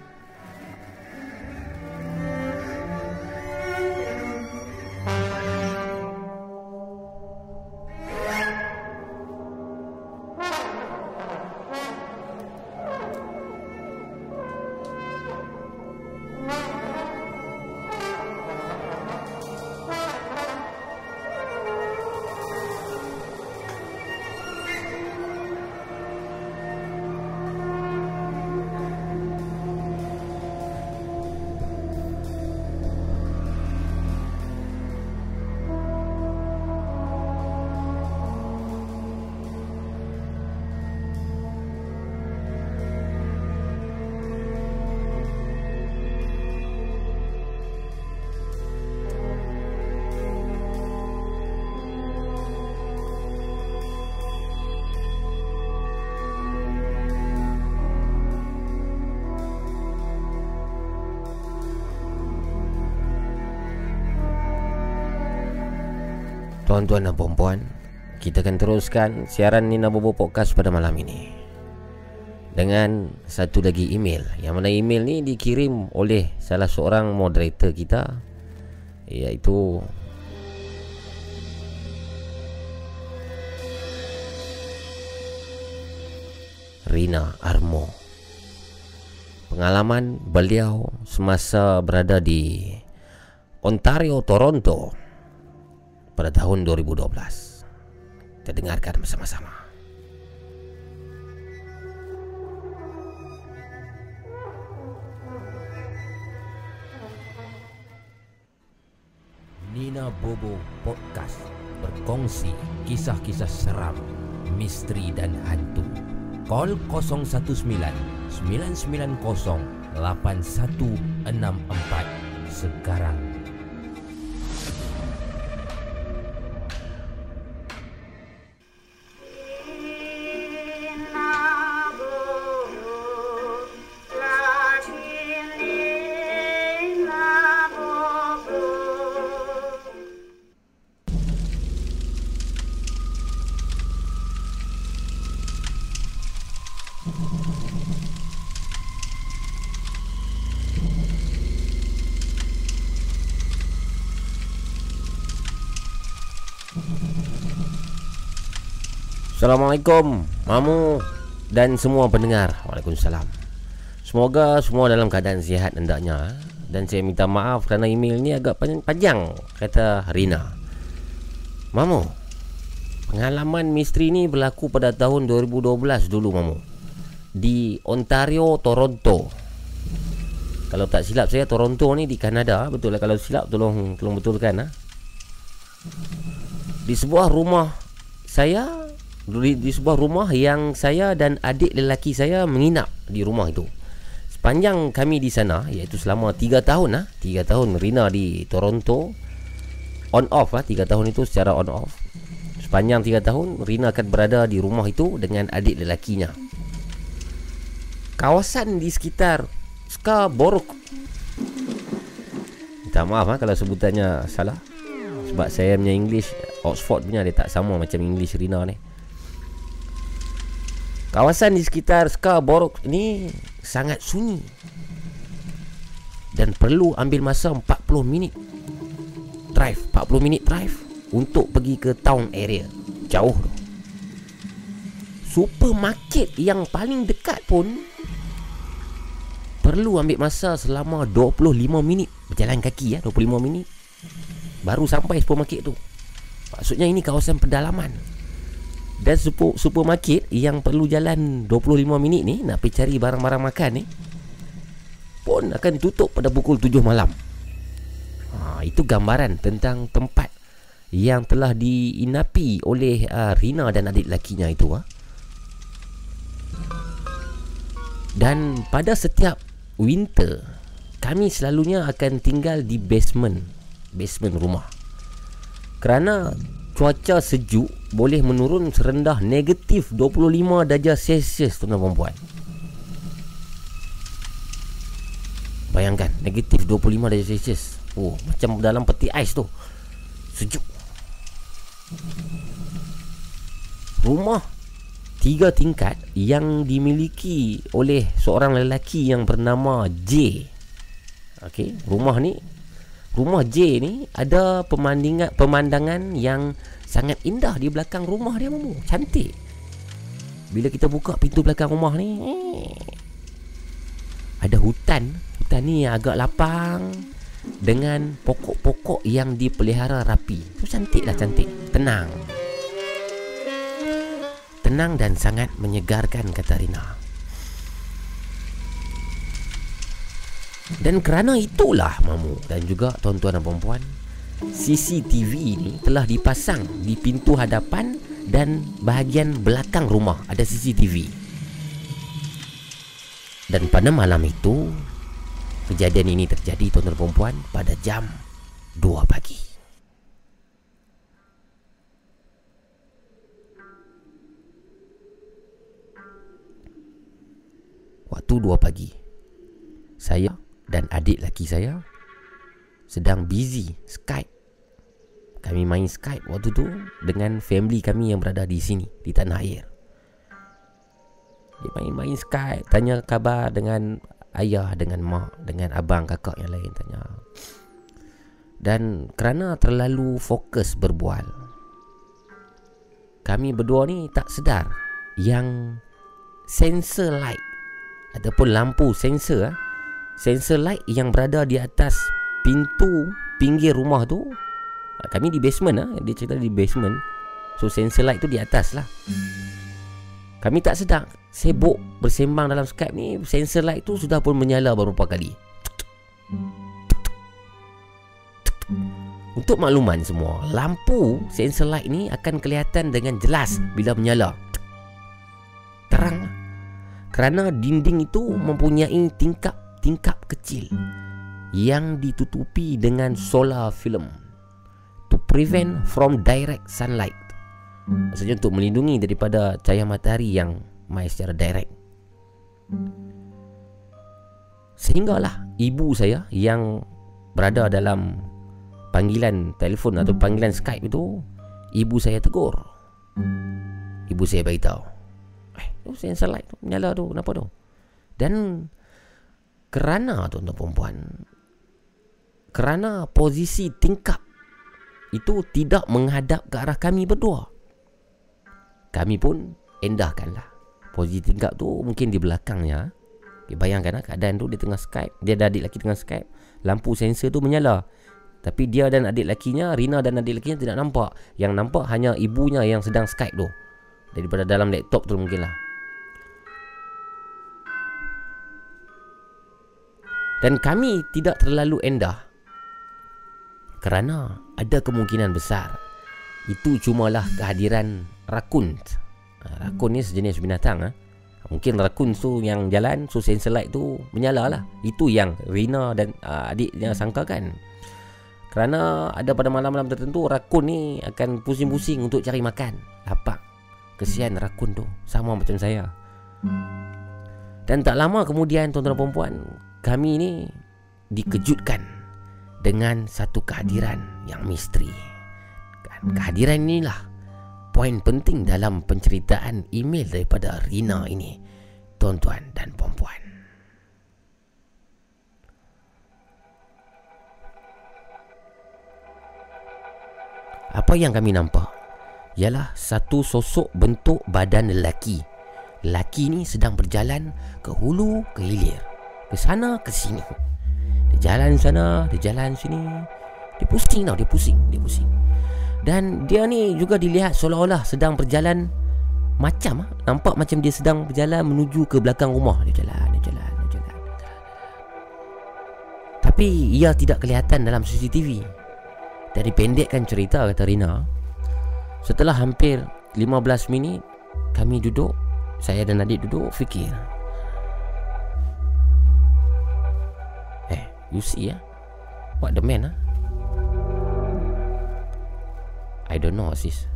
Tuan-tuan dan puan kita akan teruskan siaran Nina Bobo Podcast pada malam ini dengan satu lagi email. Yang mana email ni dikirim oleh salah seorang moderator kita iaitu Rina Armo. Pengalaman beliau semasa berada di Ontario, Toronto pada tahun 2012. Kita dengarkan bersama-sama. Nina Bobo Podcast berkongsi kisah-kisah seram, misteri dan hantu. Call 019 990 8164 sekarang. Assalamualaikum Mamu dan semua pendengar. Waalaikumsalam. Semoga semua dalam keadaan sihat hendaknya eh. Dan saya minta maaf kerana email ni agak panjang, Kata Rina. Mamu Pengalaman misteri ni berlaku pada tahun 2012 dulu Mamu. Di Ontario, Toronto. Kalau tak silap saya Toronto ni di Kanada Betul lah kalau silap tolong tolong betulkan ha? Di sebuah rumah saya di, di sebuah rumah yang saya dan adik lelaki saya menginap di rumah itu. Sepanjang kami di sana iaitu selama 3 tahun ah, 3 tahun Rina di Toronto on off ah, 3 tahun itu secara on off. Sepanjang 3 tahun Rina akan berada di rumah itu dengan adik lelakinya. Kawasan di sekitar Scarborough Minta maaf ah, kalau sebutannya salah Sebab saya punya English Oxford punya dia tak sama macam English Rina ni Kawasan di sekitar Scarborough ni sangat sunyi dan perlu ambil masa 40 minit drive. 40 minit drive Untuk pergi ke town area Jauh tu. Supermarket yang paling dekat pun Perlu ambil masa selama 25 minit. Berjalan kaki ya 25 minit Baru sampai supermarket tu. Maksudnya ini kawasan pedalaman Dan super, supermarket yang perlu jalan 25 minit ni Nak pergi cari barang-barang makan ni Pun akan tutup pada pukul 7 malam ha, Itu gambaran tentang tempat Yang telah diinapi oleh uh, Rina dan adik lakinya itu ha. Dan pada setiap winter Kami selalunya akan tinggal di basement Basement rumah Kerana cuaca sejuk Boleh menurun serendah negatif 25 darjah Celsius tuan-tuan dan puan Bayangkan negatif 25 darjah Celsius. Oh macam dalam peti ais tu. Sejuk. Rumah tiga tingkat yang dimiliki oleh seorang lelaki yang bernama J. Okey, rumah ni rumah J ni ada pemandangan pemandangan yang sangat indah di belakang rumah dia mamu. Cantik. Bila kita buka pintu belakang rumah ni, ada hutan. Hutan ni agak lapang dengan pokok-pokok yang dipelihara rapi. Tu cantiklah cantik. Tenang tenang dan sangat menyegarkan kata Rina. Dan kerana itulah mamu dan juga tuan-tuan dan puan CCTV ini telah dipasang di pintu hadapan dan bahagian belakang rumah ada CCTV. Dan pada malam itu kejadian ini terjadi tuan-tuan dan puan pada jam 2 pagi. Waktu dua pagi Saya dan adik laki saya Sedang busy Skype. Kami main Skype waktu tu Dengan family kami yang berada di sini Di tanah air. Dia main-main Skype Tanya khabar dengan ayah Dengan mak Dengan abang kakak yang lain Tanya. Dan kerana terlalu fokus berbual Kami berdua ni tak sedar Yang Sensor light ataupun lampu sensor ah sensor light yang berada di atas pintu pinggir rumah tu ah, kami di basement ah dia cerita di basement. So sensor light tu di atas lah. Kami tak sedar sibuk bersembang dalam Skype ni sensor light tu sudah pun menyala beberapa kali. Untuk makluman semua lampu sensor light ni akan kelihatan dengan jelas bila menyala. Terang lah. Kerana dinding itu mempunyai tingkap-tingkap kecil yang ditutupi dengan solar film to prevent from direct sunlight. Maksudnya untuk melindungi daripada cahaya matahari yang mai secara direct. Sehinggalah ibu saya yang berada dalam panggilan telefon atau panggilan Skype itu, ibu saya tegur. Ibu saya beritahu, Tu sensor light tu Menyala tu Kenapa tu Dan Kerana tuan-tuan perempuan Kerana posisi tingkap Itu tidak menghadap ke arah kami berdua. Kami pun Endahkanlah. Posisi tingkap tu Mungkin di belakangnya. Okay, Bayangkan lah keadaan tu Dia tengah Skype. Dia ada adik lelaki tengah Skype. Lampu sensor tu menyala. Tapi dia dan adik lakinya Rina dan adik lakinya tidak nampak. Yang nampak hanya ibunya yang sedang Skype tu. Daripada dalam laptop tu mungkin lah Dan kami tidak terlalu endah. Kerana ada kemungkinan besar Itu cumalah kehadiran rakun. Ha, Rakun ni sejenis binatang ha? Mungkin rakun tu yang jalan So sensor light tu menyala lah Itu yang Rina dan uh, adiknya sangkakan. Kerana ada pada malam-malam tertentu Rakun ni akan pusing-pusing untuk cari makan. Lapak Kesian rakun tu. Sama macam saya. Dan tak lama kemudian tuan-tuan perempuan kami ni dikejutkan dengan satu kehadiran yang misteri. Kan, kehadiran inilah poin penting dalam penceritaan email daripada Rina ini, tuan-tuan dan puan-puan. Apa yang kami nampak Ialah satu sosok bentuk badan lelaki Lelaki ni sedang berjalan ke hulu ke hilir Ke sana ke sini. Dia jalan sana, dia jalan sini. Dia pusing tau, dia pusing, dia pusing. Dan dia ni juga dilihat seolah-olah sedang berjalan Macam ah, Nampak macam dia sedang berjalan menuju ke belakang rumah. Dia jalan, dia jalan, dia jalan. Tapi ia tidak kelihatan dalam CCTV Dari pendekkan cerita kata Rina Setelah hampir 15 minit Kami duduk Saya dan adik duduk fikir you see ya What the man ah? I don't know sis.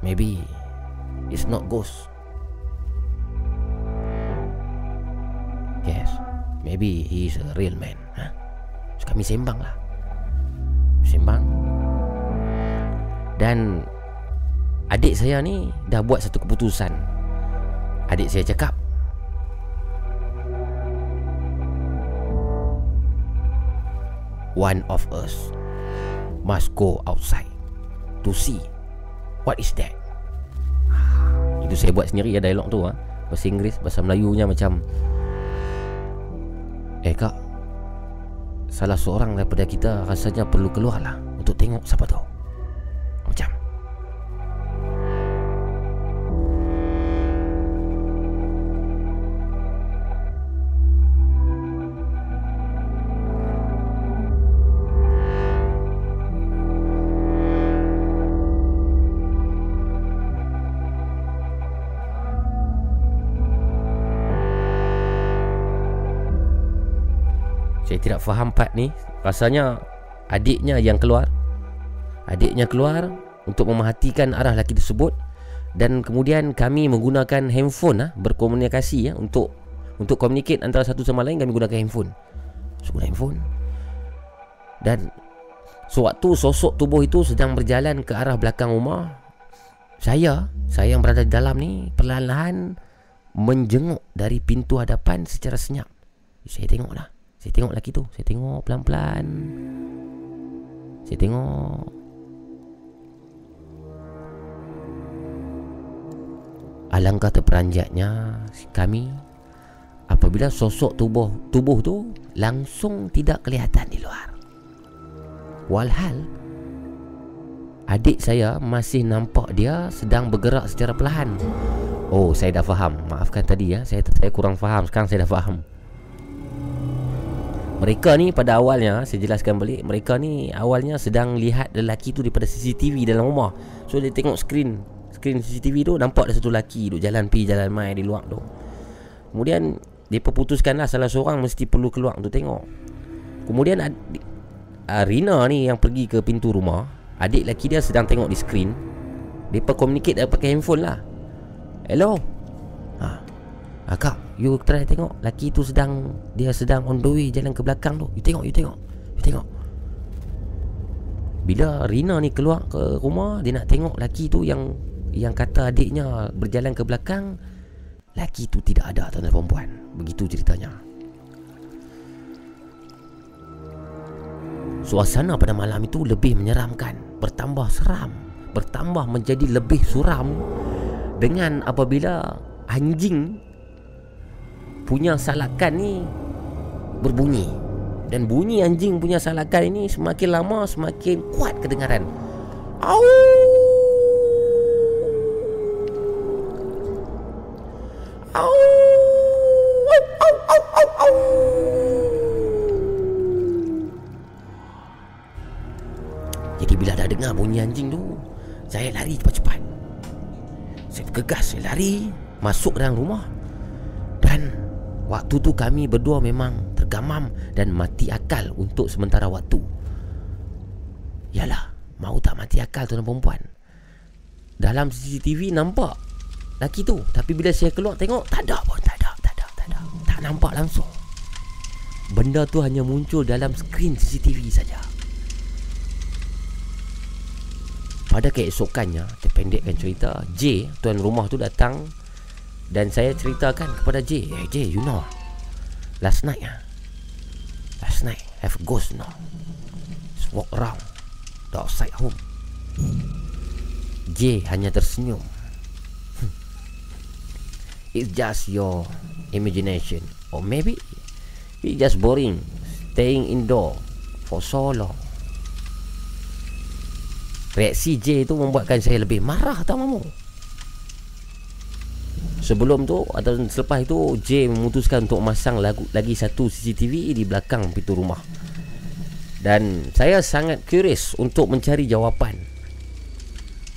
Maybe It's not ghost. Yes Maybe he is a real man ha? So kami sembang lah. Sembang. Dan Adik saya ni Dah buat satu keputusan. Adik saya cakap One of us Must go outside To see What is that Itu saya buat sendiri ya dialog tu ha? Bahasa Inggeris Bahasa Melayunya macam Eh kak Salah seorang daripada kita Rasanya perlu keluar lah Untuk tengok siapa tu Macam Saya tidak faham part ni. Rasanya Adiknya yang keluar. Adiknya keluar Untuk memerhatikan arah lelaki tersebut. Dan kemudian kami menggunakan handphone ah Berkomunikasi ya Untuk Untuk communicate antara satu sama lain Kami gunakan handphone. So guna handphone. Dan Sewaktu sosok tubuh itu sedang berjalan ke arah belakang rumah Saya Saya yang berada di dalam ni Perlahan-lahan Menjenguk dari pintu hadapan secara senyap. Saya tengok lah saya tengok lelaki tu. Saya tengok pelan-pelan. Saya tengok. Alangkah terperanjatnya Kami Apabila sosok tubuh tubuh tu Langsung tidak kelihatan di luar. Walhal Adik saya masih nampak dia Sedang bergerak secara perlahan. Oh saya dah faham. Maafkan tadi ya Saya saya kurang faham. Sekarang saya dah faham mereka ni pada awalnya Saya jelaskan balik Mereka ni awalnya sedang lihat lelaki tu daripada CCTV dalam rumah. So dia tengok skrin Skrin CCTV tu Nampak ada satu lelaki tu Jalan pi jalan mai di luar tu. Kemudian Dia perputuskanlah Salah seorang mesti perlu keluar untuk tengok. Kemudian adik, Rina ni yang pergi ke pintu rumah Adik lelaki dia sedang tengok di skrin Dia communicate pakai handphone lah. Hello. Ah, kak, you try tengok Laki tu sedang Dia sedang on the way Jalan ke belakang tu. You tengok, you tengok You tengok. Bila Rina ni keluar ke rumah Dia nak tengok laki tu yang Yang kata adiknya Berjalan ke belakang Laki tu tidak ada tuan perempuan Begitu ceritanya. Suasana pada malam itu lebih menyeramkan Bertambah seram Bertambah menjadi lebih suram Dengan apabila Anjing punya salakan ni berbunyi dan bunyi anjing punya salakan ini semakin lama semakin kuat kedengaran. Au! Au! Au au au au au. Jadi bila dah dengar bunyi anjing tu, saya lari cepat-cepat. Saya bergegas, saya lari masuk dalam rumah. Dan Waktu tu kami berdua memang tergamam dan mati akal untuk sementara waktu. Yalah, mau tak mati akal tuan perempuan. Dalam CCTV nampak laki tu, tapi bila saya keluar tengok tak ada pun, tak ada, tak ada, tak ada. Tak nampak langsung. Benda tu hanya muncul dalam skrin CCTV saja. Pada keesokannya, terpendekkan cerita, J, tuan rumah tu datang dan saya ceritakan kepada J Hey J, you know Last night ah, Last night have ghost no Just walk around The outside home J hanya tersenyum. Hmm. It's just your imagination. Or maybe it's just boring staying indoor for so long. Reaksi J tu membuatkan saya lebih marah tau mamu. Sebelum tu atau selepas itu J memutuskan untuk masang lagu, lagi satu CCTV di belakang pintu rumah. Dan saya sangat curious untuk mencari jawapan.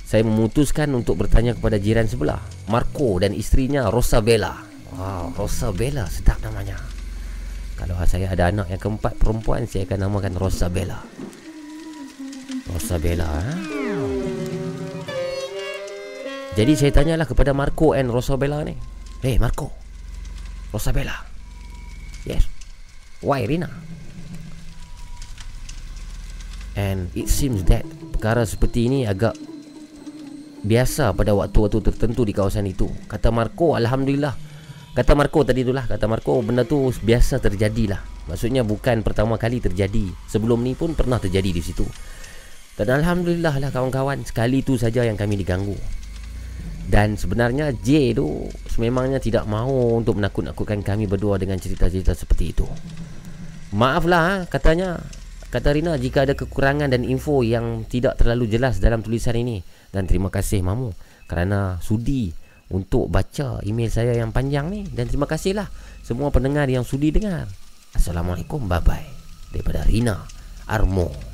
Saya memutuskan untuk bertanya kepada jiran sebelah, Marco dan isterinya Rosabella. Wow, Rosabella sedap namanya. Kalau saya ada anak yang keempat perempuan, saya akan namakan Rosabella. Rosabella, ha? Jadi saya tanyalah kepada Marco and Rosabella ni. Hey Marco. Rosabella. Yes. Why Rina? And it seems that perkara seperti ini agak biasa pada waktu-waktu tertentu di kawasan itu. Kata Marco, Alhamdulillah. Kata Marco tadi itulah, kata Marco benda tu biasa terjadilah. Maksudnya bukan pertama kali terjadi. Sebelum ni pun pernah terjadi di situ. Dan Alhamdulillah lah kawan-kawan, sekali tu saja yang kami diganggu. Dan sebenarnya J tu sememangnya tidak mahu untuk menakut-nakutkan kami berdua dengan cerita-cerita seperti itu. Maaflah ha, katanya. Kata Rina jika ada kekurangan dan info yang tidak terlalu jelas dalam tulisan ini. Dan terima kasih Mamu kerana sudi untuk baca email saya yang panjang ni. Dan terima kasihlah semua pendengar yang sudi dengar. Assalamualaikum, bye-bye. Daripada Rina Armo.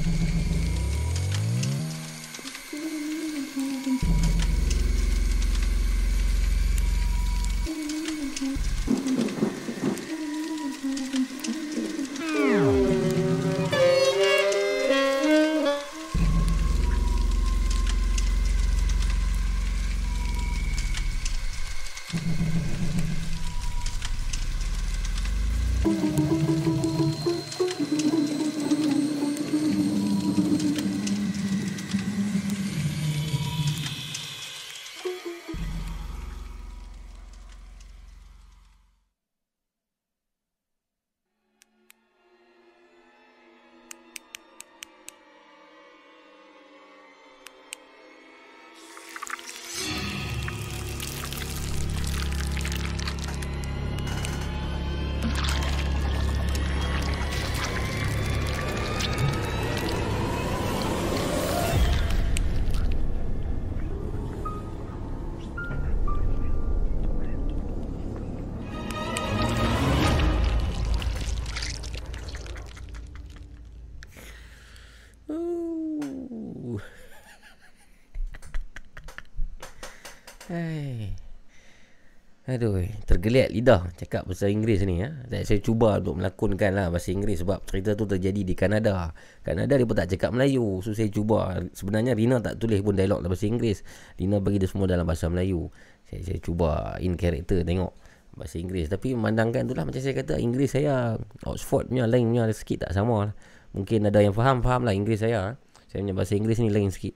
tergeliat lidah cakap bahasa Inggeris ni ya. Saya cuba untuk melakonkan lah bahasa Inggeris sebab cerita tu terjadi di Kanada. Kanada dia pun tak cakap Melayu. So saya cuba. Sebenarnya Rina tak tulis pun dialog dalam bahasa Inggeris. Rina bagi dia semua dalam bahasa Melayu. Saya, saya cuba in character tengok bahasa Inggeris. Tapi memandangkan tu lah macam saya kata Inggeris saya Oxford punya lain punya sikit tak sama lah. Mungkin ada yang faham, faham lah Inggeris saya. Saya punya bahasa Inggeris ni lain sikit.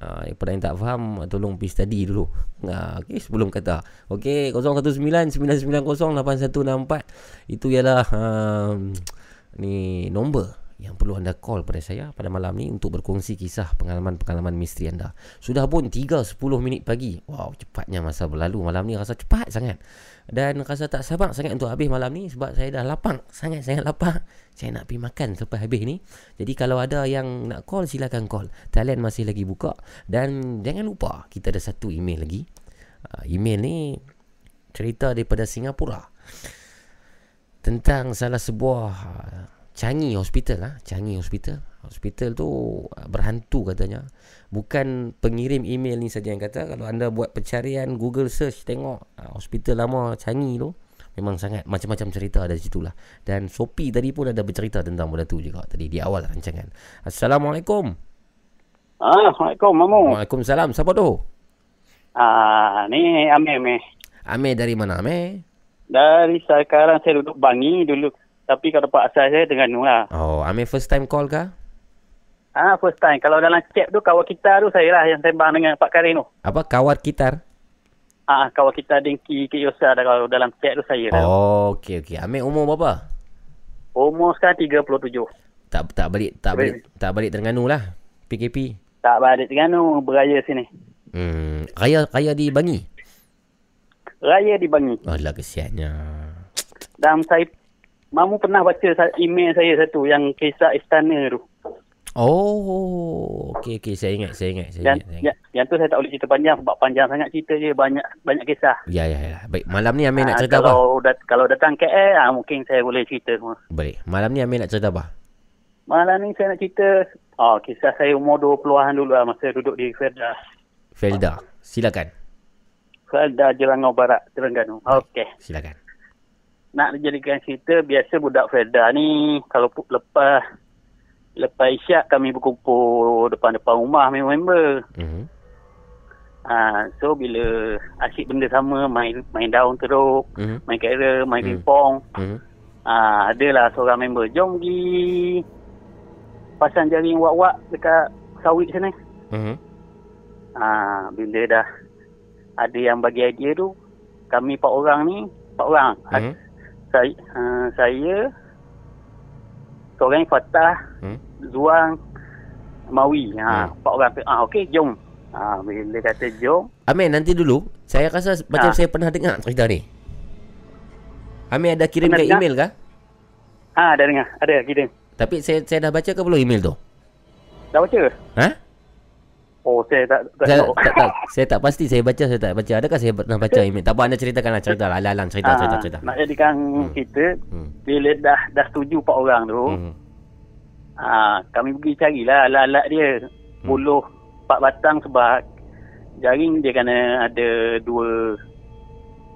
Ha, yang pada yang tak faham Tolong pergi study dulu. Ha, okay, Sebelum kata. Okay 019-990-8164 Itu ialah um, Ni Nombor Yang perlu anda call pada saya Pada malam ni Untuk berkongsi kisah Pengalaman-pengalaman misteri anda. Sudah pun 3.10 minit pagi. Wow cepatnya masa berlalu. Malam ni rasa cepat sangat dan rasa tak sabar sangat untuk habis malam ni sebab saya dah lapang, sangat-sangat lapar. Saya nak pergi makan sampai habis ni. Jadi kalau ada yang nak call silakan call. Talent masih lagi buka dan jangan lupa kita ada satu email lagi. Uh, email ni cerita daripada Singapura. Tentang salah sebuah uh, Changi Hospital lah, Changi Hospital. Hospital tu uh, berhantu katanya bukan pengirim email ni saja yang kata kalau anda buat pencarian Google search tengok uh, hospital lama Changi tu memang sangat macam-macam cerita ada di situ lah. Dan Sopi tadi pun ada bercerita tentang benda tu juga tadi di awal rancangan. Assalamualaikum. Ah, Assalamualaikum Mamu. Waalaikumsalam. Siapa tu? Ah, ni Amir Amir. Amir dari mana Amir? Dari sekarang saya duduk Bangi dulu. Tapi kalau tempat asal saya Terengganu lah. Oh, Amir first time call kah? Ah, first time. Kalau dalam chat tu kawan kita tu saya lah yang sembang dengan Pak Karim tu. Apa kawat gitar? Ah, kawan kita Dengki Kik Yosa dah kalau dalam chat tu saya lah. Oh, okey okey. Amir umur berapa? Umur sekarang 37. Tak tak balik tak balik tak balik Terengganu lah. PKP. Tak balik Terengganu, beraya sini. Hmm, raya raya di Bangi. Raya di Bangi. Alah kesiannya. Dan saya Mamu pernah baca email saya satu yang kisah istana tu. Oh, okey okey saya ingat saya ingat saya Yang, ingat. Saya ingat. yang, yang tu saya tak boleh cerita panjang sebab panjang sangat cerita je banyak banyak kisah. Ya ya ya. Baik, malam ni Amir nak Ah, cerita apa? kalau dat, kalau datang KL ah, mungkin saya boleh cerita semua. Baik, malam ni Amir nak cerita apa? Malam ni saya nak cerita oh, kisah saya umur 20-an dulu lah masa duduk di Felda. Felda, silakan. Felda Jelangau Barat, Terengganu. Okey. Silakan. Nak dijadikan cerita biasa budak Felda ni kalau lepas lepas isyak kami berkumpul depan-depan rumah member-member. Mhm. Ha, so bila asyik benda sama main main daun teruk, Mhm. main kera, main Hmm. pingpong. Mhm. Ah, adalah seorang member jom pergi pasang jaring wak-wak dekat sawit sana. Mhm. Ah, bila dah ada yang bagi idea tu, kami empat orang ni, empat orang. Mhm. Saya uh, saya seorang Fatah, Hmm. Zuang, Mawi. Ha, Hmm. empat orang. Ah, okey, jom. Ah, bila kata jom, Amir nanti dulu, saya rasa macam Ah. saya pernah dengar cerita ni. Amir ada kirim Pernah ke dengar? email kah? ah dah dengar, ada kita. Tapi saya saya dah baca ke belum email tu? Dah baca? Ha? Oh, saya tak tak Saya tahu. tak, tak, saya tak pasti saya baca saya tak baca. Adakah saya pernah baca email? Tak apa anda ceritakanlah cerita lah. Alang cerita Ah, cerita cerita. Nak jadikan kita bila dah dah setuju empat orang tu, Hmm. ah kami pergi carilah alat-alat dia. Buluh empat batang sebab jaring dia kena ada dua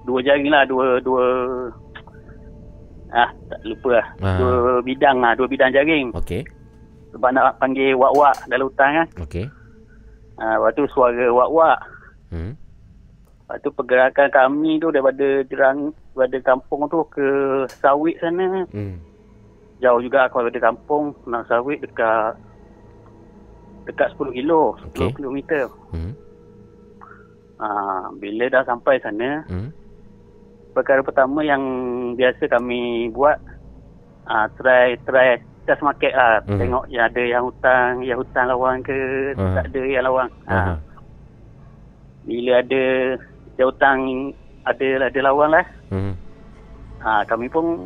dua jaring lah, dua dua ah tak lupa lah. Ah. Dua bidang lah, dua bidang jaring. Okey. Sebab nak panggil wak-wak dalam hutan kan. Okey. Ah, lepas tu suara wak-wak. Hmm. Lepas tu pergerakan kami tu daripada jerang daripada kampung tu ke sawit sana. Hmm. Jauh juga kalau dari kampung nak sawit dekat dekat 10 kilo, 10 Okey. kilometer. Hmm. Ha, bila dah sampai sana, Hmm. perkara pertama yang biasa kami buat ah try try test market lah. Mhm. Tengok yang ada yang hutang, yang hutang lawan ke Aha. tak ada yang lawan. Aha. Ha. Bila ada yang hutang ada ada lawan lah. Hmm. Ha, kami pun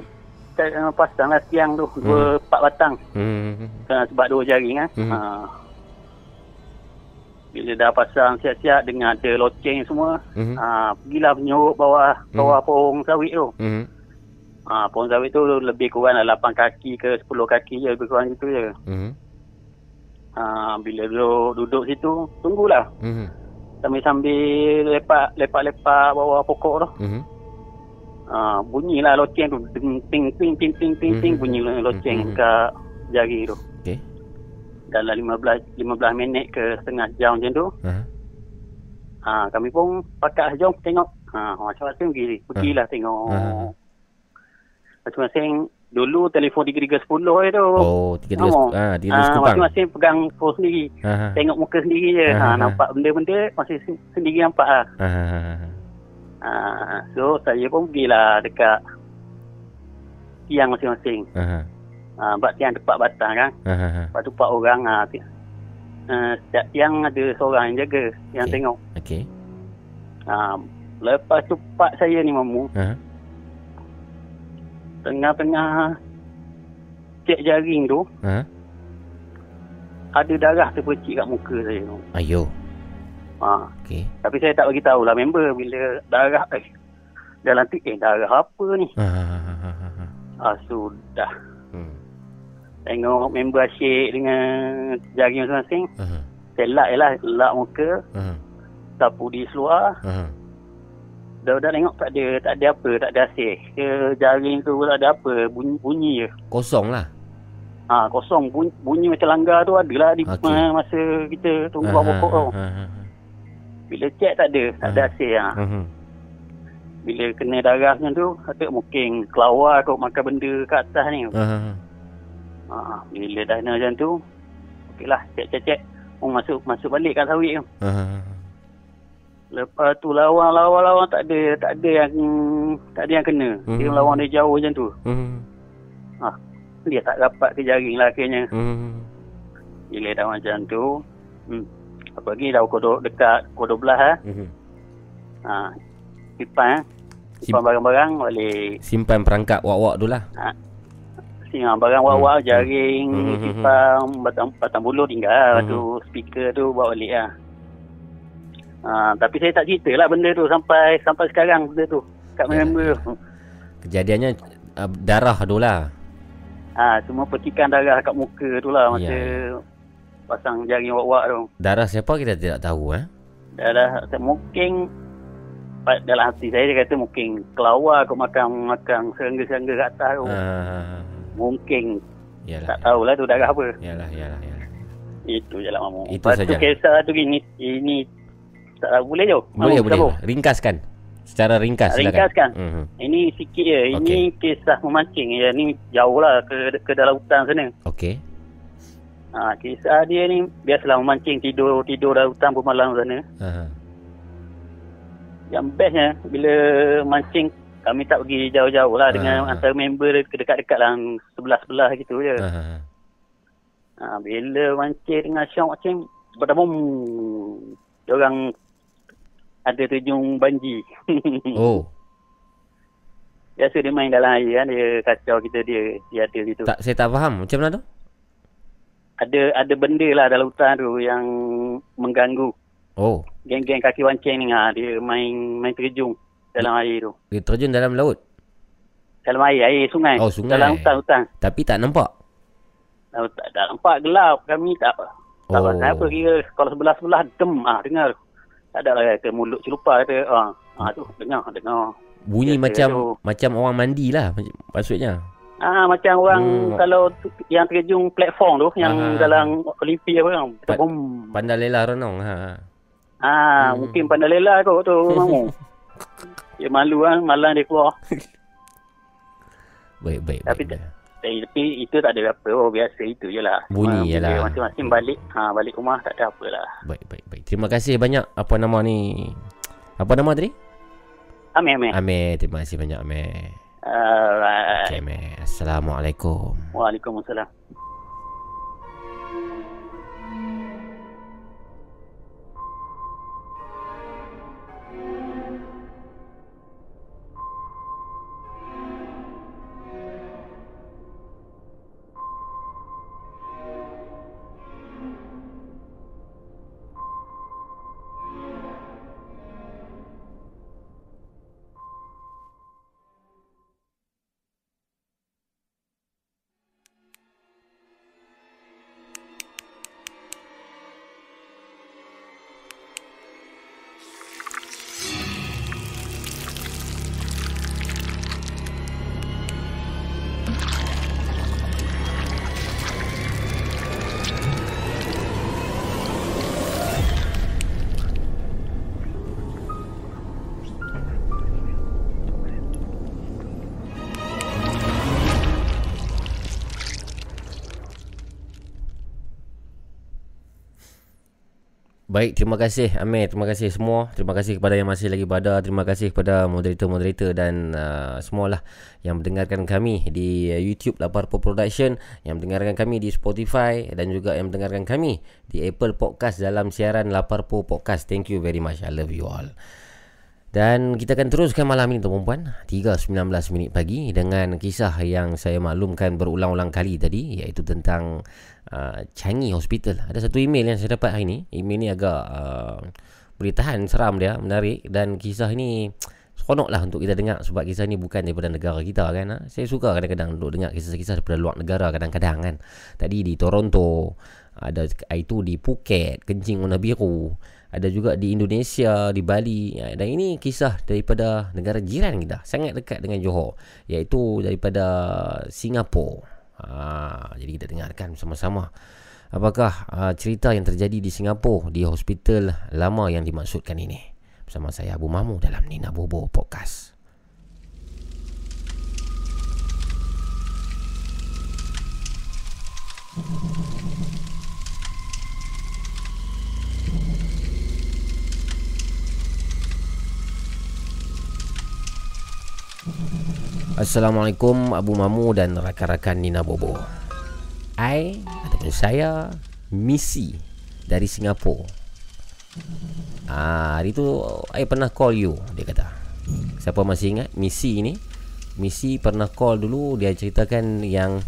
uh, pasang lah tiang tu, dua empat batang. Hmm. Uh, sebab dua jaring kan. Mhm. Ha. Bila dah pasang siap-siap dengan ada loceng semua, Mhm. ha, pergilah menyuruh bawah bawah pohon sawit tu. Hmm. Ha, pohon sawit tu lebih kurang lah 8 kaki ke 10 kaki je, lebih kurang gitu je. Hmm. Ha, bila duduk, duduk situ, tunggulah. Hmm. Sambil-sambil lepak, lepak-lepak bawah pokok tu. Hmm. Ha, bunyilah loceng tu. Ding, ting, ting, ting, ting, ting, ting, Mhm. bunyi loceng Mhm. kat jari tu. Okey. Dalam 15, 15 minit ke setengah jam macam tu. Ha. Ha, kami pun pakat jom tengok. Ha, macam-macam pergi. Pergilah tengok. Ha. Masing-masing dulu telefon 3310 je tu. Oh, 33 Nama. ah, 33 Ah, kupang. Masing-masing pegang phone sendiri. Ha, ha. Tengok muka sendiri je. Ha, Ha, ha. nampak benda-benda masih sen- sendiri nampak lah. Ha. ha, ha, ha. Ha, so saya pun pergilah dekat tiang masing-masing. Ha. ha. Ha, buat tiang tepat batang kan. Ha, ha, ha. Lepas tu empat orang. Ha, ti- uh, setiap tiang ada seorang yang jaga. Yang Okey. tengok. Okey. Ha, lepas tu pak saya ni mamu. Ha. Tengah-tengah cek jaring tu. Ha. Ada darah terpercik kat muka saya tu. Ayo. Ha. Okey. Tapi saya tak bagi tahu lah member bila darah eh dalam tu eh darah apa ni? Ha. ha, ha, ha, ha, ha. Ah sudah. Hmm. Tengok member asyik dengan jaring masing-masing. Ha. Saya lak je lah, lak muka, Ha. sapu di seluar. Ha. Dah dah tengok tak ada tak ada apa, tak ada asih. Ke jaring tu tak ada apa, bunyi, bunyi je. Kosong lah. Ha kosong bunyi, bunyi macam langgar tu adalah di okay. masa kita tunggu ha, pokok tu. ha. Bila cek tak ada, tak ada asih ha. Mhm. bila kena darah macam tu atuk mungkin kelawar kot makan benda kat atas ni Ah. ha, bila dah kena macam tu okey lah cek cek cek oh masuk masuk balik kat sawit tu Ah. Lepas tu lawan lawan lawan tak ada tak ada yang tak ada yang kena dia Hmm. lawan dia jauh macam tu Hmm. ha, dia tak dapat ke jaring lah akhirnya Hmm. bila dah macam tu hmm, apa lagi dah dua- dekat pukul 12 ha, Mhm. ha simpan simpan barang-barang balik Simpan perangkap wak-wak tu lah. ha, simpan barang wak-wak jaring Hmm. simpan batang batang buluh tinggal Hmm. tu speaker tu bawa balik lah Ha, tapi saya tak cerita lah benda tu sampai sampai sekarang benda tu kat Ya, member tu. Kejadiannya uh, darah tu lah. Ha, semua petikan darah kat muka tu lah masa Ya. pasang jaring wak-wak tu. Darah siapa kita tidak tahu eh. Saya mungkin dalam hati saya dia kata mungkin kelawar kau makan makan serangga-serangga kat atas tu. Ah. Mungkin Yalah. tak tahulah tu darah apa. Yalah, yalah, yalah. Itu je lah mamu. Itu Lepas tu saja. kisah tu gini ini tak tahu boleh je. Boleh, boleh. sambung. Ringkaskan. Secara ringkas silakan. Ringkaskan. Mhm. Ini sikit je. Ini kisah memancing. Ya, ni jauh lah ke, ke dalam hutan sana. Okey. Ha, kisah dia ni biasalah memancing tidur tidur dalam hutan pemalang sana. Ah. Yang bestnya bila mancing kami tak pergi jauh-jauh lah dengan Ah. antara member ke dekat-dekat lah sebelah-sebelah gitu je. Ah. Ha, bila mancing dengan syok mancing pada bom orang ada terjun banji. Oh, Biasa dia main dalam air kan dia kacau kita dia dia ada situ. tak saya tak faham. Macam mana tu? Ada ada benda lah dalam hutan tu yang mengganggu. Oh, Geng-geng kaki wancing ni ha, dia main main terjun dalam air tu. dia terjun dalam laut. Dalam air, air sungai. Oh, sungai. Dalam hutan-hutan. Tapi tak nampak. Tak, tak, tak nampak gelap kami tak tak Oh. oh. apa kira kalau sebelah-sebelah dem ah dengar. Tak ada lah kata mulut celupa kata ah ah tu dengar dengar. Bunyi Biasa macam tu. macam orang mandi lah mac- maksudnya. Ah macam orang Hmm. kalau tu, yang terjun platform tu yang Ah. dalam Olimpik apa kan. Pa-. Pandai lela renang. Ha. Ah Hmm. mungkin pandai lela kot tu mamu. Dia malu kan malam dia keluar. Baik, baik, Tapi baik. tak- tapi, tapi itu tak ada apa. Oh biasa itu je lah. Bunyi je lah. Masing-masing balik ha balik rumah tak ada apa lah. Baik, baik, baik. Terima kasih banyak. Apa nama ni? Apa nama tadi? Amir Amir. Amir. Terima kasih banyak Amir. Alright. Okay, Amir. Assalamualaikum. Waalaikumsalam. Baik, terima kasih Amir, terima kasih semua. Terima kasih kepada yang masih lagi pada, terima kasih kepada moderator-moderator dan uh, semualah yang mendengarkan kami di uh, YouTube Laparpo Production, yang mendengarkan kami di Spotify dan juga yang mendengarkan kami di Apple Podcast dalam siaran Laparpo Podcast. Thank you very much. I love you all. Dan kita akan teruskan malam ini tuan-puan 3.19 minit pagi dengan kisah yang saya maklumkan berulang-ulang kali tadi iaitu tentang uh, Changi Hospital. Ada satu email yang saya dapat hari ini. Email ni agak uh, boleh tahan seram dia, menarik dan kisah ini seronok lah untuk kita dengar sebab kisah ni bukan daripada negara kita kan. Ha? Saya suka kadang-kadang untuk dengar kisah-kisah daripada luar negara kadang-kadang kan. Tadi di Toronto, ada itu di Phuket, kencing warna biru ada juga di Indonesia, di Bali Ya, dan ini kisah daripada negara jiran kita, sangat dekat dengan Johor, iaitu daripada Singapura. Ha, jadi kita dengarkan sama-sama apakah uh, cerita yang terjadi di Singapura di hospital lama yang dimaksudkan ini. bersama saya Abu Mamu dalam Nina Bobo Podcast. Assalamualaikum Abu Mamu dan rakan-rakan Nina Bobo. I ataupun saya Missy dari Singapura. Ah, hari tu I pernah call you dia kata. Siapa masih ingat Missy ni? Missy pernah call dulu dia ceritakan yang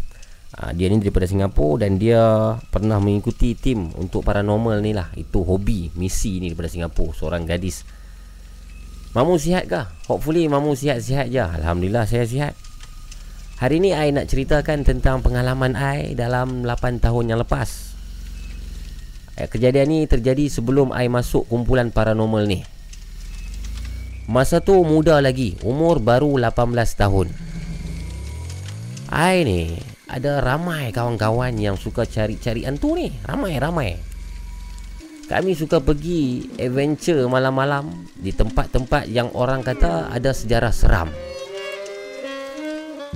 ah, dia ni daripada Singapura dan dia pernah mengikuti tim untuk paranormal ni lah. Itu hobi Missy ni daripada Singapura, seorang gadis Mamu sihat ke? Hopefully Mamu sihat-sihat je. Alhamdulillah saya sihat. Hari ni I nak ceritakan tentang pengalaman I dalam 8 tahun yang lepas. Eh, Kejadian ni terjadi sebelum I masuk kumpulan paranormal ni. Masa tu muda lagi Umur baru 18 tahun. I ni ada ramai kawan-kawan yang suka cari-cari hantu ni. Ramai-ramai kami suka pergi adventure malam-malam di tempat-tempat yang orang kata ada sejarah seram.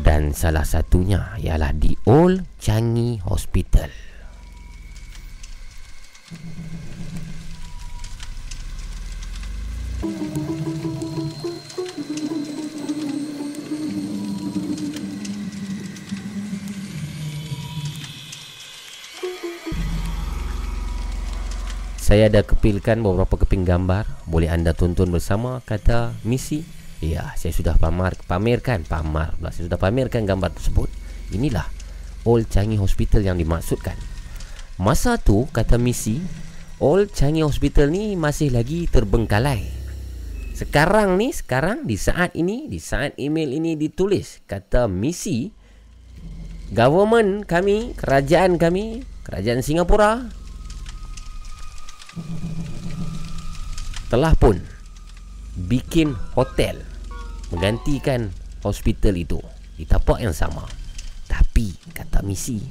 Dan salah satunya ialah di Old Changi Hospital. Saya ada kepilkan beberapa keping gambar. Boleh anda tonton bersama Kata misi? Ya, saya sudah pamar, pamerkan Pamar pula. Saya sudah pamerkan gambar tersebut. Inilah Old Changi Hospital yang dimaksudkan. Masa tu, kata misi Old Changi Hospital ni masih lagi terbengkalai. Sekarang ni, sekarang Di saat ini, di saat email ini ditulis Kata misi Government kami, kerajaan kami Kerajaan Singapura telah pun bikin hotel menggantikan hospital itu di tapak yang sama. Tapi kata misi,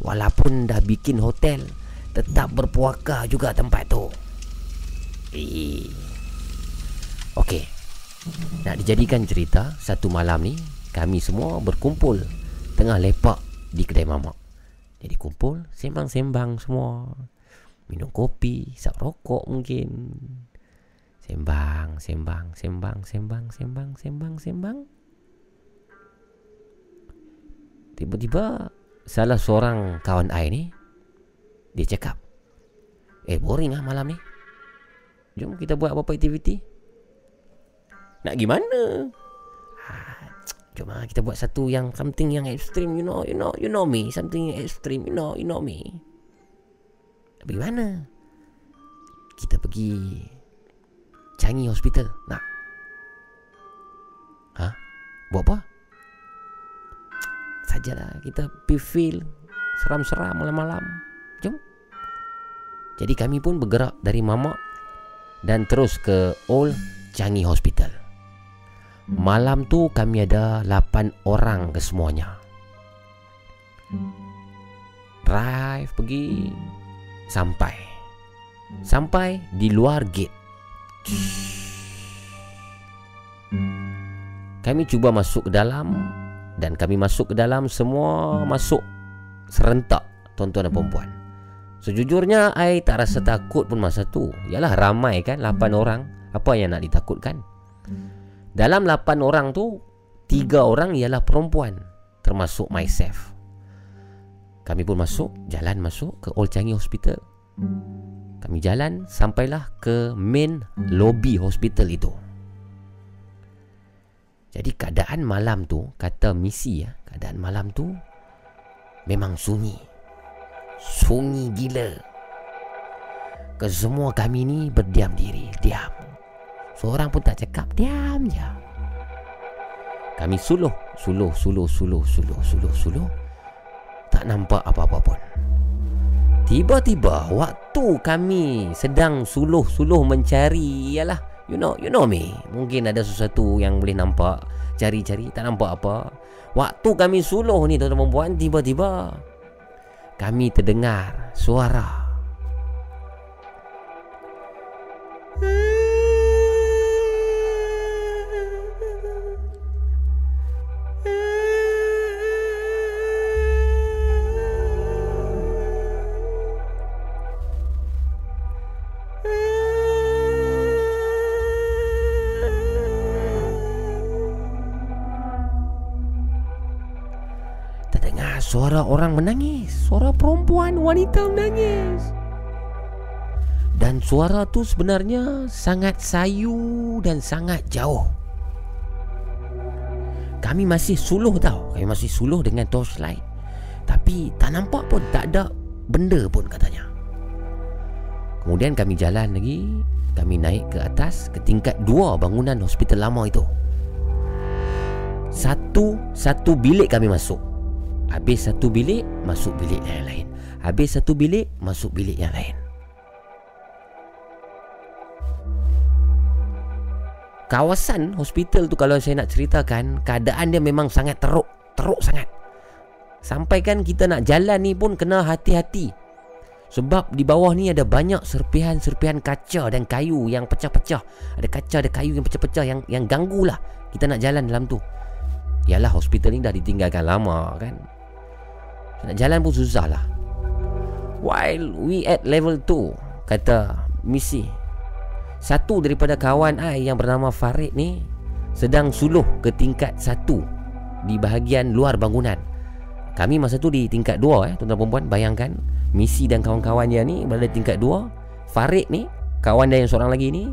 walaupun dah bikin hotel, tetap berpuaka juga tempat tu. Eh. Okey. Nak dijadikan cerita, satu malam ni kami semua berkumpul tengah lepak di kedai mamak. Jadi kumpul, sembang-sembang semua. Minum kopi, isap rokok mungkin. Sembang, sembang, sembang, sembang, sembang, sembang, sembang. Tiba-tiba salah seorang kawan I ni dia cakap, "Eh, boring ah malam ni. Jom kita buat apa-apa aktiviti." Nak gimana? Ah, jom ah kita buat satu yang something yang extreme, you know, you know, you know me, something extreme, you know, you know me. Pergi mana? Kita pergi Changi Hospital Nak? Ha? Buat apa? Sajalah Kita feel Seram-seram malam-malam Jom Jadi kami pun bergerak dari Mamak Dan terus ke Old Changi Hospital Malam tu kami ada 8 orang kesemuanya Drive pergi Sampai. Sampai di luar gate. Kami cuba masuk ke dalam Dan kami masuk ke dalam Semua masuk Serentak Tuan-tuan dan perempuan Sejujurnya I tak rasa takut pun masa tu. Yalah ramai kan 8 orang. Apa yang nak ditakutkan? Dalam 8 orang tu Tiga orang ialah perempuan Termasuk myself kami pun masuk, jalan masuk ke Old Changi Hospital. Kami jalan sampailah ke main lobby hospital itu. Jadi keadaan malam tu, kata misi ya, keadaan malam tu memang sunyi. Sunyi gila. Kesemua kami ni berdiam diri, diam. Seorang pun tak cakap, diam je. Kami suluh, suluh, suluh, suluh, suluh, suluh, suluh tak nampak apa-apa pun. Tiba-tiba waktu kami sedang suluh-suluh mencari ialah you know you know me. Mungkin ada sesuatu yang boleh nampak cari-cari tak nampak apa. Waktu kami suluh ni tuan-tuan puan tiba-tiba kami terdengar suara suara orang menangis. Suara perempuan wanita menangis. Dan suara tu sebenarnya sangat sayu dan sangat jauh. Kami masih suluh tau. Kami masih suluh dengan torchlight. Tapi tak nampak pun Tak ada benda pun katanya. Kemudian kami jalan lagi. Kami naik ke atas Ke tingkat dua bangunan hospital lama itu. Satu Satu bilik kami masuk Habis satu bilik Masuk bilik yang lain. Habis satu bilik Masuk bilik yang lain. Kawasan hospital tu Kalau saya nak ceritakan Keadaan dia memang sangat teruk. Teruk sangat. Sampai kan kita nak jalan ni pun Kena hati-hati. Sebab di bawah ni ada banyak serpihan-serpihan kaca dan kayu yang pecah-pecah. Ada kaca, ada kayu yang pecah-pecah yang yang ganggu lah. Kita nak jalan dalam tu. Yalah hospital ni dah ditinggalkan lama kan Nak jalan pun susah lah. While we at level 2 Kata misi Satu daripada kawan I yang bernama Farid ni Sedang suluh ke tingkat satu Di bahagian luar bangunan. Kami masa tu di tingkat 2 eh Tuan-tuan perempuan bayangkan Misi dan kawan-kawannya ni berada di tingkat 2 Farid ni Kawan dia yang seorang lagi ni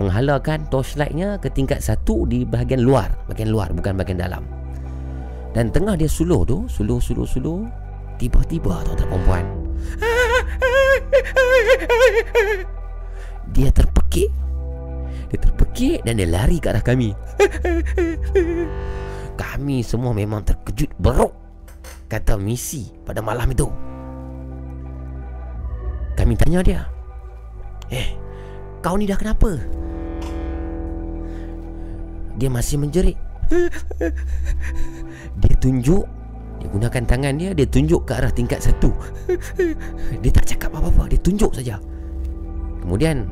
Menghalakan torchlightnya ke tingkat 1 di bahagian luar. Bahagian luar bukan bahagian dalam Dan tengah dia suluh tu Suluh, suluh, suluh Tiba-tiba tuan-tuan perempuan. Dia terpekik. Dia terpekik dan dia lari ke arah kami. Kami semua memang terkejut beruk Kata misi pada malam itu. Kami tanya dia Eh, kau ni dah kenapa? Dia masih menjerit Dia tunjuk. Dia gunakan tangan dia Dia tunjuk ke arah tingkat satu. Dia tak cakap apa-apa Dia tunjuk saja. Kemudian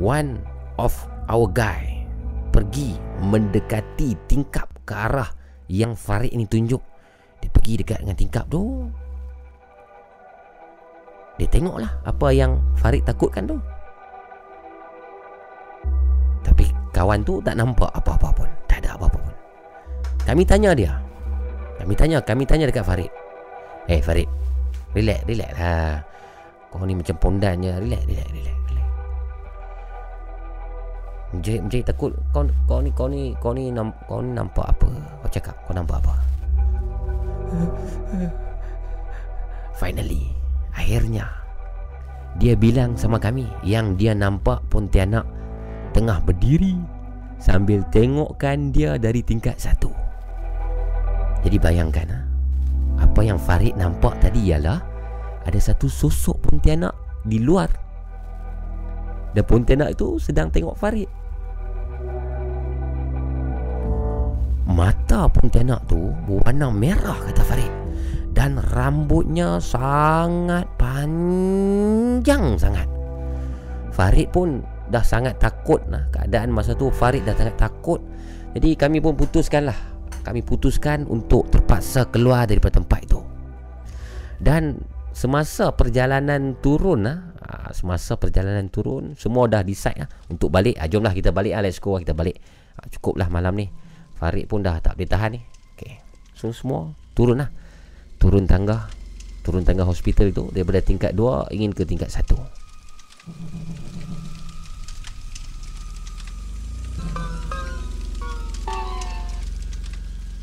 One of our guy Pergi mendekati tingkap ke arah Yang Farid ini tunjuk. Dia pergi dekat dengan tingkap tu. Dia tengoklah Apa yang Farid takutkan tu. Tapi kawan tu tak nampak apa-apa pun Ada apa-apa pun Kami tanya dia Kami tanya Kami tanya dekat Farid Eh hey, Farid Relax, relax lah Kau ni macam pondan je Relax, relax, relax. Menjerit, menjerit takut kau, kau ni, kau ni, kau ni, kau ni nampak apa? Kau cakap, kau nampak apa? Finally Akhirnya Dia bilang sama kami Yang dia nampak Pontianak Tengah berdiri Sambil tengokkan dia dari tingkat satu Jadi bayangkan ha? Apa yang Farid nampak tadi ialah Ada satu sosok Pontianak Di luar Dan Pontianak itu sedang tengok Farid Mata Pontianak tu Berwarna merah kata Farid dan rambutnya sangat panjang sangat. Farid pun dah sangat takut lah keadaan masa tu Farid dah sangat takut. Jadi kami pun putuskan lah kami putuskan untuk terpaksa keluar daripada tempat itu. Dan semasa perjalanan turun lah semasa perjalanan turun semua dah decide lah untuk balik. Ah, jomlah kita balik ah, let's go kita balik. Ah, cukuplah malam ni. Farid pun dah tak boleh tahan ni. Okay. So semua turun lah turun tangga turun tangga hospital itu daripada tingkat 2 ingin ke tingkat 1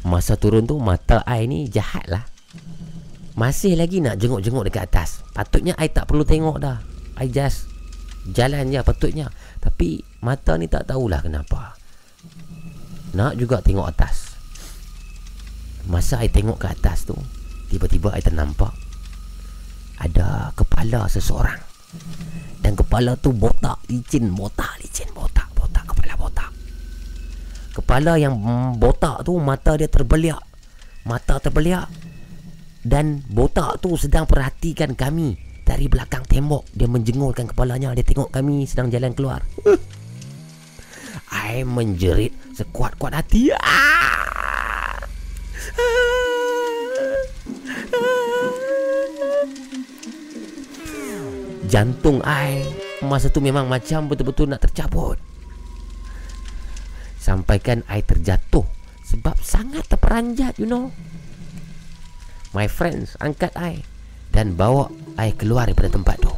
masa turun tu mata I ni jahat lah. Masih lagi nak jenguk-jenguk dekat atas. Patutnya I tak perlu tengok dah. I just jalan je patutnya. Tapi mata ni tak tahulah kenapa. Nak juga tengok atas. Masa I tengok ke atas tu Tiba-tiba saya ternampak Ada kepala seseorang. Dan kepala tu botak licin Botak licin Botak Botak Kepala botak Kepala yang botak tu Mata dia terbeliak. Mata terbeliak. Dan botak tu sedang perhatikan kami Dari belakang tembok. Dia menjengulkan kepalanya. Dia tengok kami sedang jalan keluar. I menjerit sekuat-kuat hati! Jantung I Masa tu memang macam betul-betul nak tercabut Sampaikan I terjatuh Sebab sangat terperanjat you know. My friends angkat I Dan bawa I keluar daripada tempat tu.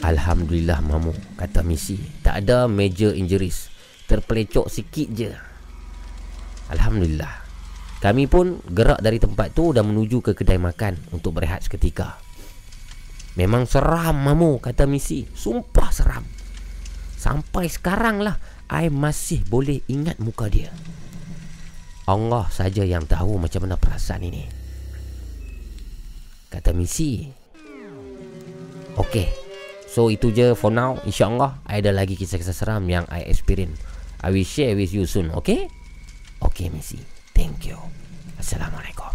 Alhamdulillah mamu Kata misi. Tak ada major injuries. Terpelecok sikit je. Alhamdulillah. Kami pun gerak dari tempat tu Dan menuju ke kedai makan Untuk berehat seketika. Memang seram mamu Kata misi. Sumpah seram Sampai sekarang lah I masih boleh ingat muka dia. Allah saja yang tahu macam mana perasaan ini. Kata misi. Okay So itu je for now. InsyaAllah I ada lagi kisah-kisah seram yang I experience. I will share with you soon Okay Okay misi. Thank you. Assalamualaikum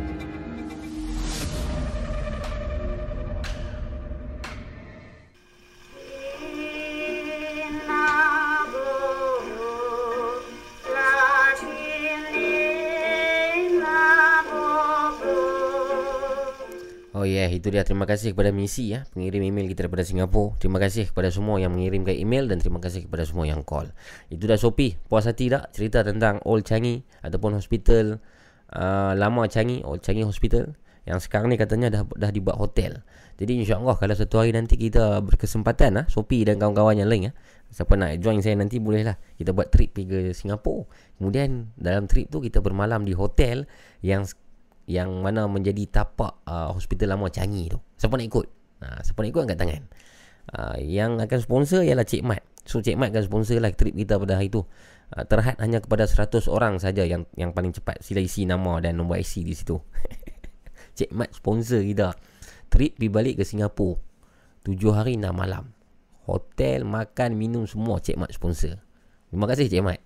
Dia. Terima kasih kepada Misi ya, pengirim email kita daripada Singapura. Terima kasih kepada semua yang mengirimkan email dan terima kasih kepada semua yang call. Itu dah Sopi. Puas hati tak cerita tentang Old Changi ataupun hospital uh, lama Changi, Old Changi Hospital yang sekarang ni katanya dah dah dibuat hotel. Jadi insya-Allah kalau satu hari nanti kita berkesempatan ah, Sopi dan kawan-kawan yang lain ah, siapa nak join saya nanti bolehlah. Kita buat trip pergi ke Singapura. Kemudian dalam trip tu kita bermalam di hotel yang yang mana menjadi tapak uh, hospital lama Changi tu. Siapa nak ikut? Ha, siapa nak ikut angkat tangan. Uh, yang akan sponsor ialah Cik Mat. So Cik Mat akan sponsor lah trip kita pada hari tu. Uh, terhad hanya kepada 100 orang saja yang yang paling cepat. Sila isi nama dan nombor IC di situ. Cik Mat sponsor kita. Trip pergi balik ke Singapura. 7 hari 6 malam. Hotel, makan, minum semua Cik Mat sponsor. Terima kasih Cik Mat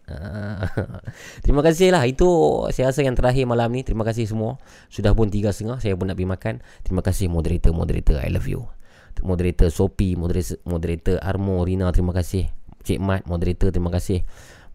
Terima kasih lah. Itu saya rasa yang terakhir malam ni. Terima kasih semua. Sudah pun tiga setengah Saya pun nak pergi makan. Terima kasih moderator-moderator I love you. Moderator Sopi Moderator, moderator Armo Rina Terima kasih. Cik Mat Moderator Terima kasih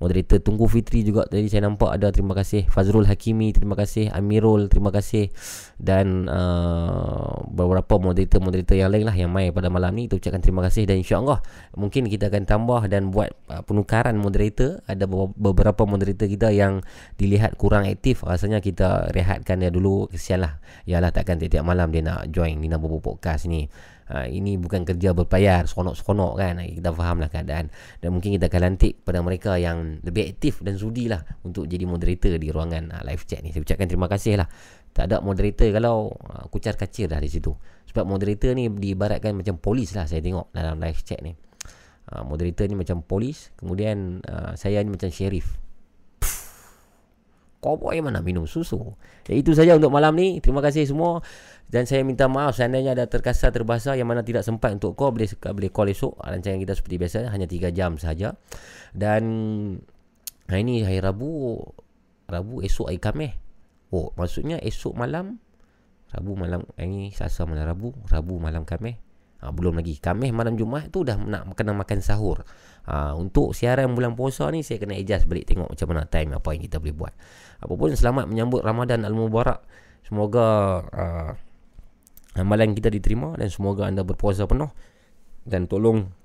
Moderator Tunggu Fitri juga Tadi saya nampak ada Terima kasih. Fazrul Hakimi Terima kasih. Amirul Terima kasih. Dan uh, Beberapa moderator-moderator yang lain lah Yang main pada malam ni. Kita ucapkan terima kasih Dan insyaAllah Mungkin kita akan tambah Dan buat uh, penukaran moderator. Ada beberapa moderator kita Yang dilihat kurang aktif. Rasanya kita rehatkan dia dulu. Kesian lah. Yalah takkan tiap-tiap malam Dia nak join Nina Bobo Podcast ni Ha, ini bukan kerja berbayar seronok-seronok kan. Kita faham lah keadaan. Dan mungkin kita akan lantik pada mereka yang lebih aktif dan sudi lah untuk jadi moderator di ruangan uh, live chat ni. Saya ucapkan terima kasih lah tak ada moderator kalau uh, kucar kacir dah di situ. Sebab moderator ni diibaratkan macam polis lah saya tengok dalam live chat ni. Uh, moderator ni macam polis kemudian uh, saya ni macam sheriff Cowboy mana minum susu? Ya, Itu saja untuk malam ni. Terima kasih semua Dan saya minta maaf Seandainya ada terkasar terbahasa Yang mana tidak sempat untuk call Boleh, boleh call esok. Rancangan kita seperti biasa Hanya 3 jam saja Dan Hari ni hari Rabu Rabu esok hari Khamis. Oh maksudnya esok malam Rabu malam Hari ni Selasa malam Rabu Rabu malam Khamis. Ha, Belum lagi. Khamis malam Jumaat tu Dah nak kena makan sahur. Ha, Untuk siaran bulan puasa ni Saya kena adjust balik Tengok macam mana time Apa yang kita boleh buat. Apapun selamat menyambut Ramadan Al-Mubarak. Semoga uh, Amalan kita diterima Dan semoga anda berpuasa penuh Dan tolong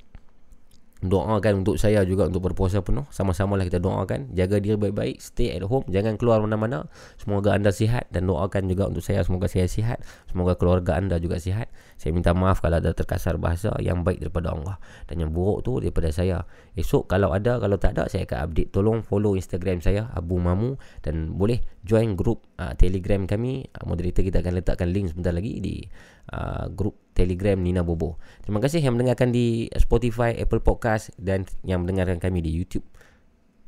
Doakan untuk saya juga untuk berpuasa penuh. Sama-samalah kita doakan. Jaga diri baik-baik. Stay at home. Jangan keluar mana-mana. Semoga anda sihat. Dan doakan juga untuk saya. Semoga saya sihat. Semoga keluarga anda juga sihat. Saya minta maaf kalau ada terkasar bahasa yang baik daripada Allah. Dan yang buruk tu daripada saya. Esok kalau ada, kalau tak ada, saya akan update. Tolong follow Instagram saya, Abu Mamu. Dan boleh join grup uh, Telegram kami. Uh, moderator kita akan letakkan link sebentar lagi di uh, grup Telegram Nina Bobo. Terima kasih yang mendengarkan di Spotify, Apple Podcast dan yang mendengarkan kami di YouTube.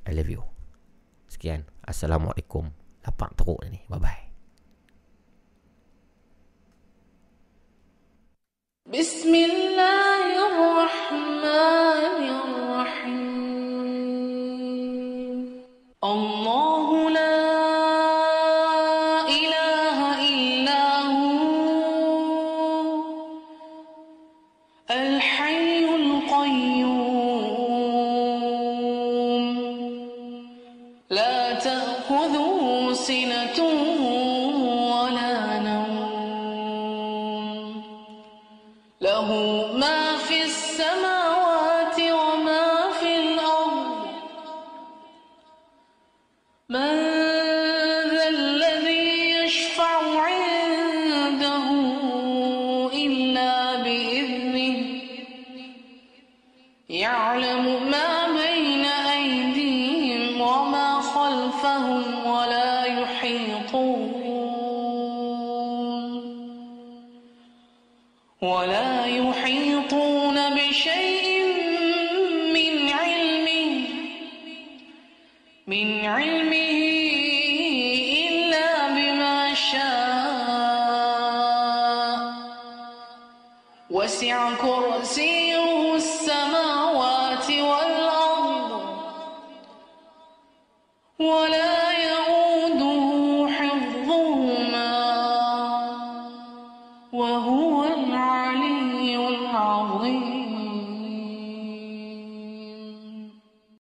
I love you. Sekian. Assalamualaikum. Lapak teruk ni. Bye-bye. بسم الله الرحمن الرحيم الله